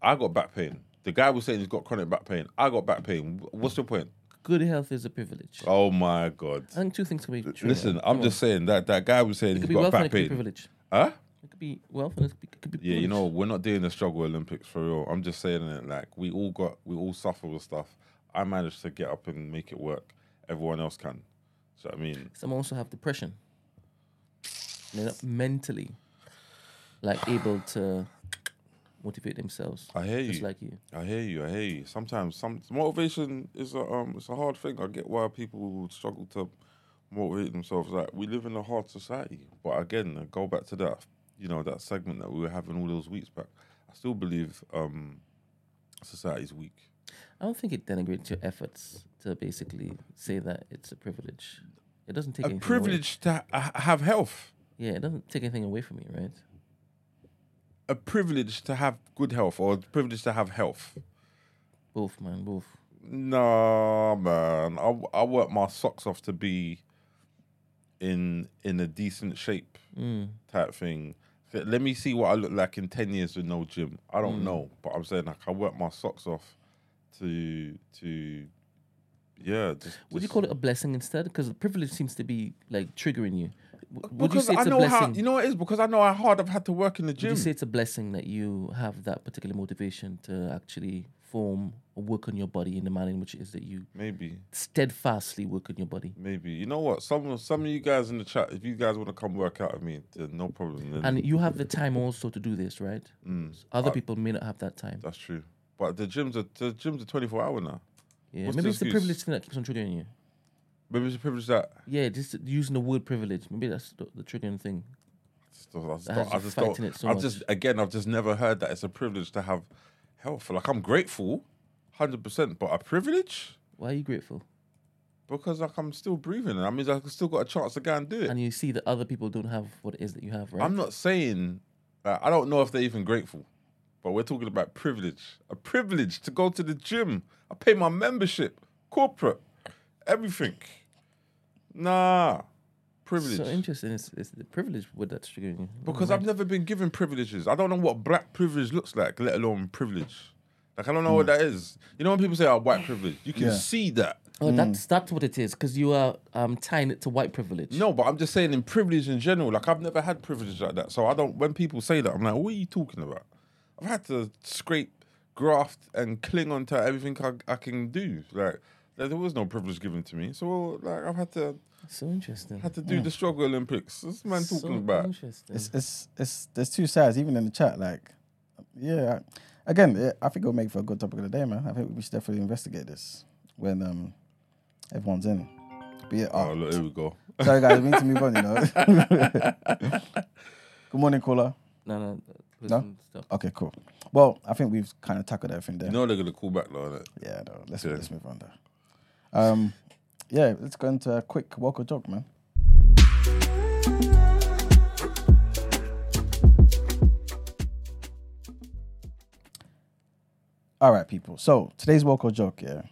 I got back pain. The guy was saying he's got chronic back pain. I got back pain. What's your point? Good health is a privilege. Oh my god! I think two things can be true. Listen. I'm Come just on. saying that that guy was saying he's got back it could be pain. privilege. Huh? It could be wealth and it could be, Yeah, you know, we're not doing the struggle Olympics for real. I'm just saying it like we all got we all suffer with stuff. I managed to get up and make it work. Everyone else can. So I mean, Some also have depression. They're not mentally like able to motivate themselves. I hear you. Just like you. I hear you. I hear you. Sometimes some motivation is a um it's a hard thing. I get why people struggle to motivate themselves. Like we live in a hard society. But again, I go back to that you know that segment that we were having all those weeks back. I still believe um society's weak. I don't think it denigrates your efforts to basically say that it's a privilege. It doesn't take A anything away. privilege to ha- have health. Yeah, it doesn't take anything away from you, right? A privilege to have good health, or a privilege to have health. Both, man, both. Nah, man. I, I work my socks off to be in in a decent shape Mm. type thing. Let me see what I look like in ten years with no gym. I don't Mm. know, but I'm saying like I work my socks off to to yeah. Just, Would you call it a blessing instead? Because the privilege seems to be like triggering you. W- Would Because you say it's I a know blessing? how you know what it is because I know how hard I've had to work in the gym. Would you say it's a blessing that you have that particular motivation to actually form or work on your body in the manner in which it is that you Maybe. steadfastly work on your body? Maybe you know what some some of you guys in the chat, if you guys want to come work out with me, then no problem. Then And you have the time also to do this, right? Mm, Other I- people may not have that time. that's true. But the gyms are the gyms are twenty four hour now. Yeah, what's maybe the it's the excuse? privilege thing that keeps on triggering you. Maybe it's a privilege that Yeah, just using the word privilege. Maybe that's the, the triggering thing. I just don't- I just That don't- has I you just fighting don't. it so I've just again, I've just never heard that it's a privilege to have health. Like I'm grateful, hundred percent, but a privilege Why are you grateful? because like I'm still breathing, and that means I've still got a chance to go and do it. And you see that other people don't have what it is that you have, right? I'm not saying like, I don't know if they're even grateful, but we're talking about privilege. A privilege to go to the gym. I pay my membership, corporate, everything. Nah, privilege. So interesting. It's, it's the privilege with that triggering you. because I've never been given privileges. I don't know what black privilege looks like, let alone privilege. Like I don't know what that is. You know when people say oh white privilege, you can Yeah. see that. Oh, that's that's what it is. Because you are um, tying it to white privilege. No, but I'm just saying in privilege in general. Like I've never had privilege like that, so I don't. When people say that, I'm like, what are you talking about? I've had to scrape, graft, and cling onto everything I, I can do. Like there, there was no privilege given to me, so like I've had to So interesting. had to do the struggle Olympics. This man so talking about. Interesting. It's it's it's there's two sides even in the chat. Like, yeah, again, yeah, I think it'll make for a good topic of the day, man. I think we should definitely investigate this when um everyone's in. But yeah, Oh oh, look, here we go. sorry guys, we need to move on. You know. [laughs] good morning, caller. no, no. Listen, stop. Okay, cool. Well, I think we've kind of tackled everything there. You know they're gonna call back though. innit? Yeah, no, let's Yeah. let's move on there. Um, yeah, let's go into a quick woke or joke, man. All right, people. So today's woke or joke, yeah.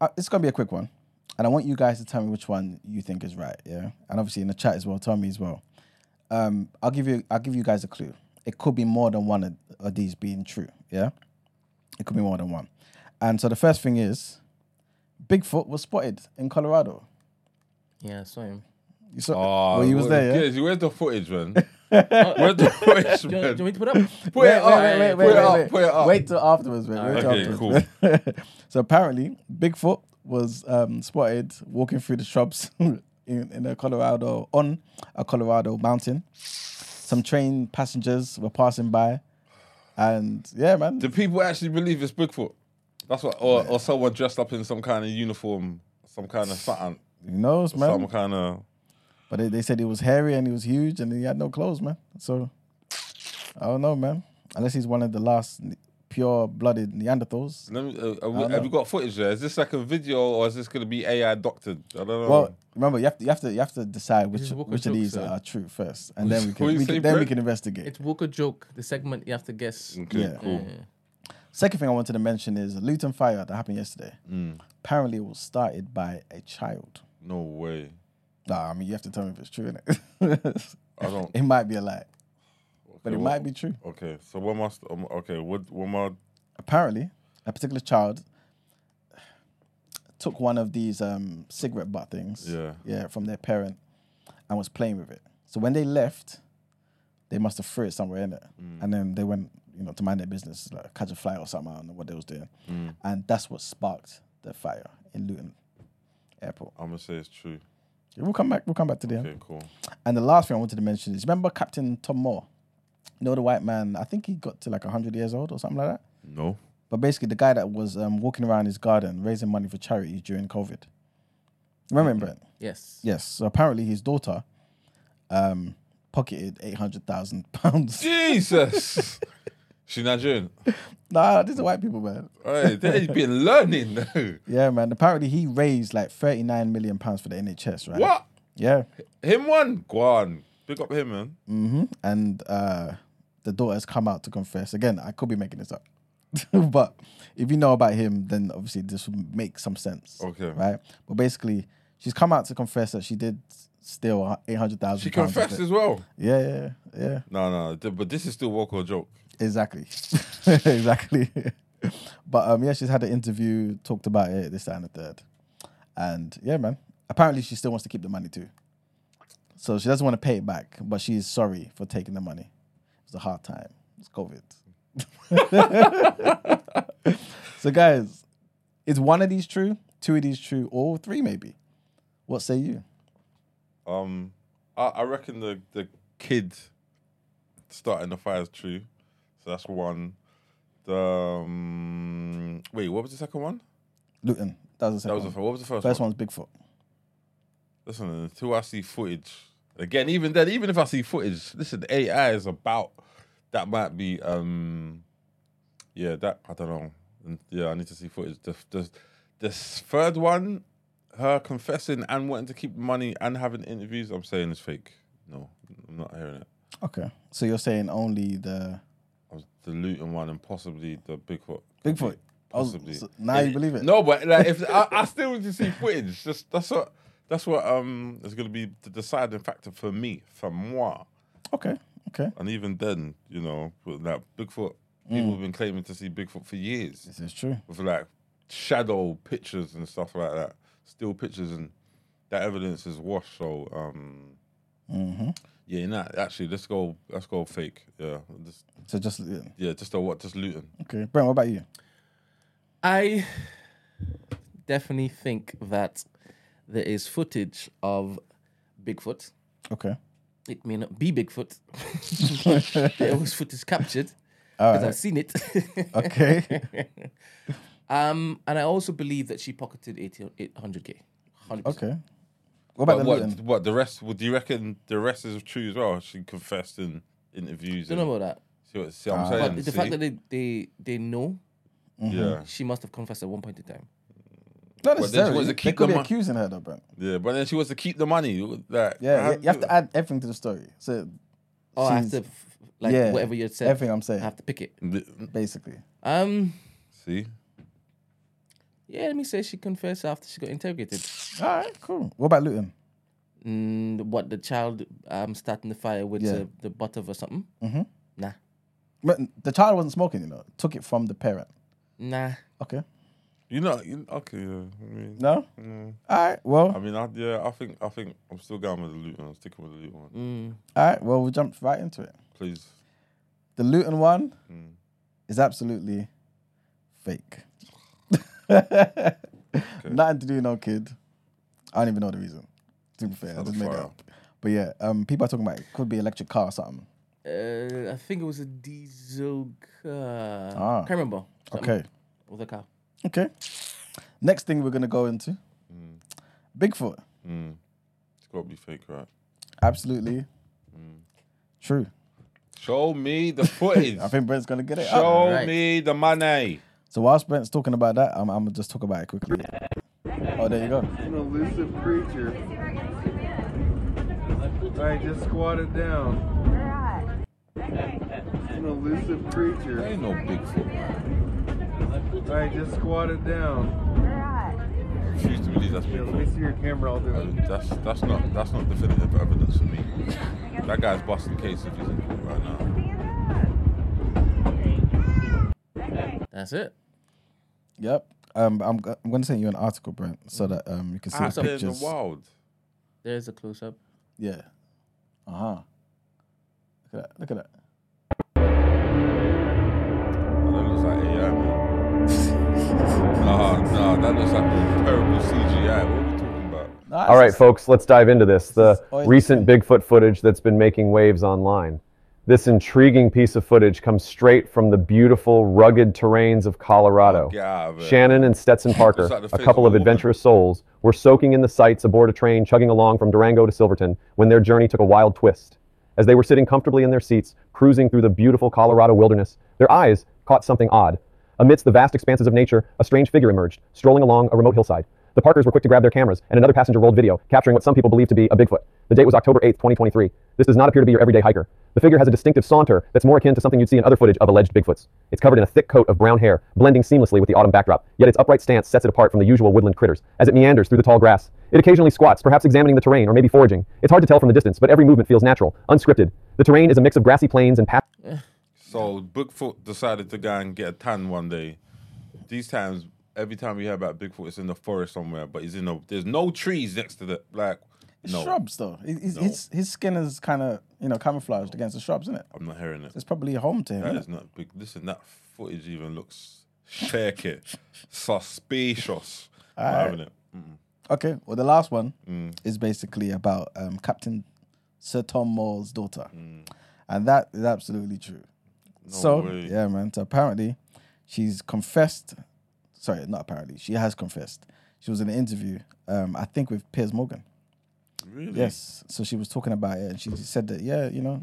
Uh, it's gonna be a quick one, and I want you guys to tell me which one you think is right, yeah. And obviously in the chat as well, tell me as well. Um, I'll give you I'll give you guys a clue. It could be more than one of, of these being true, yeah. It could be more than one. And so the first thing is, Bigfoot was spotted in Colorado. Yeah, I saw him. You saw? Oh, well, you was there, yeah. Kids, where's the footage, man? [laughs] where's the [laughs] footage, Do you, man? do you want me to put up? Put Wait, it up, wait, wait, put wait, it wait, up, wait. put it up. Wait till afterwards, man. Wait till Okay, afterwards. [laughs] so apparently, Bigfoot was um, spotted walking through the shrubs in, in a Colorado on a Colorado mountain. Some train passengers were passing by, and yeah, man. Do people actually believe it's Bigfoot? That's what, or, or someone dressed up in some kind of uniform, some kind of something, Who knows, man? some kind of. But they, they said he was hairy and he was huge and he had no clothes, man. So I don't know, man. Unless he's one of the last pure-blooded Neanderthals. Let me, uh, have, we, have know. you got footage there? Is this like a video or is this going to be AI doctored? I don't know. Well, remember you have to you have to you have to decide which which of joke, these sir. are true first, and then [laughs] we can, you we say, can then we can investigate. It's Walker joke. The segment you have to guess. okay, yeah. cool. Yeah. Second thing I wanted to mention is a Luton fire that happened yesterday. Mm. Apparently, it was started by a child. No way. Nah, I mean you have to tell me if it's true. Innit? I don't. [laughs] it might be a lie. But it Okay, might be true. Okay, so what must um, okay? What what more? Apparently, a particular child took one of these um, cigarette butt things, Yeah. yeah, from their parent, and was playing with it. So when they left, they must have threw it somewhere in it, Mm. and then they went, you know, to mind their business, like catch a fly or something. I don't know what they was doing, Mm. and that's what sparked the fire in Luton Airport. I'm gonna say it's true. Yeah, We'll come back. We'll come back to the end. Okay, cool. And the last thing I wanted to mention is remember Captain Tom Moore? You know the white man. I think he got to like hundred years old or something like that. No. But basically, the guy that was um, walking around his garden raising money for charities during COVID. Remember him, Brent? Yes. Yes. So apparently, his daughter um, pocketed eight hundred thousand [laughs] pounds. Jesus. [laughs] she Nigerian. nah, these are white people, man. Right, they've been [laughs] learning. Though. Yeah, man. Apparently, he raised like thirty nine million pounds for the NHS, right? what? Yeah. Him one? Go on. Pick up him, man. hmm And uh, the daughter has come out to confess. Again, I could be making this up, [laughs] but if you know about him, then obviously this would make some sense. Okay. Right. But basically, she's come out to confess that she did steal eight hundred thousand. She confessed as well. Yeah, yeah, yeah. No, no. But this is still woke or joke. Exactly. [laughs] exactly. [laughs] but um, yeah, she's had an interview, talked about it, this, that, and the third. And yeah, man. Apparently, she still wants to keep the money too. So she doesn't want to pay it back, but she's sorry for taking the money. It was a hard time. It's COVID. [laughs] so, guys, is one of these true? Two of these true? Or three, maybe? What say you? Um, I, I reckon the the kid starting the fire is true. So that's one. The um, wait, what was the second one? Luton. That was the That second was the one. what was the first, First one? one's Bigfoot. Listen, until I see footage again, even then, even if I see footage, listen, AI is about that might be um, yeah, that I don't know. And, Yeah, I need to see footage. The the the third one, her confessing and wanting to keep money and having interviews, I'm saying is fake. No, I'm not hearing it. Okay. So you're saying only the the Luton one and possibly the Bigfoot. Bigfoot? Oh, Possibly. so now you believe it? No, but like if I, I still need to see footage. Just that's what that's what um is going to be the deciding factor for me, for moi. Okay. Okay. And even then, you know, with that Bigfoot, people have been claiming to see Bigfoot for years This is true. with like shadow pictures and stuff like that, still pictures, and that evidence is washed. So um, hmm yeah, nah, actually, let's go, let's go fake. Yeah, just, So just yeah. yeah, just a what, just Luton. okay. Brent, what about you? I definitely think that there is footage of Bigfoot. Okay. It may not be Bigfoot. [laughs] there was footage captured because right. I've seen it. [laughs] Okay. um, and I also believe that she pocketed 80 800k. 100%. Okay. What about But the what, what the rest? Would you reckon the rest is true as well? She confessed in interviews. Don't know about that. See what, see what I'm Ah. saying? But the See? fact that they, they, they know, yeah, she must have confessed at one point in time. Not then she necessarily. wants to They keep could the be mon- accusing her though, Brent. yeah, but then she wants to keep the money. Like, Yeah, how- you- you have to add everything to the story. So Oh, I have to, f- like, yeah, whatever you said, everything I'm saying. I saying, have to pick it. basically. Um, See, yeah, let me say she confessed after she got interrogated. All right, cool. What about Luton? Mm, what the child um starting the fire with Yeah. the, the butt of or something? Mm-hmm. Nah, But the child wasn't smoking, you know. Took it from the parent. nah. Okay. You know, you, okay. Yeah, I mean, No. mm, All right. Well. I mean, I, yeah, I think, I think I'm still going with the Luton. I'm sticking with the Luton one, Mm. All right. Well, we'll jump right into it. please. The Luton one Mm. is absolutely fake. [laughs] Nothing to do with no kid. I don't even know the reason. To be fair, I just made it up. But yeah, um, people are talking about it could be electric car or something. Uh, I think it was a diesel car. Ah. Can't remember. Something Okay. With a car. Okay. Next thing we're gonna go into Mm. Bigfoot. Mm. It's got to be fake, right? Absolutely true. Show me the [laughs] footage. I think Brent's gonna get it. Show up. Alright. me the money. So whilst Brent's talking about that, I'm, I'm gonna just talk about it quickly. Oh, there you go. An elusive creature. Alright, just squat it down. An elusive creature. There ain't no Bigfoot, man. Alright, just squat it down. Refuse to believe that's Yeah, let me see your camera, I'll do it. Uh, that's that's not that's not definitive evidence for me. That guy's busting case if he's in court right now. That's it. Yep. Um, I'm I'm gonna send you an article, Brent, so that um you can see Ah, the so There's pictures. the wild. There's a close up. Yeah. Uh huh. Look at that. Look at that. Man. nah, nah, that looks like a terrible CGI. What are we talking about? Nah, All it's right, just- folks, let's dive into this. The is recent Bigfoot footage that's been making waves online. This intriguing piece of footage comes straight from the beautiful, rugged terrains of Colorado. Get out. Shannon and Stetson Parker, like the a face couple of of a woman. adventurous souls, were soaking in the sights aboard a train chugging along from Durango to Silverton when their journey took a wild twist. As they were sitting comfortably in their seats, cruising through the beautiful Colorado wilderness, their eyes caught something odd. Amidst the vast expanses of nature, a strange figure emerged, strolling along a remote hillside. The Parkers were quick to grab their cameras, and another passenger rolled video, capturing what some people believe to be a Bigfoot. The date was October 8, 2023. This does not appear to be your everyday hiker. The figure has a distinctive saunter that's more akin to something you'd see in other footage of alleged Bigfoots. It's covered in a thick coat of brown hair, blending seamlessly with the autumn backdrop, yet its upright stance sets it apart from the usual woodland critters as it meanders through the tall grass. It occasionally squats, perhaps examining the terrain or maybe foraging. It's hard to tell from the distance, but every movement feels natural, unscripted. The terrain is a mix of grassy plains and pat- So Bigfoot decided to go and get a tan one day. These times, every time we hear about Bigfoot, it's in the forest somewhere, but he's in a. There's no trees next to the like. It's No, shrubs though. He- he's- No. His his skin is kind of you know camouflaged against the shrubs, isn't it? I'm not hearing it. It's probably home to him. That innit? not big. Listen, that footage even looks shaky, [laughs] suspicious. Not having it. Okay. Well, the last one Mm. is basically about um, Captain Sir Tom Moore's daughter, Mm. and that is absolutely true. So way. yeah, man. So apparently, she's confessed. Sorry, not apparently. She has confessed. She was in an interview, um, I think, with Piers Morgan. Really? Yes. So she was talking about it, and she said that yeah, you know,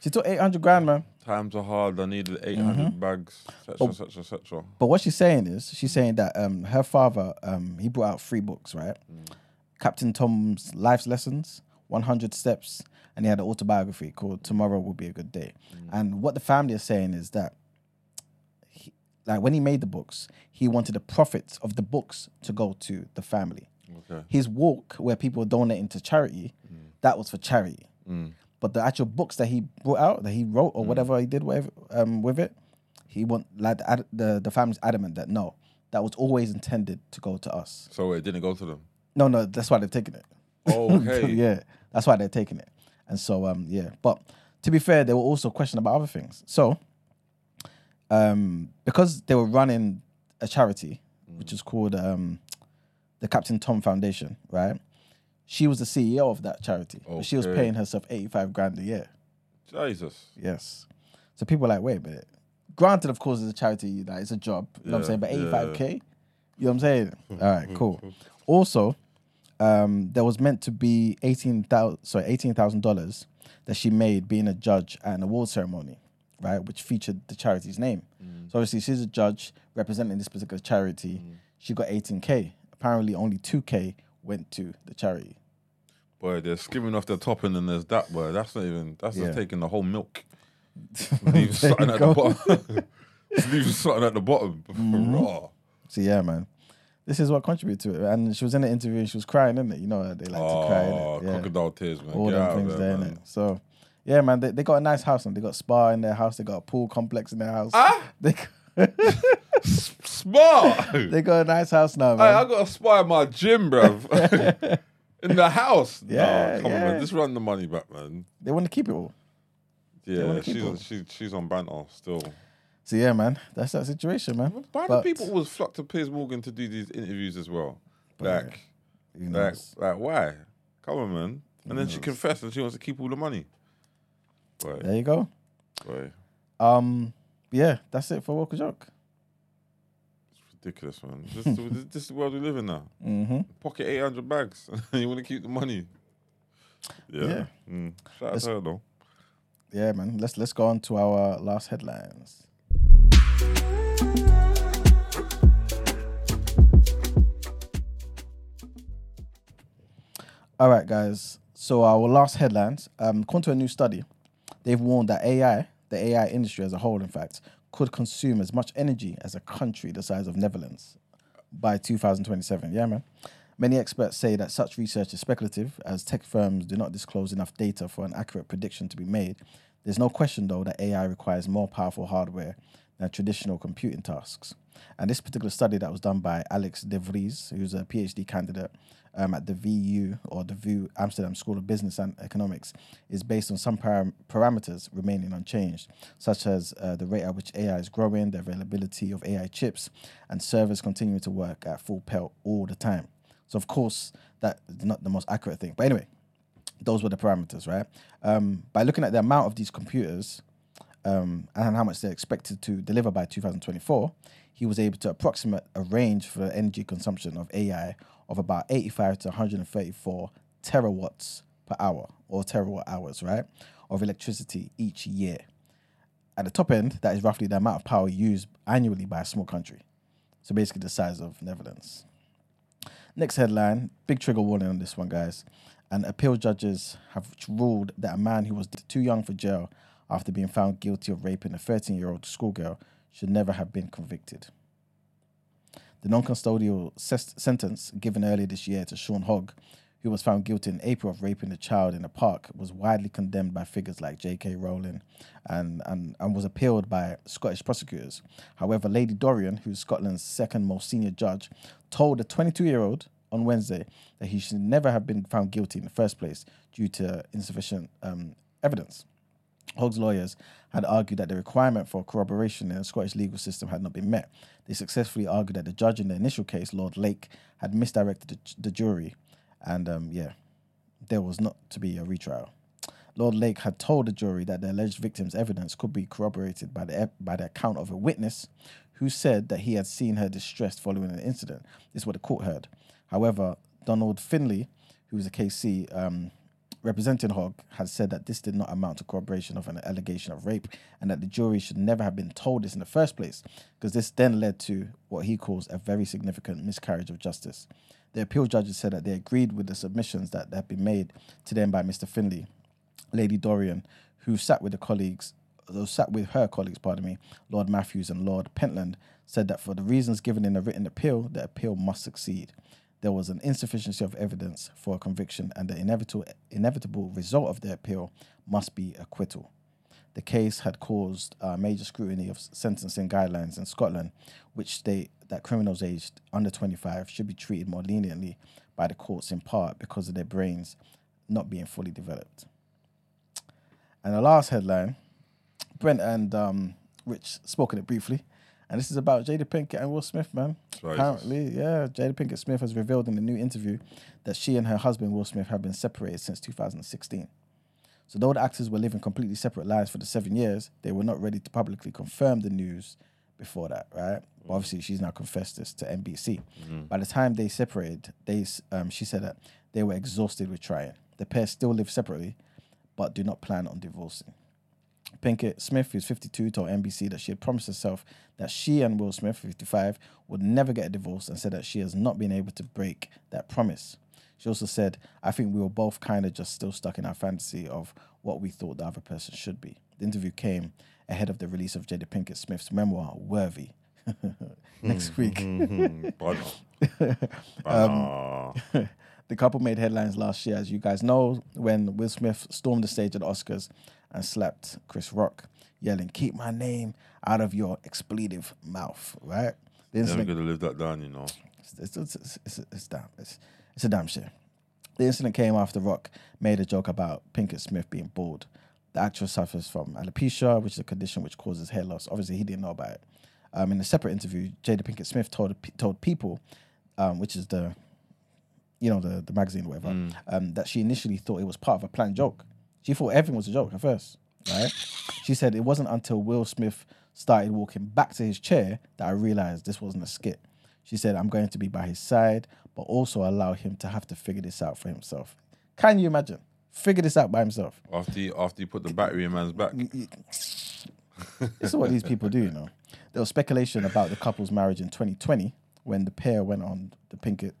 she took eight hundred grand, man. Times are hard. I needed 800 bags, etc., etc., etc. But what she's saying is, she's saying that um, her father, um, he brought out three books, right? Captain Tom's Life's Lessons, 100 Steps, and he had an autobiography called Tomorrow Will Be a Good Day. And what the family is saying is that, he, like, when he made the books, he wanted the profits of the books to go to the family. Okay. His walk, where people were donating to charity, that was for charity. Mm. But the actual books that he brought out, that he wrote or whatever he did whatever, um, with it, he want like the, the the family's adamant that no, that was always intended to go to us. So it didn't go to them. No, no, that's why they're taking it. Oh, okay. [laughs] yeah, that's why they're taking it. And so, um, yeah. But to be fair, they were also questioned about other things. So, um, because they were running a charity, which is called um, the Captain Tom Foundation, right? She was the CEO of that charity, but she was paying herself eighty-five grand a year. Jesus. Yes. So people are like, wait a minute. Granted, of course, it's a charity, like it's a job. You know what I'm saying? But 85k. You know what I'm saying? All right, cool. Also, um, there was meant to be eighteen thousand, sorry, eighteen thousand dollars that she made being a judge at an award ceremony, right, which featured the charity's name. Mm. So obviously, she's a judge representing this particular charity. Mm. She got eighteen k. Apparently, only two k went to the charity. Boy, they're skimming off the top and then there's that boy. That's not even that's Yeah. just taking the whole milk. [laughs] Leave [laughs] something at the bottom. Leave something at the bottom. Raw. So yeah, man. This is what contributed to it. And she was in the interview and she was crying, in it? You know, they like to cry, Oh, innit? Yeah. crocodile tears, man. All Get them things there, there, innit? So, yeah, man, they, they got a nice house and they got spa in their house. They got a pool complex in their house. Ah? [laughs] They, Smart. hey, [laughs] [laughs] they got a nice house now, man. I got a spa in my gym, bruv. In the house. Yeah, nah, come on, man. Just run the money back, man. they want to keep it all. Yeah, she's on, she, she's on banter still. So, yeah, man, that's that situation, man. Why do people always flock to Piers Morgan to do these interviews as well? Like, who like, like, why? Come on, man. And then she confessed and she wants to keep all the money. Boy, There you go. Um, yeah, that's it for Woke or Joke. It's ridiculous, man. This, this, this is the world we live in now. Mm-hmm. Pocket 800 bags. [laughs] you want to keep the money. Yeah. Yeah. Mm. Shout out to her, though. Yeah, man. Let's let's go on to our last headlines. All right, guys. So our last headlines. Um, according to a new study, they've warned that AI, the AI industry as a whole, in fact, could consume as much energy as a country the size of Netherlands by 2027. Yeah, man. Many experts say that such research is speculative, as tech firms do not disclose enough data for an accurate prediction to be made. There's no question, though, that AI requires more powerful hardware than traditional computing tasks. And this particular study that was done by Alex De Vries, who's a PhD candidate um, at the VU or the VU Amsterdam School of Business and Economics, is based on some param- parameters remaining unchanged, such as uh, the rate at which AI is growing, the availability of AI chips, and servers continuing to work at full pelt all the time. So, of course, that is not the most accurate thing. But anyway, those were the parameters, right? Um, by looking at the amount of these computers um, and how much they're expected to deliver by 2024, he was able to approximate a range for energy consumption of AI of about 85 to 134 terawatts per hour or terawatt hours, right, of electricity each year. At the top end, that is roughly the amount of power used annually by a small country. So basically, the size of Netherlands. Next headline big trigger warning on this one, guys. And appeal judges have ruled that a man who was too young for jail after being found guilty of raping a 13 year old schoolgirl should never have been convicted. The non custodial ses- sentence given earlier this year to Sean Hogg, who was found guilty in April of raping a child in a park, was widely condemned by figures like J.K. Rowling and, and, and was appealed by Scottish prosecutors. However, Lady Dorrian, who's Scotland's second most senior judge, told the 22 year old on Wednesday that he should never have been found guilty in the first place due to insufficient um, evidence. Hogg's lawyers had argued that the requirement for corroboration in the Scottish legal system had not been met. They successfully argued that the judge in the initial case, Lord Lake, had misdirected the, the jury, and um, yeah, there was not to be a retrial. Lord Lake had told the jury that the alleged victim's evidence could be corroborated by the by the account of a witness who said that he had seen her distressed following an incident. This is what the court heard. However, Donald Findlay, who was a KC, um, representing Hogg has said that this did not amount to corroboration of an allegation of rape and that the jury should never have been told this in the first place because this then led to what he calls a very significant miscarriage of justice. The appeal judges said that they agreed with the submissions that had been made to them by Mr. Findlay, Lady Dorrian, who sat with the colleagues, who sat with her colleagues, pardon me, Lord Matthews and Lord Pentland, said that for the reasons given in the written appeal, the appeal must succeed there was an insufficiency of evidence for a conviction, and the inevitable, inevitable result of the appeal must be acquittal. The case had caused uh, major scrutiny of sentencing guidelines in Scotland, which state that criminals aged under 25 should be treated more leniently by the courts in part because of their brains not being fully developed. And the last headline Brent and um, Rich spoke on it briefly. And this is about Jada Pinkett and Will Smith, man. Right. Apparently, yeah, Jada Pinkett Smith has revealed in a new interview that she and her husband Will Smith have been separated since 2016. So though the actors were living completely separate lives for the seven years, they were not ready to publicly confirm the news before that, right? But obviously, she's now confessed this to NBC. By the time they separated, they um, she said that they were exhausted with trying. The pair still live separately, but do not plan on divorcing. Pinkett Smith, who's 52, told NBC that she had promised herself that she and Will Smith, 55, would never get a divorce and said that she has not been able to break that promise. She also said, I think we were both kind of just still stuck in our fantasy of what we thought the other person should be. The interview came ahead of the release of Jada Pinkett Smith's memoir, Worthy, [laughs] next week. Brother. [laughs] Um, [laughs] the couple made headlines last year, as you guys know, when Will Smith stormed the stage at the Oscars and slapped Chris Rock, yelling, Keep my name out of your expletive mouth, right? The incident, Never gonna live that down, you know. it's, it's, it's, it's, it's, damn, it's, it's a damn shame. The incident came after Rock made a joke about Pinkett Smith being bald. The actress suffers from alopecia, which is a condition which causes hair loss. Obviously, he didn't know about it. Um, in a separate interview, Jada Pinkett Smith told told People, um, which is the, you know, the the magazine or whatever, um, that she initially thought it was part of a planned joke. She thought everything was a joke at first, right? she said it wasn't until Will Smith started walking back to his chair that I realized this wasn't a skit. She said, I'm going to be by his side, but also allow him to have to figure this out for himself. Can you imagine? Figure this out by himself. After you, after you put the battery in man's back. This is what these people do, you know. There was speculation about the couple's marriage in 2020 when the pair went on the Pinkett,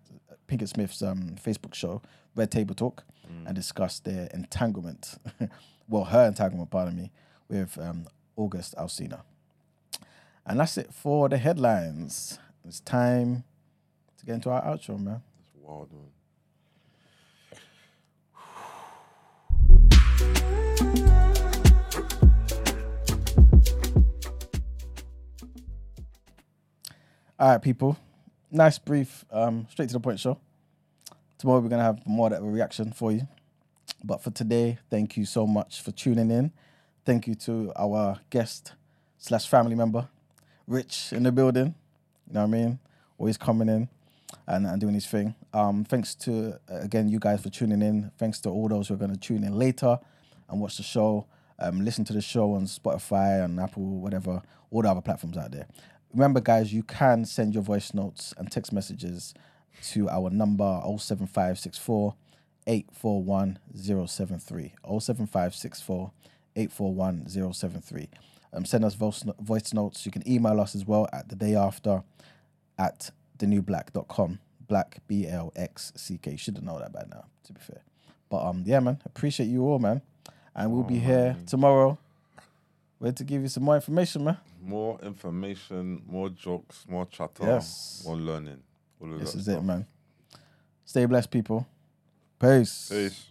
Pinkett Smith's um, Facebook show, Red Table Talk, and discussed their entanglement. [laughs] well, her entanglement, pardon me, with um, August Alsina. And that's it for the headlines. It's time to get into our outro, man. That's wild, man. All right, people. Nice, brief, um, straight to the point show. Tomorrow we're gonna have more of a reaction for you. But for today, thank you so much for tuning in. Thank you to our guest slash family member, Rich, in the building. You know what I mean? Always coming in and, and doing his thing. Um, thanks to uh, again you guys for tuning in. Thanks to all those who are going to tune in later and watch the show. Um, listen to the show on Spotify and Apple, whatever, all the other platforms out there. Remember, guys, you can send your voice notes and text messages to our number 07564 841 073. 07564 841 073. Um, send us voice, voice notes. You can email us as well at the day after at thenewblack.com. Black B L X C K. Should have known that by now, to be fair. But um, yeah, man, appreciate you all, man. And we'll be here tomorrow. We're to give you some more information, man. More information, more jokes, more chatter, Yes. more learning. All of This that is stuff. it, man. Stay blessed, people. Peace. Peace.